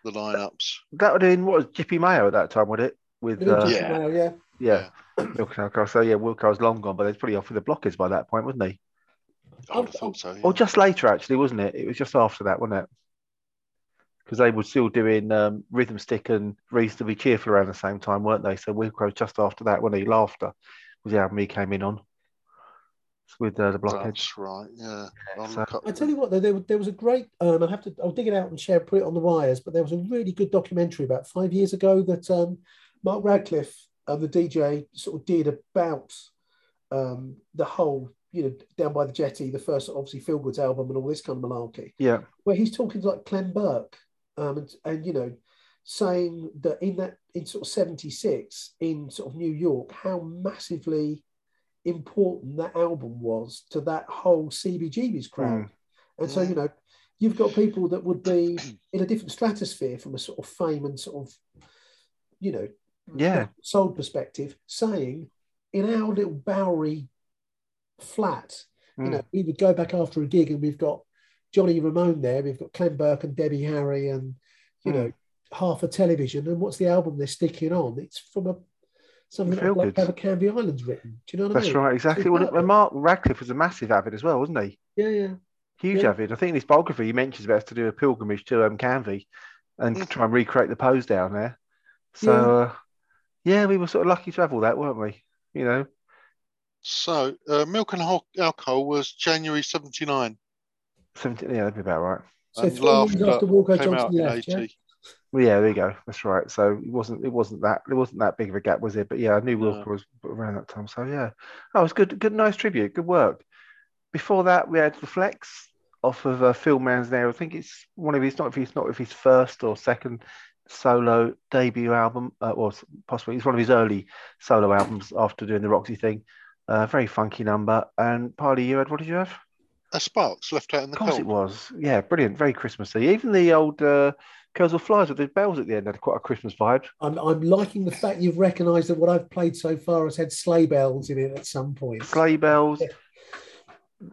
Speaker 5: the lineups.
Speaker 6: That would have been what was Gypie Mayo at that time, would it? With uh,
Speaker 5: Yeah.
Speaker 4: Mayo, yeah.
Speaker 6: yeah, milk and alcohol. So yeah, Wilko's long gone, but he's probably off with the blockers by that point, wasn't he?
Speaker 5: I would have thought so. Yeah.
Speaker 6: Or just later, actually, wasn't it? It was just after that, wasn't it? Because they were still doing um, Rhythm Stick and Reasonably Cheerful around the same time, weren't they? So Wilko just after that, when he Laughter was the album he came in on with uh, the Blockheads.
Speaker 5: That's right. Yeah. I'll
Speaker 6: So-
Speaker 4: I tell you what, though, there, there was a great. Um, I have to. I'll dig it out and share, put it on the wires. But there was a really good documentary about five years ago that um, Mark Radcliffe, um, the DJ, sort of did about um, the whole, you know, down by the jetty, the first obviously Feelgood's album and all this kind of malarkey.
Speaker 6: Yeah,
Speaker 4: where he's talking to like Clem Burke, um, and, and you know, saying that in that in sort of '76 in sort of New York, how massively important that album was to that whole CBGB's crowd. And so, you know, you've got people that would be in a different stratosphere from a sort of fame and sort of, you know,
Speaker 6: Yeah.
Speaker 4: soul perspective, saying in our little Bowery flat, you
Speaker 6: Mm.
Speaker 4: know, we would go back after a gig and we've got Johnny Ramone there, we've got Clem Burke and Debbie Harry and, you
Speaker 6: Mm.
Speaker 4: know, half a television. And what's the album they're sticking on? It's from a something
Speaker 6: Feel
Speaker 4: like a Canvey Islands written. Do you know what I mean?
Speaker 6: that's right, exactly. Well, Mark Radcliffe was a massive avid as well, wasn't he?
Speaker 4: yeah, yeah.
Speaker 6: Huge
Speaker 4: Yeah.
Speaker 6: avid. I think in his biography he mentions about us to do a pilgrimage to um, Canvey and
Speaker 5: Mhm.
Speaker 6: try and recreate the pose down there. So,
Speaker 4: Yeah.
Speaker 6: uh, yeah, we were sort of lucky to have all that, weren't we? You know,
Speaker 5: So, uh, Milk and Hal- Alcohol was January 79.
Speaker 6: 17, yeah, that'd be about right.
Speaker 4: So
Speaker 5: and
Speaker 4: three years after Wilko
Speaker 5: came
Speaker 4: Johnson
Speaker 5: in
Speaker 4: left,
Speaker 5: 80.
Speaker 4: yeah?
Speaker 6: Well, yeah, there you go. That's right. So it wasn't it wasn't that it wasn't that big of a gap, was it? But yeah, I knew
Speaker 5: No.
Speaker 6: Wilko was around that time. So yeah, that was good. Good, nice tribute. Good work. Before that, we had the flex off of uh, Phil Manzanera. I think it's one of his not if he's not if his first or second solo debut album, uh, or possibly it's one of his early solo albums after doing the Roxy thing. Uh, very funky number. And Party, you had what did you have?
Speaker 5: A Sparks left out in the
Speaker 6: Of course it was. Yeah, brilliant. Very Christmassy. Even the old uh, Kursaal Flyers with the bells at the end had quite a Christmas vibe.
Speaker 4: I'm, I'm liking the fact you've recognised that what I've played so far has had sleigh bells in it at some point.
Speaker 6: Sleigh bells,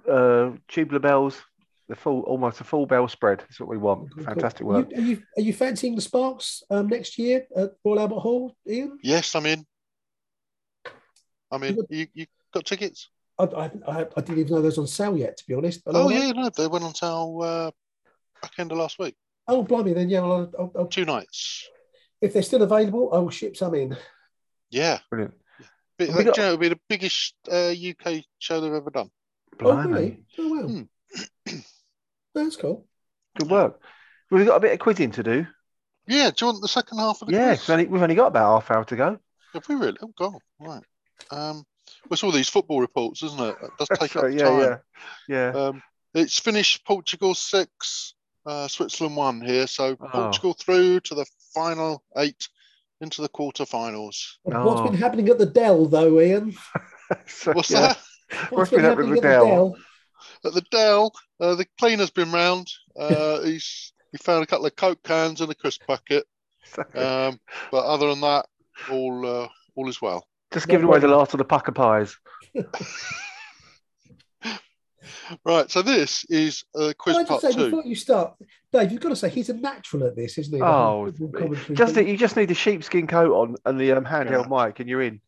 Speaker 6: uh, tubular bells, the full, almost a full bell spread. That's what we want.
Speaker 4: Cool, cool.
Speaker 6: Fantastic
Speaker 4: Are
Speaker 6: work.
Speaker 4: you, are you are you fancying the Sparks um, next year at Royal Albert Hall, Ian?
Speaker 5: Yes, I'm in. I'm in. You, you got tickets?
Speaker 4: I, I, I, I didn't even know those on sale yet, to be honest. But
Speaker 5: Oh,
Speaker 4: I'll-
Speaker 5: yeah, no, they went on sale uh, back end of last week.
Speaker 4: Oh, blimey, then yeah. I'll, I'll, I'll,
Speaker 5: Two nights.
Speaker 4: if they're still available, I will ship some in.
Speaker 5: Yeah.
Speaker 6: Brilliant.
Speaker 5: But,
Speaker 6: Have we
Speaker 5: do
Speaker 6: got-
Speaker 5: you know, it'll be the biggest uh, UK show they've ever done.
Speaker 4: Oh,
Speaker 6: Blimey.
Speaker 4: really? Oh, wow.
Speaker 5: Hmm.
Speaker 4: That's cool.
Speaker 6: Good work. We've got a bit of quizzing to do.
Speaker 5: Yeah, do you want the second half of the
Speaker 6: Yeah,
Speaker 5: quiz?
Speaker 6: 'cause only, we've only got about half hour to go.
Speaker 5: Have we really? Oh, God. Right. Um, well, it's all these football reports, isn't it? It does take
Speaker 6: That's
Speaker 5: up
Speaker 6: right, yeah,
Speaker 5: time.
Speaker 6: yeah, yeah.
Speaker 5: Um, it's finished Portugal six, uh, Switzerland one here. So
Speaker 6: Oh.
Speaker 5: Portugal through to the final eight into the quarterfinals.
Speaker 4: What's been happening at the Dell, though, Ian?
Speaker 6: So,
Speaker 5: What's
Speaker 6: yeah.
Speaker 5: that?
Speaker 6: What's been happening with
Speaker 4: at
Speaker 6: Dell?
Speaker 5: At the Dell, uh, the cleaner's been round. Uh, he's he found a couple of Coke cans and a crisp packet. Um, but other than that, all uh, all is well.
Speaker 6: Just
Speaker 4: No
Speaker 6: giving away the last of the Pukka Pies.
Speaker 5: Right, so this is uh, quiz
Speaker 4: Can I
Speaker 5: part
Speaker 4: say
Speaker 5: two.
Speaker 4: before you start, Dave, you've got to say he's a natural at this, isn't he? The
Speaker 6: Oh,
Speaker 4: whole football commentary
Speaker 6: just you just need the sheepskin coat on and the um, handheld mic, and you're in.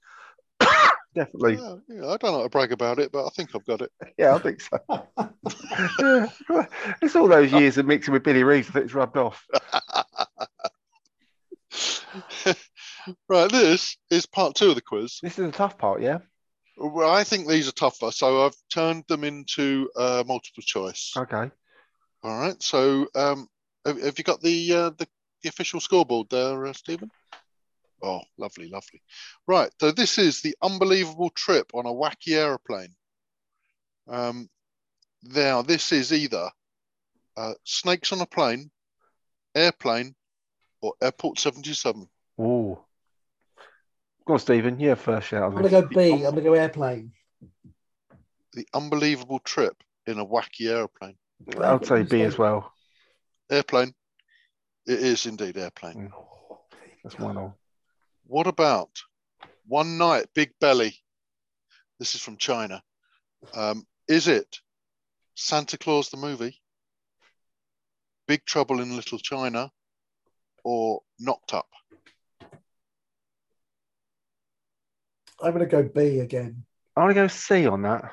Speaker 6: Definitely.
Speaker 5: Yeah, yeah, I don't know how to brag about it, but I think I've got it.
Speaker 6: Yeah, I think so. Yeah. It's all those years of mixing with Billy Reeves that it's rubbed off.
Speaker 5: Right, this is part two of the quiz.
Speaker 6: This is the tough part, yeah.
Speaker 5: Well, I think these are tougher, so I've turned them into uh, multiple choice.
Speaker 6: Okay.
Speaker 5: All right. So, um, have, have you got the, uh, the the official scoreboard there, uh, Stephen? Oh, lovely, lovely. Right. So this is the unbelievable trip on a wacky aeroplane. Um, now this is either uh, snakes on a plane, airplane, or airport seventy-seven.
Speaker 6: Ooh. Go on, Stephen. Yeah, first shout.
Speaker 4: I'm going to go B. I'm going to go airplane.
Speaker 5: The unbelievable trip in a wacky aeroplane.
Speaker 6: I'll say B as well.
Speaker 5: Airplane. It is indeed airplane.
Speaker 6: Mm. That's one all.
Speaker 5: What about one night, big belly? This is from China. Um, is it Santa Claus the movie, Big Trouble in Little China, or Knocked Up?
Speaker 4: I'm going to go B again.
Speaker 6: I want to go C on that.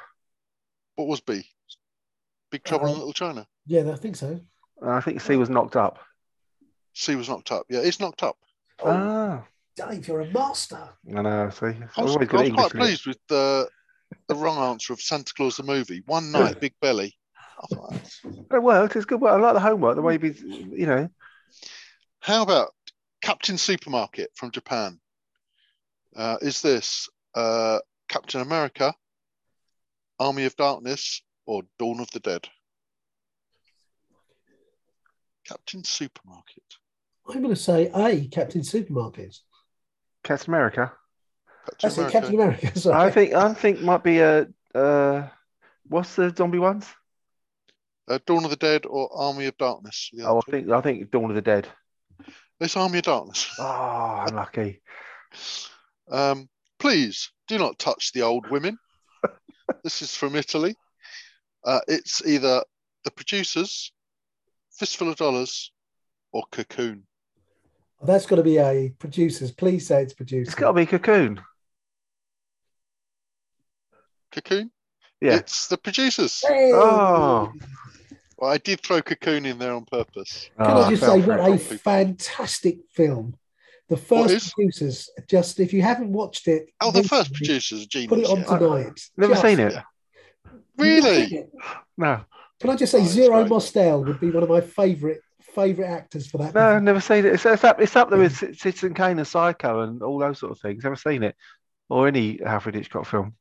Speaker 5: What was B? Big Trouble in
Speaker 4: Uh,
Speaker 5: Little China.
Speaker 4: Yeah, I think so.
Speaker 6: I think C was knocked up.
Speaker 5: C was knocked up. Yeah, it's knocked up.
Speaker 4: Oh,
Speaker 6: Ah,
Speaker 4: Dave, you're a master.
Speaker 6: I know. See,
Speaker 5: I
Speaker 6: I've
Speaker 5: was,
Speaker 6: always
Speaker 5: I
Speaker 6: got
Speaker 5: was quite
Speaker 6: in it.
Speaker 5: pleased with the the wrong answer of Santa Claus the movie. One night, big belly. I
Speaker 6: It worked. It's good work. I like the homework. The way we, you know,
Speaker 5: How about Captain Supermarket from Japan? Uh, is this uh, Captain America, Army of Darkness, or Dawn of the Dead? Captain Supermarket.
Speaker 4: I'm going to say A, Captain Supermarket.
Speaker 6: Captain America.
Speaker 5: Captain
Speaker 4: That's it,
Speaker 5: America.
Speaker 4: Captain America. Sorry.
Speaker 6: I think I think might be a. Uh, what's the zombie ones?
Speaker 5: Uh, Dawn of the Dead or Army of Darkness? The
Speaker 6: Oh,
Speaker 5: other
Speaker 6: I think I think Dawn of the Dead.
Speaker 5: two. It's Army of Darkness.
Speaker 6: Oh, unlucky.
Speaker 5: Um, please do not touch the old women. this is from Italy. Uh, it's either the producers, Fistful of Dollars, or Cocoon.
Speaker 4: That's got to be A. Producers, please say it's producers.
Speaker 6: It's got to be Cocoon.
Speaker 5: Cocoon?
Speaker 6: Yeah.
Speaker 5: It's the producers.
Speaker 4: Hey!
Speaker 6: Oh,
Speaker 5: Well, I did throw Cocoon in there on purpose.
Speaker 4: Can
Speaker 6: Oh,
Speaker 4: I just say, what a fantastic film. The first
Speaker 5: is?
Speaker 4: producers, just if you haven't watched it,
Speaker 5: Oh, the first
Speaker 4: recently,
Speaker 5: producers, genius.
Speaker 4: put it on
Speaker 5: yeah.
Speaker 4: tonight.
Speaker 6: Never
Speaker 4: Just-
Speaker 6: seen it.
Speaker 5: yeah.
Speaker 4: You've not seen
Speaker 5: Really?
Speaker 4: it?
Speaker 6: No,
Speaker 4: Can I just say,
Speaker 5: Oh, it's
Speaker 4: Zero
Speaker 5: great.
Speaker 4: Mostel would be one of my favourite favourite actors for that.
Speaker 6: no,
Speaker 4: movie.
Speaker 6: never seen it. It's, it's up. It's up there with Citizen Kane and Psycho and all those sort of things. Never seen it, or any Alfred Hitchcock film.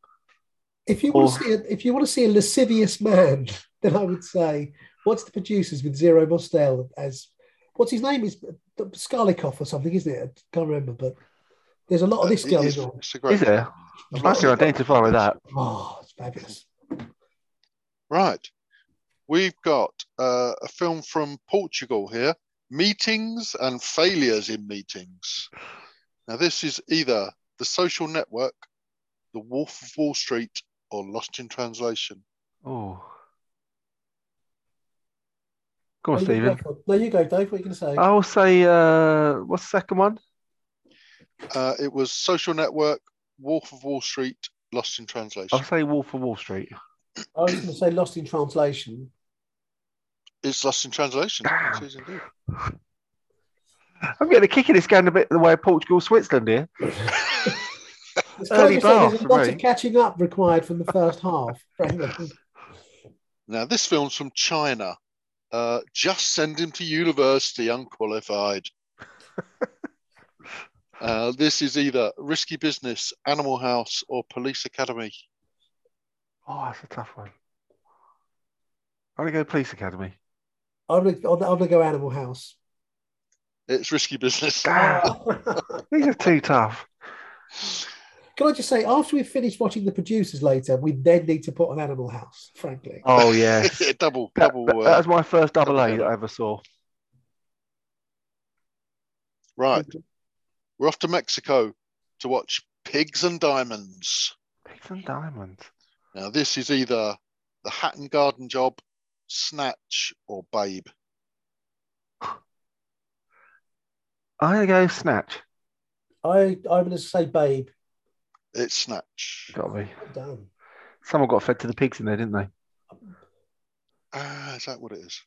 Speaker 4: If you want to see, a, if you want to see a lascivious man, then I would say, what's the producers with Zero Mostel as what's his name is Skarlikov or something, isn't it? I can't remember, but there's a lot of this
Speaker 5: Uh, it
Speaker 4: going
Speaker 5: is-
Speaker 4: on.
Speaker 5: It's a great
Speaker 6: Is there?
Speaker 5: film.
Speaker 6: I can identify with that.
Speaker 4: Oh, it's fabulous.
Speaker 5: Right. We've got uh, a film from Portugal here Meetings and Failures in Meetings. Now, this is either The Social Network, The Wolf of Wall Street, or Lost in Translation.
Speaker 6: Oh, go on,
Speaker 4: you go
Speaker 6: Stephen.
Speaker 4: for- No, you go, Dave. What are you going to say?
Speaker 6: I'll say. Uh, what's the second one?
Speaker 5: Uh, it was Social Network, Wolf of Wall Street, Lost in Translation.
Speaker 6: I'll say Wolf of Wall Street.
Speaker 4: I was going to say Lost in Translation.
Speaker 5: It's Lost in Translation.
Speaker 6: Damn.
Speaker 5: It is indeed.
Speaker 6: I'm getting a kick in this going a bit the way of Portugal, Switzerland here.
Speaker 4: It's
Speaker 6: Early
Speaker 4: of say there's a lot
Speaker 6: me.
Speaker 4: of catching up required from the first half.
Speaker 5: Now, this film's from China. Uh, just send him to university unqualified. uh, this is either Risky Business, Animal House, or Police Academy.
Speaker 6: Oh, that's a tough one. I'm gonna go Police Academy.
Speaker 4: I'm going to, I'm going to go Animal House.
Speaker 5: It's Risky Business.
Speaker 6: These are too tough.
Speaker 4: Can I just say, after we've finished watching the producers later, we then need to put on Animal House, frankly.
Speaker 6: Oh yes,
Speaker 5: double,
Speaker 6: that,
Speaker 5: double.
Speaker 6: that-
Speaker 5: uh,
Speaker 6: that was my first double
Speaker 5: double
Speaker 6: A that I ever saw.
Speaker 5: right. We're off to Mexico to watch Pigs and Diamonds.
Speaker 6: Pigs and Diamonds.
Speaker 5: Now, this is either The Hatton Garden Job, Snatch, or Babe?
Speaker 6: I'm go snatch.
Speaker 4: I I'm going to say Babe.
Speaker 5: It's Snatch.
Speaker 6: Got me.
Speaker 4: Damn.
Speaker 6: Someone got fed to the pigs in there, didn't they?
Speaker 5: Ah, is that what it is?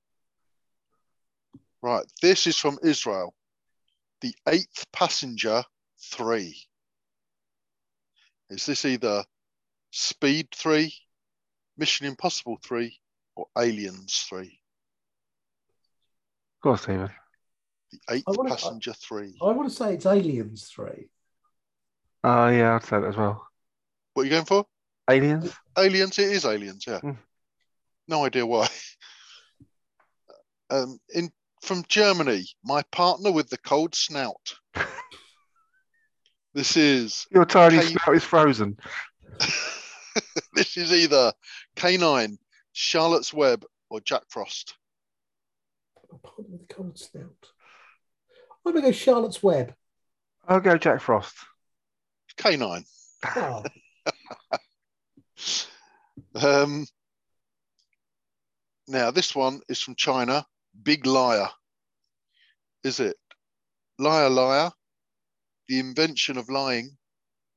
Speaker 5: Right. This is from Israel. The Eighth Passenger 3. Is this either Speed 3, Mission Impossible 3, or Aliens 3?
Speaker 6: Go on, Stephen.
Speaker 5: The Eighth
Speaker 4: wanna-
Speaker 5: Passenger 3.
Speaker 4: I want to say it's Aliens three.
Speaker 6: Oh yeah, I'd say that as well.
Speaker 5: What are you going for?
Speaker 6: Aliens.
Speaker 5: Aliens? It is Aliens, yeah.
Speaker 6: Hmm.
Speaker 5: No idea why. Um, in from Germany, my partner with the cold snout. this is
Speaker 6: Your tiny
Speaker 5: Hey.
Speaker 6: snout is frozen.
Speaker 5: this is either K9, Charlotte's Web, or Jack Frost.
Speaker 4: Partner with the cold snout. I'm going to go Charlotte's Web.
Speaker 6: I'll go Jack Frost.
Speaker 5: K9.
Speaker 4: Oh,
Speaker 5: Um, now this one is from China. Big liar. Is it liar liar, the invention of lying,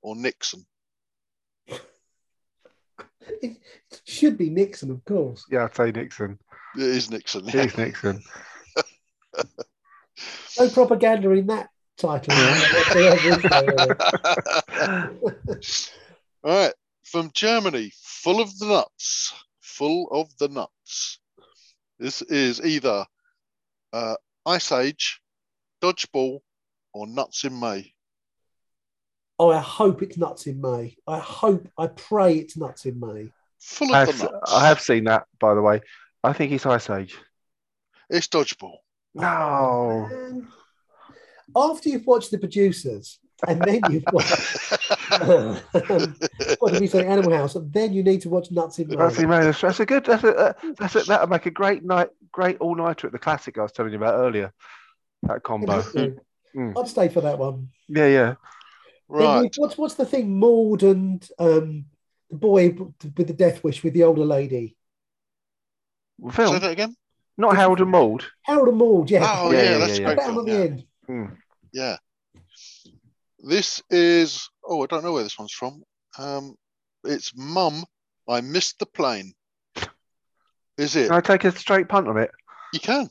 Speaker 5: or Nixon?
Speaker 4: it should be Nixon, of course.
Speaker 6: Yeah, I'd say Nixon.
Speaker 5: It is Nixon.
Speaker 6: It is Nixon.
Speaker 4: No propaganda in that title.
Speaker 5: All right, from Germany, full of the nuts, full of the nuts. This is either uh, Ice Age, Dodgeball, or Nuts in May.
Speaker 4: oh, I hope it's nuts in May. I hope, I pray it's nuts in May.
Speaker 5: Full
Speaker 6: I
Speaker 5: of
Speaker 6: have,
Speaker 5: the nuts.
Speaker 6: I have seen that, by the way. I think it's Ice Age.
Speaker 5: It's Dodgeball.
Speaker 6: No.
Speaker 4: Man. After you've watched the producers, and then you've watched what did we say, Animal House, and then you need to watch Nuts in May.
Speaker 6: That's, that's, that's a good. That's a, uh, that's a, that'll make a great night, great all nighter at the classic I was telling you about earlier. That combo. Mm.
Speaker 4: I'd stay for that one.
Speaker 6: Yeah, yeah.
Speaker 5: Right.
Speaker 4: we- What's what's the thing? Maud and um, the boy with the death wish with the older lady.
Speaker 5: Say
Speaker 6: Film,
Speaker 5: that again.
Speaker 6: not Harold and Maude.
Speaker 4: Harold and Maud, yeah.
Speaker 5: Oh
Speaker 6: Yeah,
Speaker 5: yeah,
Speaker 6: yeah,
Speaker 5: that's
Speaker 6: yeah,
Speaker 5: a
Speaker 6: yeah.
Speaker 5: great film.
Speaker 4: at the
Speaker 5: Yeah.
Speaker 4: end.
Speaker 6: Mm.
Speaker 5: Yeah. This is oh, I don't know where this one's from. Um, it's Mum. I missed the plane. Is it?
Speaker 6: Can I take a straight punt on it?
Speaker 5: You can.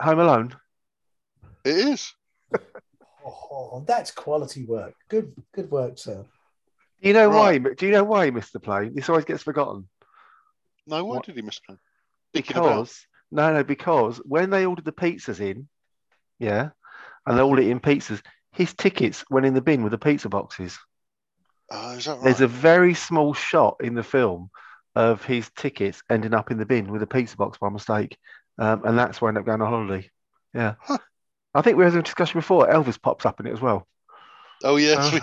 Speaker 6: Home Alone.
Speaker 5: It is.
Speaker 4: Oh, that's quality work. Good, good work, sir.
Speaker 6: Do you know why?
Speaker 5: Right.
Speaker 6: Do you know why he missed the plane? This always gets forgotten.
Speaker 5: No, why
Speaker 6: What?
Speaker 5: did he miss the plane? Thinking about-
Speaker 6: Because no, no, because when they ordered the pizzas in, yeah, and they're all eating pizzas, his tickets went in the bin with the pizza boxes.
Speaker 5: Oh, is that right?
Speaker 6: There's a very small shot in the film of his tickets ending up in the bin with a pizza box by mistake, um, and that's why I ended up going on holiday. Yeah,
Speaker 5: Huh.
Speaker 6: I think we had a discussion before. Elvis pops up in it as well.
Speaker 5: Oh yes,
Speaker 6: Uh,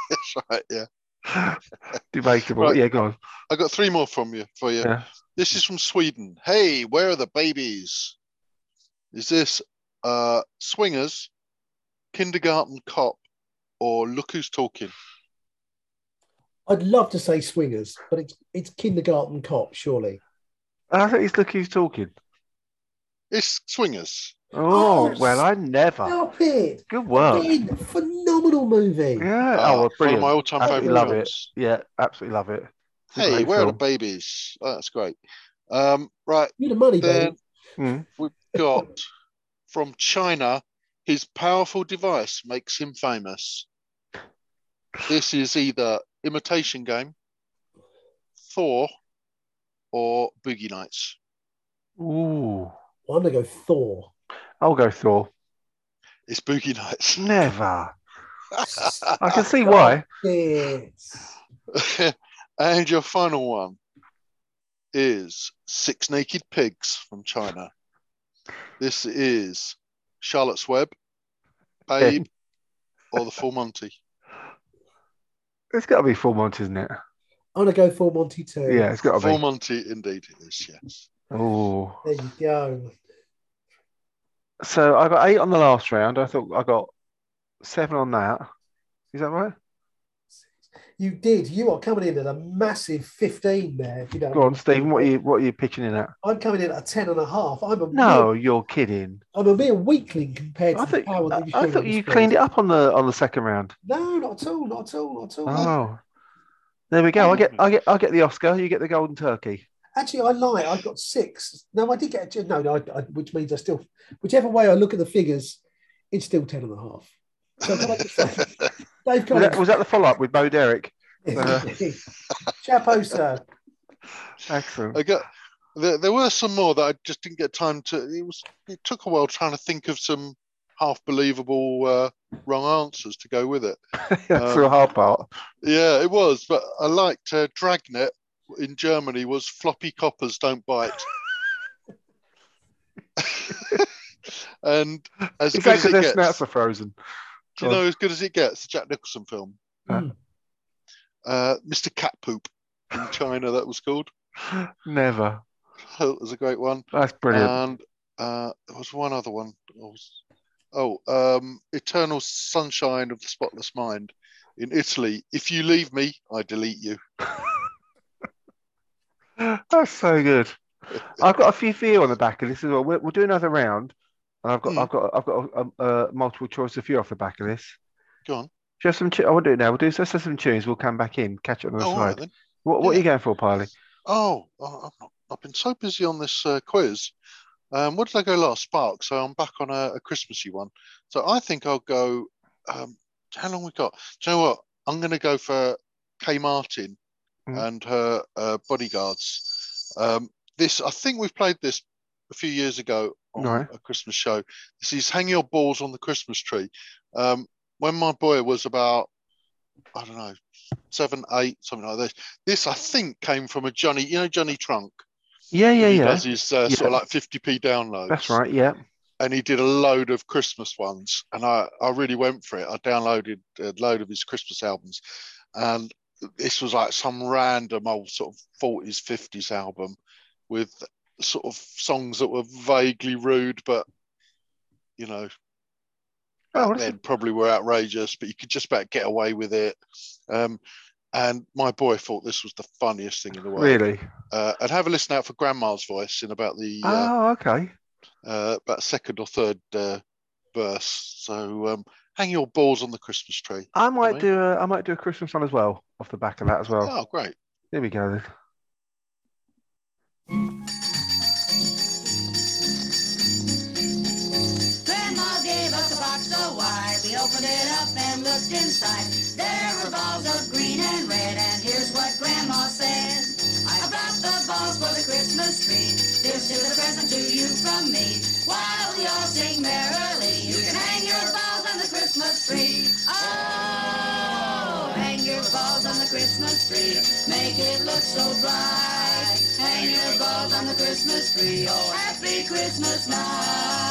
Speaker 5: that's right. Yeah,
Speaker 6: Debatable.
Speaker 5: Right.
Speaker 6: Yeah, go on.
Speaker 5: I got three more from you for you.
Speaker 6: Yeah.
Speaker 5: This is from Sweden. Hey, where are the babies? Is this uh Swingers, Kindergarten Cop, or Look Who's Talking?
Speaker 4: I'd love to say swingers, but it's it's kindergarten cop, surely.
Speaker 6: I think it's look who's talking.
Speaker 5: It's Swingers.
Speaker 6: Oh,
Speaker 4: Oh,
Speaker 6: well, I never.
Speaker 4: Stop it!
Speaker 6: Good work.
Speaker 4: Ben, phenomenal movie.
Speaker 6: Yeah.
Speaker 5: Uh,
Speaker 6: oh, well,
Speaker 5: one of
Speaker 6: brilliant.
Speaker 5: my all-time
Speaker 6: Absolutely
Speaker 5: favourite
Speaker 6: love
Speaker 5: films.
Speaker 6: it. Yeah, absolutely love it. It's
Speaker 5: Hey,
Speaker 6: great
Speaker 5: where are the babies? Oh, that's great. Um, right,
Speaker 4: You're the money,
Speaker 5: then
Speaker 4: Ben.
Speaker 6: Mm.
Speaker 5: we've got from China. His powerful device makes him famous. This is either Imitation Game, Thor, or Boogie Nights.
Speaker 6: Ooh.
Speaker 4: I'm gonna go Thor.
Speaker 6: I'll go Thor.
Speaker 5: It's Boogie Nights.
Speaker 6: Never. I can see why.
Speaker 5: And your final one is Six Naked Pigs from China. This is Charlotte's Web, Babe, or the Full Monty.
Speaker 6: It's got to be Full Monty, isn't it?
Speaker 4: I'm gonna go Full Monty too.
Speaker 6: Yeah, it's got to
Speaker 5: Full. Monty, indeed, it is. Yes.
Speaker 6: Oh.
Speaker 4: There you go.
Speaker 6: So I got eight on the last round. I thought I got seven on that. Is that right?
Speaker 4: You did. You are coming in at a massive 15 there. If you don't
Speaker 6: Go on, Stephen. What are you what are you pitching in at?
Speaker 4: I'm coming in at a 10 and a half. I'm a
Speaker 6: No,
Speaker 4: mere,
Speaker 6: you're kidding.
Speaker 4: I'm a mere weakling compared to
Speaker 6: I
Speaker 4: the
Speaker 6: thought
Speaker 4: power that
Speaker 6: I, I thought you cleaned it up on the on the second round.
Speaker 4: No, not at all. Not at all. Not at all.
Speaker 6: Oh, there we go. I get I get I get the Oscar. You get the golden turkey.
Speaker 4: Actually, I lie. I got six. No, I did get a no, no. I, I, which means I still, whichever way I look at the figures, it's still ten and a half. So can I just
Speaker 6: Was that, was that the follow up with Bo Derek?
Speaker 4: chapeau, sir.
Speaker 6: Excellent.
Speaker 5: I got there, there were some more that I just didn't get time to. It was it took a while trying to think of some half believable uh, wrong answers to go with it.
Speaker 6: That's the
Speaker 5: Um,
Speaker 6: hard part.
Speaker 5: Yeah, it was, but I liked uh, Dragnet in Germany was floppy coppers don't bite. and as
Speaker 6: Is
Speaker 5: good
Speaker 6: that
Speaker 5: as
Speaker 6: because
Speaker 5: it
Speaker 6: their
Speaker 5: gets,
Speaker 6: snouts are frozen?
Speaker 5: Do you know as good as it gets? The Jack Nicholson film,
Speaker 4: Mm.
Speaker 5: uh, Mr. Cat Poop in China, that was called.
Speaker 6: Never.
Speaker 5: That was a great one.
Speaker 6: That's brilliant.
Speaker 5: And uh, there was one other one. I was- Oh, um, Eternal Sunshine of the Spotless Mind in Italy. If you leave me, I delete you.
Speaker 6: That's so good. I've got a few for you on the back of this as well. We'll, we'll do another round, and I've got
Speaker 5: Hmm.
Speaker 6: I've got I've got a, a, a multiple choice of few off the back of this.
Speaker 5: Go on.
Speaker 6: Just some. Tu- I won't do it now. We'll do let's have some tunes. We'll come back in, catch it on the
Speaker 5: Oh,
Speaker 6: side.
Speaker 5: then.
Speaker 6: What what are you going for, Piley?
Speaker 5: Oh, oh, I've, I've been so busy on this uh, quiz. Um, what did I go last? Spark. So I'm back on a, a Christmassy one. So I think I'll go. Um, how long we got? Do you know what? I'm going to go for Kay Martin
Speaker 6: Mm.
Speaker 5: and her uh, bodyguards. Um, this I think we've played this a few years ago on
Speaker 6: Right.
Speaker 5: a Christmas show. This is Hang Your Balls on the Christmas Tree. Um, when my boy was about, I don't know, seven, eight, something like this. This I think came from a Johnny, you know, Johnny Trunk.
Speaker 6: Yeah, yeah,
Speaker 5: he
Speaker 6: yeah.
Speaker 5: does his uh, sort of like 50p downloads.
Speaker 6: That's right. Yeah.
Speaker 5: And he did a load of Christmas ones, and I, I really went for it. I downloaded a load of his Christmas albums, and this was like some random old sort of 40s, 50s album with sort of songs that were vaguely rude, but you know,
Speaker 6: Oh,
Speaker 5: then probably were outrageous, but you could just about get away with it. Um, and my boy thought this was the funniest thing in the world.
Speaker 6: really.
Speaker 5: Uh, and have a listen out for Grandma's voice in about the uh,
Speaker 6: Oh, okay.
Speaker 5: uh, about second or third uh, verse. So um, hang your balls on the Christmas tree.
Speaker 6: I might do a I might do a Christmas one as well off the back of that as well.
Speaker 5: Oh, great.
Speaker 6: Here we go then.
Speaker 9: Looked inside. There were balls of green and red, and here's what Grandma said. I brought the balls for the Christmas tree. This is a present to you from me. While we all sing merrily, you can hang your balls on the Christmas tree. Oh, hang your balls on the Christmas tree. Make it look so bright. Hang your balls on the Christmas tree. Oh, happy Christmas night.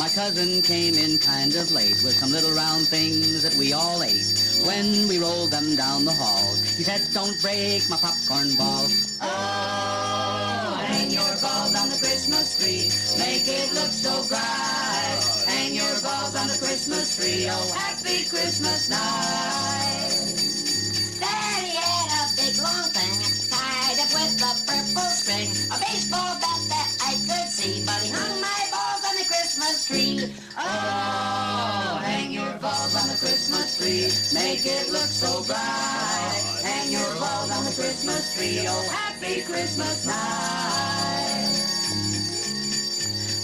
Speaker 8: My cousin came in kind of late with some little round things that we all ate. When we rolled them down the hall, he said, don't break my popcorn ball.
Speaker 9: Oh, hang your balls on the Christmas tree. Make it look so bright. Hang your balls on the Christmas tree. Oh, happy Christmas night. Daddy had a big long thing tied up with a purple string. A baseball bat that I could see, but he hung my balls on the Christmas tree. Oh, hang your balls on the Christmas tree. Make it look so bright. Hang your balls on the Christmas tree. Oh, happy Christmas night.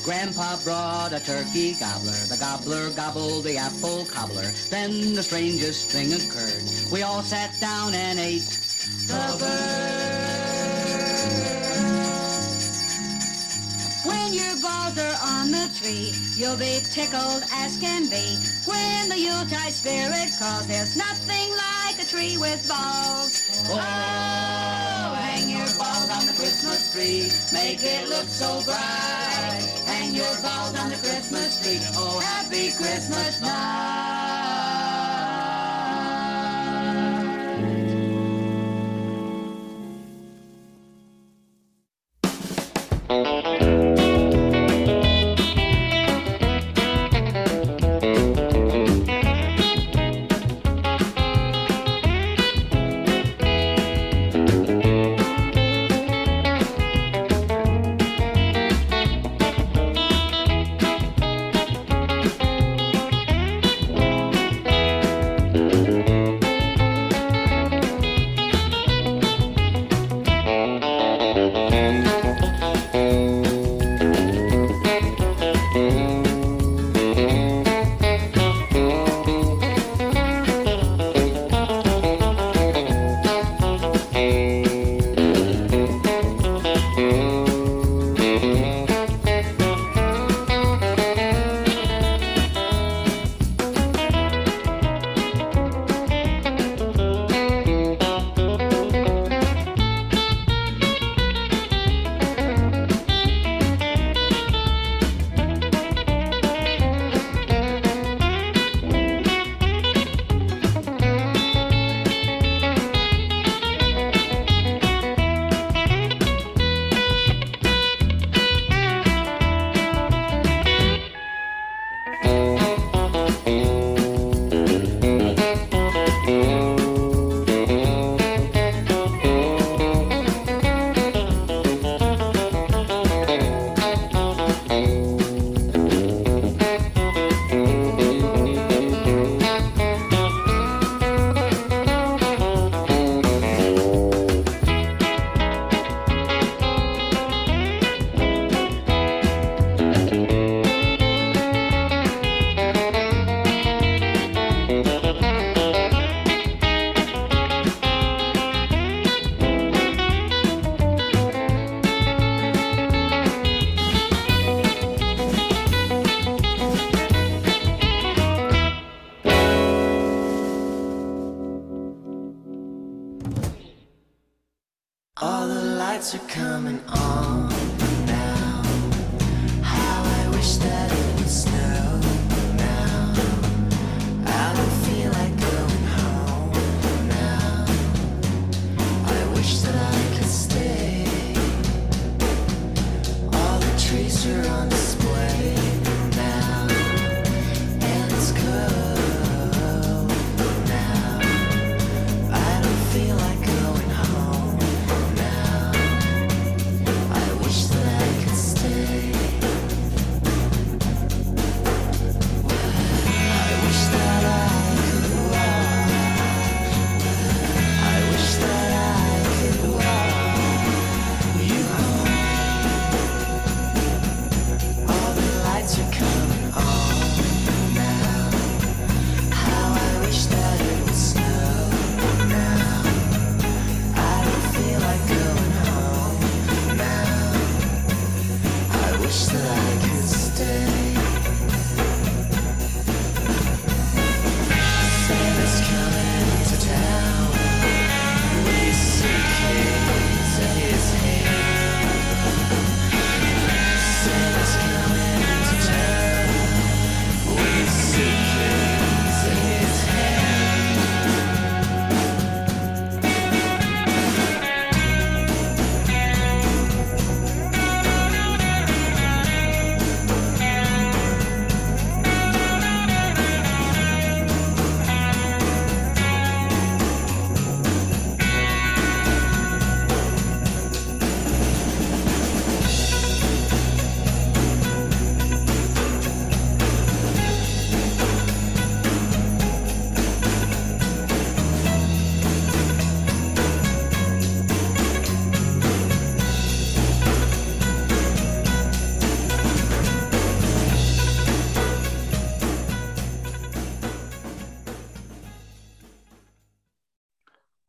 Speaker 8: Grandpa brought a turkey gobbler. The gobbler gobbled the apple cobbler. Then the strangest thing occurred. We all sat down and ate
Speaker 9: the When your balls are on the tree, you'll be tickled as can be. When the Yuletide spirit calls, there's nothing like a tree with balls. Oh, hang your balls on the Christmas tree, make it look so bright. Hang your balls on the Christmas tree, oh, happy Christmas night.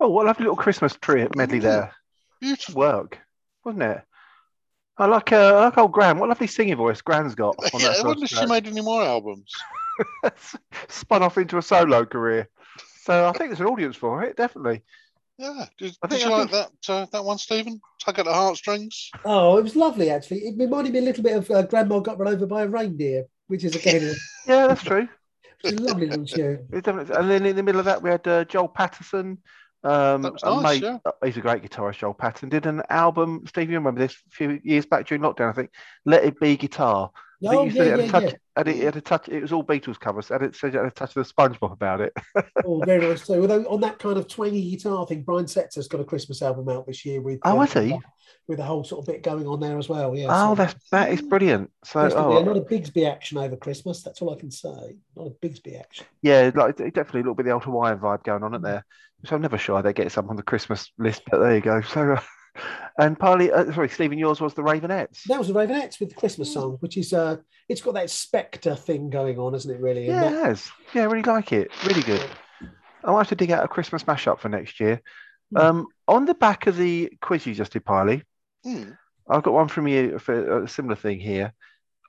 Speaker 6: Oh, what a lovely little Christmas tree medley there.
Speaker 5: Beautiful.
Speaker 6: Work, wasn't it? I like, uh, I like old Gran. What a lovely singing voice Gran's got. On
Speaker 5: Yeah,
Speaker 6: that
Speaker 5: I wonder if she
Speaker 6: track.
Speaker 5: made any more albums.
Speaker 6: Spun off into a solo career. So I think there's an audience for it, definitely.
Speaker 5: Yeah. Did,
Speaker 6: I
Speaker 5: did
Speaker 6: think-
Speaker 5: you
Speaker 6: I
Speaker 5: like that uh, that one, Stephen? Tug at the heartstrings.
Speaker 4: Oh, it was lovely actually. It reminded me a little bit of uh, Grandma got run over by a reindeer, which is again a,
Speaker 6: Yeah, that's true.
Speaker 4: it's a lovely little tune.
Speaker 6: And then in the middle of that, we had uh, Joel Paterson. Um,
Speaker 5: nice,
Speaker 6: mate-
Speaker 5: yeah.
Speaker 6: He's a great guitarist, Joel Paterson. Did an album, Steve, you remember this a few years back during lockdown, I think. Let It Be Guitar.
Speaker 4: Oh yeah,
Speaker 6: it had
Speaker 4: yeah,
Speaker 6: touch,
Speaker 4: yeah.
Speaker 6: And it had a touch. It was all Beatles covers, and it said it had a touch of the SpongeBob about it.
Speaker 4: Oh, very nice too. Although on that kind of twangy guitar thing, Brian Setzer's got a Christmas album out this year with
Speaker 6: Oh,
Speaker 4: uh,
Speaker 6: has he?
Speaker 4: With a whole sort of bit going on there as well. Yeah.
Speaker 6: oh,
Speaker 4: so-
Speaker 6: that's that is brilliant. So, oh,
Speaker 4: a lot of Bigsby action over Christmas. That's all I can say. Not a Bigsby action.
Speaker 6: yeah, like definitely a little bit of the Old Hawaiian vibe going on, isn't there? So I'm never sure they get some on the Christmas list, but there you go. So, uh, and partly, uh, sorry, Stephen, yours was the Raveonettes.
Speaker 4: That was the Raveonettes with the. Christmas song, which is uh, it's got that Spector thing going on, isn't it? Really.
Speaker 6: Yeah, it has. Yeah, I really like it. Really good. I might have to dig out a Christmas mashup for next year.
Speaker 4: Hmm.
Speaker 6: Um, on the back of the quiz you just did, Piley,
Speaker 5: Hmm.
Speaker 6: I've got one from you for a similar thing here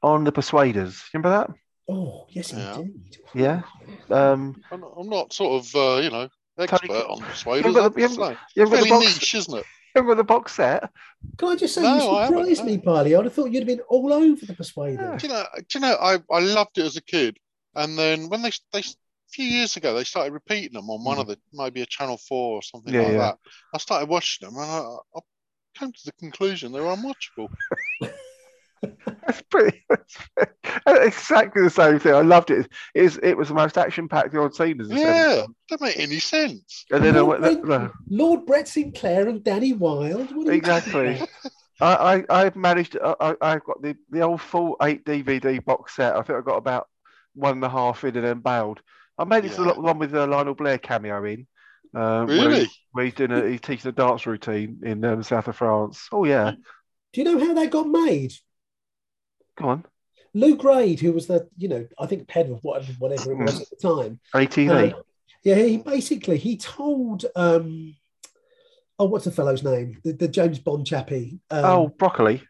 Speaker 6: on the Persuaders. Remember that?
Speaker 4: Oh yes,
Speaker 5: Yeah.
Speaker 4: indeed.
Speaker 6: Yeah. Um,
Speaker 5: I'm, not- I'm not sort of uh, you know expert on persuaders.
Speaker 6: You haven't the-
Speaker 5: I'd
Speaker 6: you
Speaker 5: say.
Speaker 6: haven't- you haven't got the box-
Speaker 5: niche, isn't it?
Speaker 6: remember the box set?
Speaker 4: Can I just say
Speaker 5: No,
Speaker 4: you
Speaker 5: I haven't,
Speaker 4: surprised me, Parley? I'd have thought you'd have been all over the Persuaders.
Speaker 5: Do you know? Do you know? I, I loved it as a kid, and then when they they a few years ago they started repeating them on one of the maybe a Channel Four or something
Speaker 6: Yeah,
Speaker 5: like
Speaker 6: yeah.
Speaker 5: that. I started watching them, and I, I came to the conclusion they were unwatchable.
Speaker 6: That's pretty. exactly the same thing. I loved it. It, is, it was the most action-packed I'd seen as a
Speaker 5: Yeah,
Speaker 6: seven.
Speaker 5: don't make any sense.
Speaker 6: And then I
Speaker 4: Lord,
Speaker 6: went,
Speaker 4: Brett,
Speaker 6: no,
Speaker 4: Lord Brett Sinclair and Danny Wilde. What
Speaker 6: exactly. I, I, I've managed. I, I- I've got the, the old full eight DVD box set. I think I got about one and a half in and then bailed. I made it to the one with the Lionel Blair cameo in. Um, Where, he-
Speaker 5: Really?
Speaker 6: where he's doing a, he's teaching a dance routine in um, south of France. Oh yeah,
Speaker 4: Do you know how that got made?
Speaker 6: come on,
Speaker 4: Lew Grade, who was the, you know, I think head of whatever, whatever it was at the time.
Speaker 6: ATV.
Speaker 4: uh, yeah, he basically he told, um, oh, what's the fellow's name? The, the James Bond chappie. Um,
Speaker 6: oh, broccoli.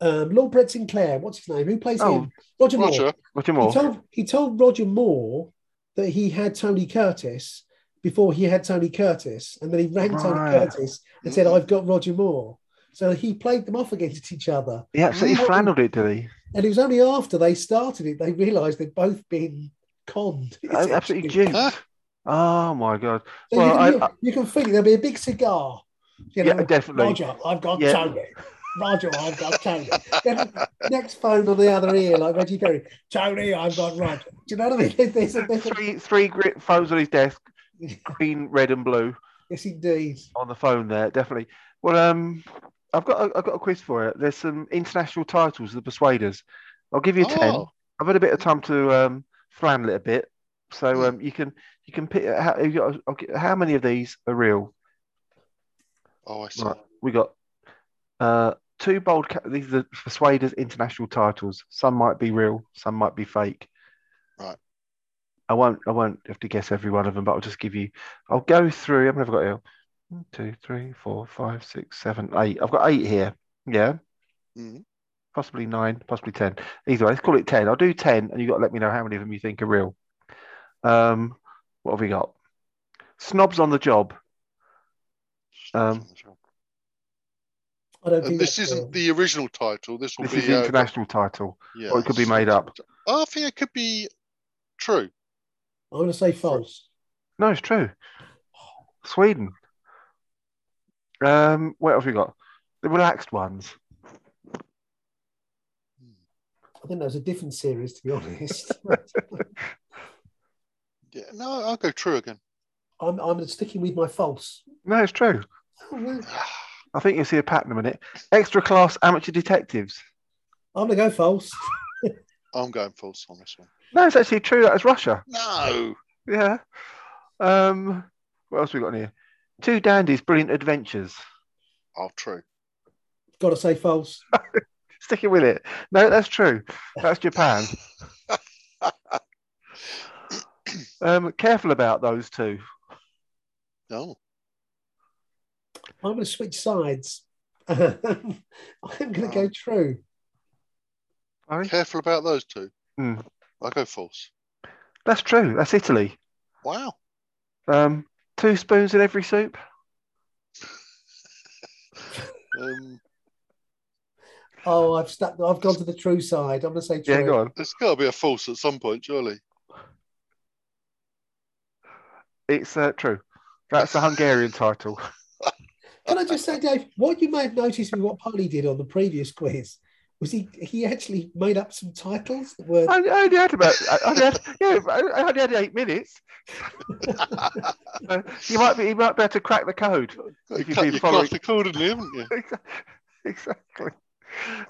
Speaker 4: um, Lord Brett Sinclair. What's his name? Who plays
Speaker 6: Oh,
Speaker 4: him? Roger Moore.
Speaker 5: Roger,
Speaker 6: Roger
Speaker 4: He
Speaker 6: Moore.
Speaker 4: told he told Roger Moore that he had Tony Curtis before he had Tony Curtis, and then he rang Tony Curtis and said, "I've got Roger Moore." So he played them off against each other.
Speaker 6: He absolutely
Speaker 4: Mm.
Speaker 6: flannelled it, did he?
Speaker 4: And it was only after they started it they realised they'd both been conned.
Speaker 6: Absolutely
Speaker 4: essentially.
Speaker 6: Oh my god!
Speaker 4: So
Speaker 6: Well,
Speaker 4: you,
Speaker 6: I,
Speaker 4: you,
Speaker 6: I,
Speaker 4: you can feel it. There'll be a big cigar. You
Speaker 6: Yeah,
Speaker 4: know,
Speaker 6: definitely.
Speaker 4: Roger, I've got
Speaker 6: Yeah.
Speaker 4: Tony. Roger, I've got Tony. Then next phone on the other ear, like Reggie Perry. Tony, I've got Roger. Do you know what I mean? There's a, there's a,
Speaker 6: three three phones on his desk, green, red, and blue
Speaker 4: yes, indeed.
Speaker 6: on the phone there. Definitely. Well, um, I've got a, I've got a quiz for you. There's some international titles of the Persuaders. I'll give you ten.
Speaker 5: Oh.
Speaker 6: I've had a bit of time to um, flannel it a bit, so
Speaker 5: Hmm.
Speaker 6: um, you can you can pick how, you got, how many of these are real.
Speaker 5: Oh, I see.
Speaker 6: Right, we got uh, two bold. Ca- these are the Persuaders international titles. Some might be real, some might be fake.
Speaker 5: Right.
Speaker 6: I won't. I won't have to guess every one of them, but I'll just give you. I'll go through. I've never got here. One, two, three, four, five, six, seven, eight. I've got eight here. Yeah,
Speaker 5: Mhm.
Speaker 6: possibly nine, possibly ten. Either way, let's call it ten. I'll do ten, and you got to let me know how many of them you think are real. Um, what have we got? Snobs on the job. Um,
Speaker 4: I don't think
Speaker 5: this isn't
Speaker 4: real.
Speaker 5: the original title. This will
Speaker 6: This
Speaker 5: be
Speaker 6: is the
Speaker 5: uh,
Speaker 6: international title,
Speaker 5: yeah,
Speaker 6: or it could be made up.
Speaker 5: I think it could be true.
Speaker 4: I'm going to say false.
Speaker 6: No, it's true. Sweden. Um, what have we got? The relaxed ones.
Speaker 4: I think that was a different series, to be honest.
Speaker 5: Yeah, no, I'll go true again.
Speaker 4: I'm, I'm sticking with my false.
Speaker 6: No, it's true.
Speaker 4: Oh, well,
Speaker 6: I think you'll see a pattern in a minute. Extra class amateur detectives.
Speaker 4: I'm going to go false.
Speaker 5: I'm going false on this one.
Speaker 6: No, it's actually true. That is Russia.
Speaker 5: No.
Speaker 6: Yeah. Um, what else we got in here? Two dandies, brilliant adventures.
Speaker 5: Oh, true.
Speaker 4: Got to say false.
Speaker 6: Sticking with it. No, that's true. That's Japan. um, careful about those two.
Speaker 5: No.
Speaker 4: I'm going to switch sides. I'm going to go true.
Speaker 6: Sorry?
Speaker 5: Careful about those two.
Speaker 6: Hmm.
Speaker 5: I'll go false.
Speaker 6: That's true. That's Italy.
Speaker 5: Wow.
Speaker 6: Um, two spoons in every soup.
Speaker 5: Um,
Speaker 4: Oh, I've stuck. I've gone to the true side. I'm going to say true.
Speaker 6: Yeah, go on.
Speaker 5: there's got to be a false at some point, surely.
Speaker 6: It's uh, true. That's the Hungarian title.
Speaker 4: Can I just say, Dave, what you may have noticed with what Polly did on the previous quiz was he he actually made up some titles that were.
Speaker 6: I, I only had about, I only had, yeah, I I only had eight minutes. You might be, you might be able to crack the code. If you've been following-
Speaker 5: cloth accordingly, haven't you?
Speaker 6: exactly.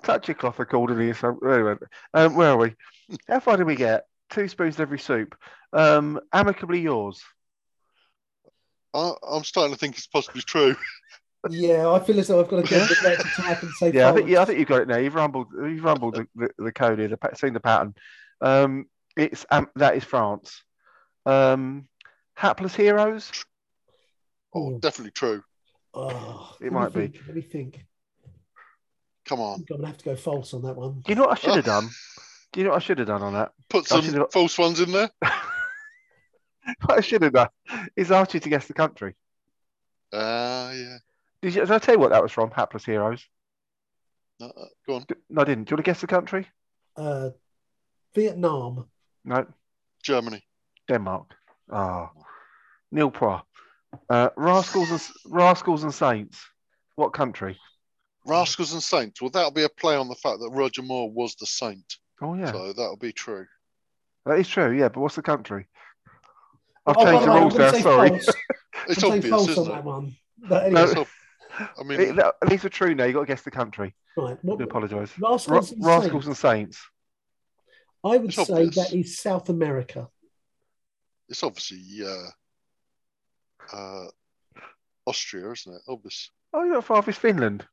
Speaker 6: Touch your cloth accordingly. So anyway, um, where are we? How far did we get? Two spoons in every soup. Um, amicably yours.
Speaker 5: I, I'm starting to think it's possibly true.
Speaker 4: Yeah, I feel as though I've got to go
Speaker 6: Yeah.
Speaker 4: to type and say
Speaker 6: Yeah, I think yeah, I think you've got it now. You've rumbled, you've rumbled the, the, the code here. The, pa- seen the pattern. Um, it's um, that is France. Um, hapless heroes.
Speaker 5: Oh, definitely true.
Speaker 4: Oh,
Speaker 6: It
Speaker 4: let me
Speaker 6: might be.
Speaker 4: think, Let me think.
Speaker 5: Come on.
Speaker 4: I'm going to have to go false on that one.
Speaker 6: Do you know what I should have
Speaker 5: Oh.
Speaker 6: done? Do you know what I should have done on that?
Speaker 5: Put some
Speaker 6: should've-
Speaker 5: false ones in there.
Speaker 6: What I should have done is asked you to guess the country.
Speaker 5: Ah, yeah.
Speaker 6: Did, you, did I tell you what that was from? Hapless heroes.
Speaker 5: Uh, go on.
Speaker 6: No, I didn't. Do you want to guess the country?
Speaker 4: Uh, Vietnam.
Speaker 6: No,
Speaker 5: Germany.
Speaker 6: Denmark. Ah, Neil Poir. Uh, Rascals and Rascals and Saints. What country?
Speaker 5: Rascals and Saints. Well, that'll be a play on the fact that Roger Moore was the saint.
Speaker 6: Oh yeah,
Speaker 5: So that'll be true.
Speaker 6: that is true. Yeah, but what's the country? I've
Speaker 4: Oh,
Speaker 6: changed
Speaker 4: the
Speaker 6: the rules
Speaker 4: gonna
Speaker 6: now. Sorry.
Speaker 5: It's obvious,
Speaker 4: false on
Speaker 5: isn't
Speaker 4: that
Speaker 5: it?
Speaker 4: one. But
Speaker 6: No.
Speaker 4: Anyway,
Speaker 5: It's ob- I mean,
Speaker 6: It- that- these are true now. You got to guess the country.
Speaker 4: right.
Speaker 6: I
Speaker 4: What,
Speaker 6: do apologise.
Speaker 4: Rascals and
Speaker 6: Rascals
Speaker 4: Saints.
Speaker 6: and Saints.
Speaker 4: I would
Speaker 5: It's
Speaker 4: say
Speaker 5: obvious.
Speaker 4: that is South America.
Speaker 5: it's obviously uh, uh, Austria, isn't it? Obvious.
Speaker 6: Oh, you're not far off. It's Finland.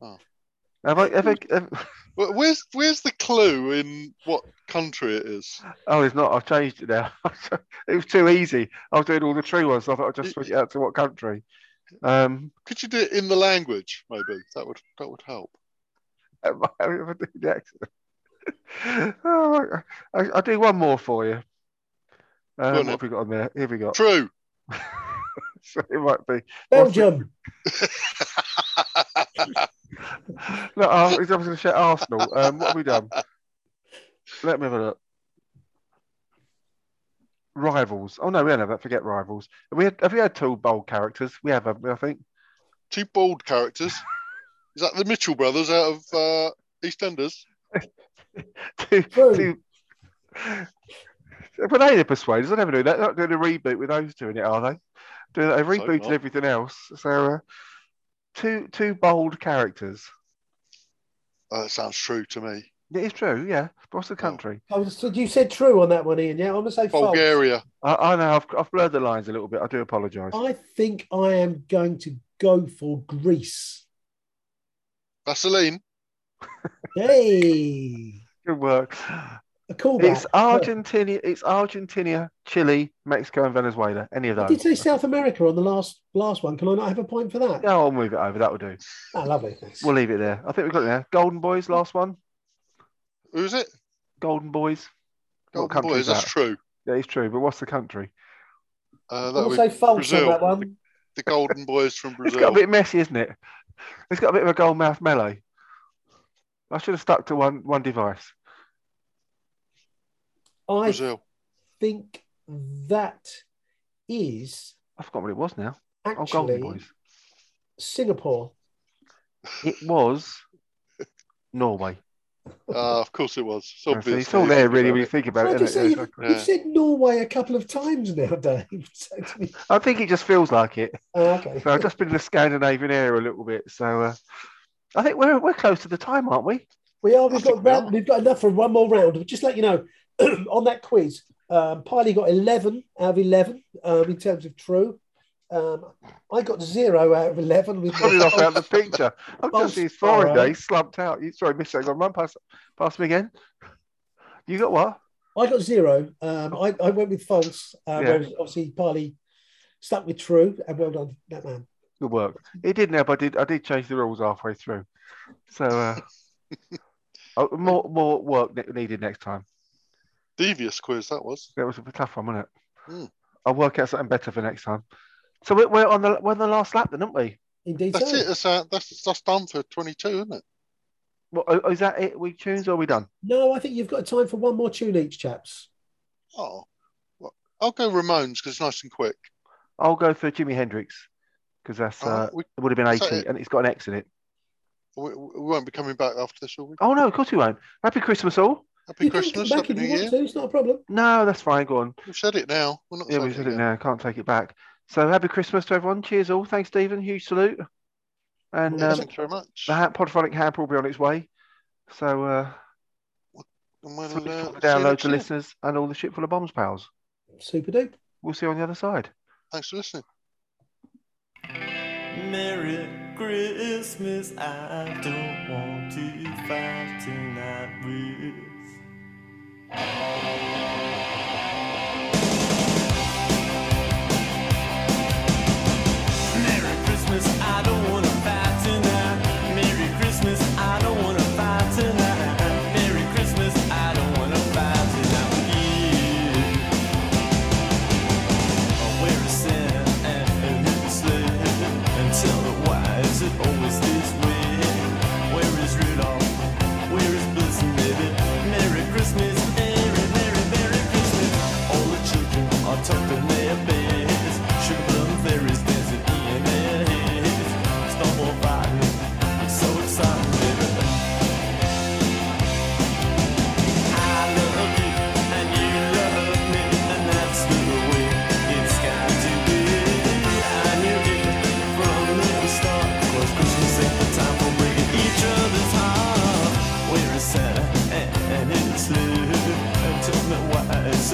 Speaker 5: Oh.
Speaker 6: Have I ever? have-
Speaker 5: where's where's the clue in what country it is?
Speaker 6: Oh, it's not. I've changed it now. it was too easy. I was doing all the true ones. So I thought I'd just switch it out to what country. Um,
Speaker 5: Could you do it in the language? Maybe that would that would help.
Speaker 6: am I ever doing the accent? oh, I, I'll do one more for you. Um, what have we got on there? Here we go.
Speaker 5: True.
Speaker 6: so it might be.
Speaker 4: Belgium.
Speaker 6: No, oh, he's obviously going to shout Arsenal. Um, what have we done? Let me have a look. Rivals. Oh no, we don't have that. Forget rivals. Have we had, have we had two bold characters? We have, haven't we, I think.
Speaker 5: Two bold characters. Is that the Mitchell brothers out of uh, EastEnders?
Speaker 6: two, two... But they the persuaders. I never do that. They're not doing a reboot with those two in it, are they? Doing they rebooted everything else. So uh, two two bold characters.
Speaker 5: Oh, that sounds true to me.
Speaker 6: It is true, yeah. But what's the country?
Speaker 4: I was, so you said true on that one, Ian. Yeah, I'm gonna say false.
Speaker 5: Bulgaria.
Speaker 6: I, I know I've, I've blurred the lines a little bit. I do apologise.
Speaker 4: I think I am going to go for Greece.
Speaker 5: Vaseline.
Speaker 4: Hey,
Speaker 6: Good work.
Speaker 4: a callback.
Speaker 6: It's Argentina. It's Argentina, Chile, Mexico, and Venezuela. Any of
Speaker 4: I
Speaker 6: those?
Speaker 4: did you say South America on the last last one. Can I not have a point for that?
Speaker 6: No, I'll move it over. That will do.
Speaker 4: Ah, lovely. Thanks.
Speaker 6: We'll leave it there. I think we've got it there. Golden Boys, last one.
Speaker 5: Who's it?
Speaker 6: Golden Boys. What
Speaker 5: Golden
Speaker 6: country
Speaker 5: Boys.
Speaker 6: is
Speaker 5: That's true.
Speaker 6: Yeah, it's true. But what's the country?
Speaker 5: Uh, that
Speaker 4: I'll say false
Speaker 5: Brazil.
Speaker 4: on that one.
Speaker 5: The Golden Boys from
Speaker 6: It's
Speaker 5: Brazil.
Speaker 6: got a bit messy, isn't it? It's got a bit of a gold mouth melee. I should have stuck to one one device.
Speaker 4: I
Speaker 5: Brazil.
Speaker 4: think that is
Speaker 6: I forgot what it was now. Oh,
Speaker 4: actually
Speaker 6: Golden Boys.
Speaker 4: Singapore.
Speaker 6: It was Norway.
Speaker 5: Uh, of course it was. It's obvious.
Speaker 6: it's all there, really, when you think about it.
Speaker 4: Say,
Speaker 6: it?
Speaker 4: You've,
Speaker 6: Yeah,
Speaker 4: you've said Norway a couple of times now, Dave. So to me-
Speaker 6: I think it just feels like it.
Speaker 4: Ah, okay.
Speaker 6: So I've just been in the Scandinavian area a little bit. So uh, I think we're we're close to the time, aren't we?
Speaker 4: We are. We've
Speaker 5: think
Speaker 4: got
Speaker 5: we
Speaker 4: round,
Speaker 5: are.
Speaker 4: we've got enough for one more round. Just let you know on that quiz, um, Piley got eleven out of eleven um, in terms of true. Um, I got zero out of eleven with
Speaker 6: Put it
Speaker 4: my
Speaker 6: off out of the picture. I'm just he's foreign
Speaker 4: fire.
Speaker 6: day, slumped out. You sorry, Mister, go on, run past past me again. You got what?
Speaker 4: I got zero. Um, I, I went with false, uh,
Speaker 6: Yeah.
Speaker 4: whereas obviously Piley stuck with true. And well done, that man.
Speaker 6: Good work. It didn't help. I did. I did change the rules halfway through. So uh, oh, more more work needed next time.
Speaker 5: Devious quiz that was.
Speaker 6: That was a tough one, wasn't it?
Speaker 5: Hmm.
Speaker 6: I'll work out something better for next time. So we're, we're on the we're on the last lap, then, aren't we?
Speaker 4: Indeed,
Speaker 5: That's
Speaker 4: so.
Speaker 5: it. That's, uh, that's that's done for 22, isn't it?
Speaker 6: Well, oh, is that it? We tunes or are we done?
Speaker 4: No, I think you've got time for one more tune each, chaps.
Speaker 5: Oh, well, I'll go Ramones because it's nice and quick.
Speaker 6: I'll go for Jimi Hendrix because that's
Speaker 5: Oh,
Speaker 6: uh,
Speaker 5: we-
Speaker 6: it would have been eighty,
Speaker 5: it?
Speaker 6: and it's got an X in it.
Speaker 5: We, we won't be coming back after this, will we?
Speaker 6: Oh no, of course we won't. Happy Christmas all.
Speaker 5: Happy
Speaker 4: you
Speaker 5: Christmas,
Speaker 4: back
Speaker 5: Happy
Speaker 4: if
Speaker 5: New
Speaker 4: you
Speaker 5: Year.
Speaker 4: want to. It's not a problem.
Speaker 6: No, that's fine. Go on.
Speaker 5: We've said it now. We're not
Speaker 6: Yeah, we
Speaker 5: saying
Speaker 6: said it
Speaker 5: again.
Speaker 6: now. Can't take it back. So happy Christmas to everyone. Cheers all. Thanks, Stephen. Huge salute. And
Speaker 5: Yeah,
Speaker 6: um,
Speaker 5: thank you very much.
Speaker 6: the ha- podphonic hamper will be on its way. So uh,
Speaker 5: we'll,
Speaker 6: so
Speaker 5: uh,
Speaker 6: can
Speaker 5: see you
Speaker 6: download
Speaker 5: next
Speaker 6: to listeners and all the ship full of bombs, pals.
Speaker 4: Super dupe.
Speaker 6: We'll see you on the other side.
Speaker 5: Thanks for listening.
Speaker 10: Merry Christmas, I don't want to fight tonight with. Christmas, I don't wanna fight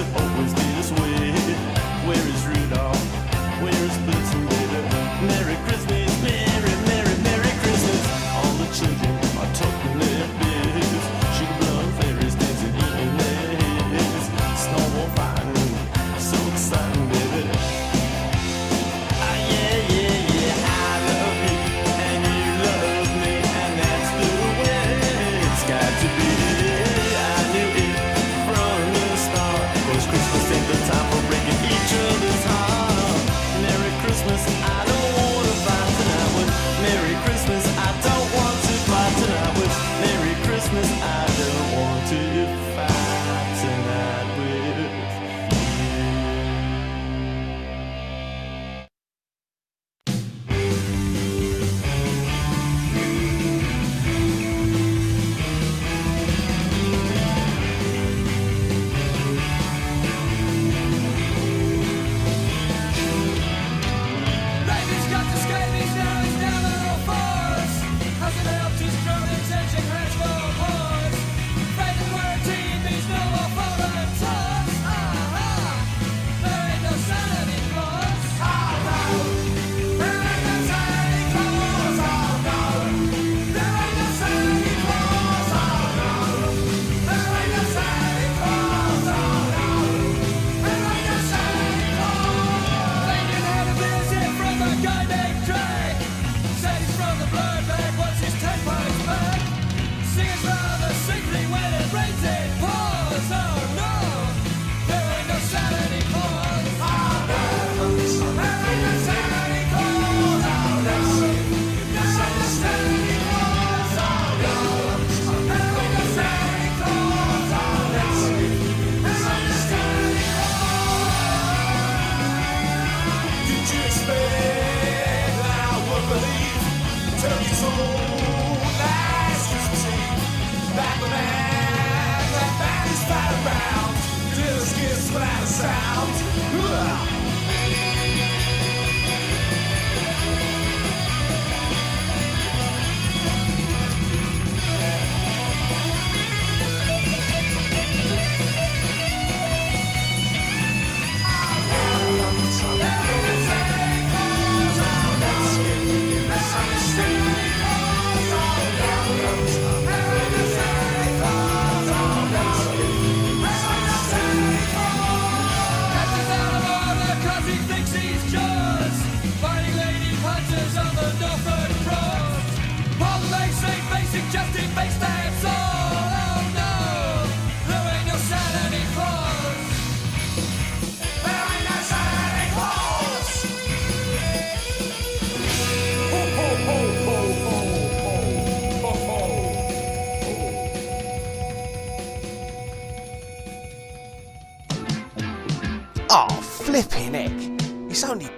Speaker 10: it always
Speaker 11: did.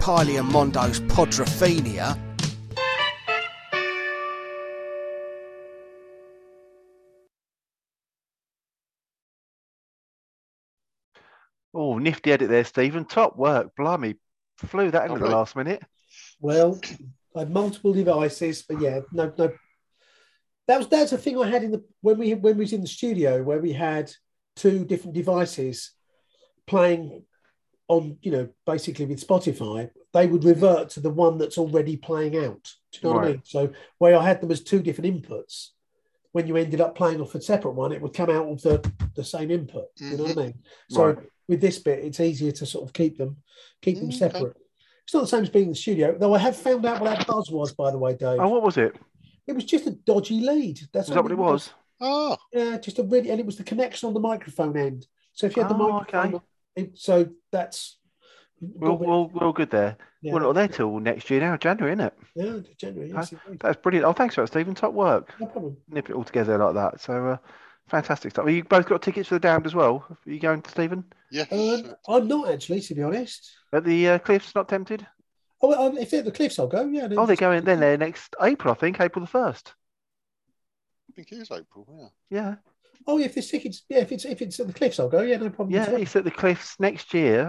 Speaker 11: Piley and Mondo's Podraphenia.
Speaker 6: Oh, nifty edit there, Stephen. Top work. Blimey. Flew that in at the
Speaker 5: Lovely.
Speaker 6: last minute.
Speaker 4: Well, I had multiple devices, but yeah, no, no. That was that's a thing I had in the when we when we was in the studio where we had two different devices playing on, you know, basically with Spotify. They would revert to the one that's already playing out. Do you know what I mean? So where I had them as two different inputs, when you ended up playing off a separate one, it would come out of the, the same input. You know what I mean? So
Speaker 6: Right.
Speaker 4: with this bit, it's easier to sort of keep them keep them
Speaker 5: Mm, okay.
Speaker 4: separate. It's not the same as being in the studio, though. I have found out what that buzz was, by the way, Dave.
Speaker 6: Oh, what was it?
Speaker 4: It was just a dodgy lead. That's
Speaker 6: Was that what it was?
Speaker 5: Oh,
Speaker 4: Yeah, just a really, and it was the connection on the microphone end. So if you had the
Speaker 6: Oh,
Speaker 4: microphone,
Speaker 6: okay.
Speaker 4: so that's
Speaker 6: We're, all- we're, we're good there.
Speaker 4: Yeah.
Speaker 6: We're not there till next year now, January, isn't it?
Speaker 4: yeah, January. Yes, indeed.
Speaker 6: That's brilliant. Oh, thanks for that, Stephen. Top work.
Speaker 4: no problem.
Speaker 6: Nip it all together like that. So, uh, fantastic stuff. Have you both got tickets for the Damned as well? Are you going to Stephen?
Speaker 5: yes.
Speaker 4: Um, I'm not actually, to be honest.
Speaker 6: At the uh, Cliffs, not tempted?
Speaker 4: Oh, well, um, if they're at the cliffs, I'll go. Yeah.
Speaker 6: Oh, they're going then there next April, I think, April the 1st.
Speaker 5: I think it is April, yeah.
Speaker 6: Yeah.
Speaker 4: Oh, if there's tickets, yeah. If it's if it's at the cliffs, I'll go. Yeah, no problem.
Speaker 6: Yeah,
Speaker 4: all.
Speaker 6: it's at the Cliffs next year.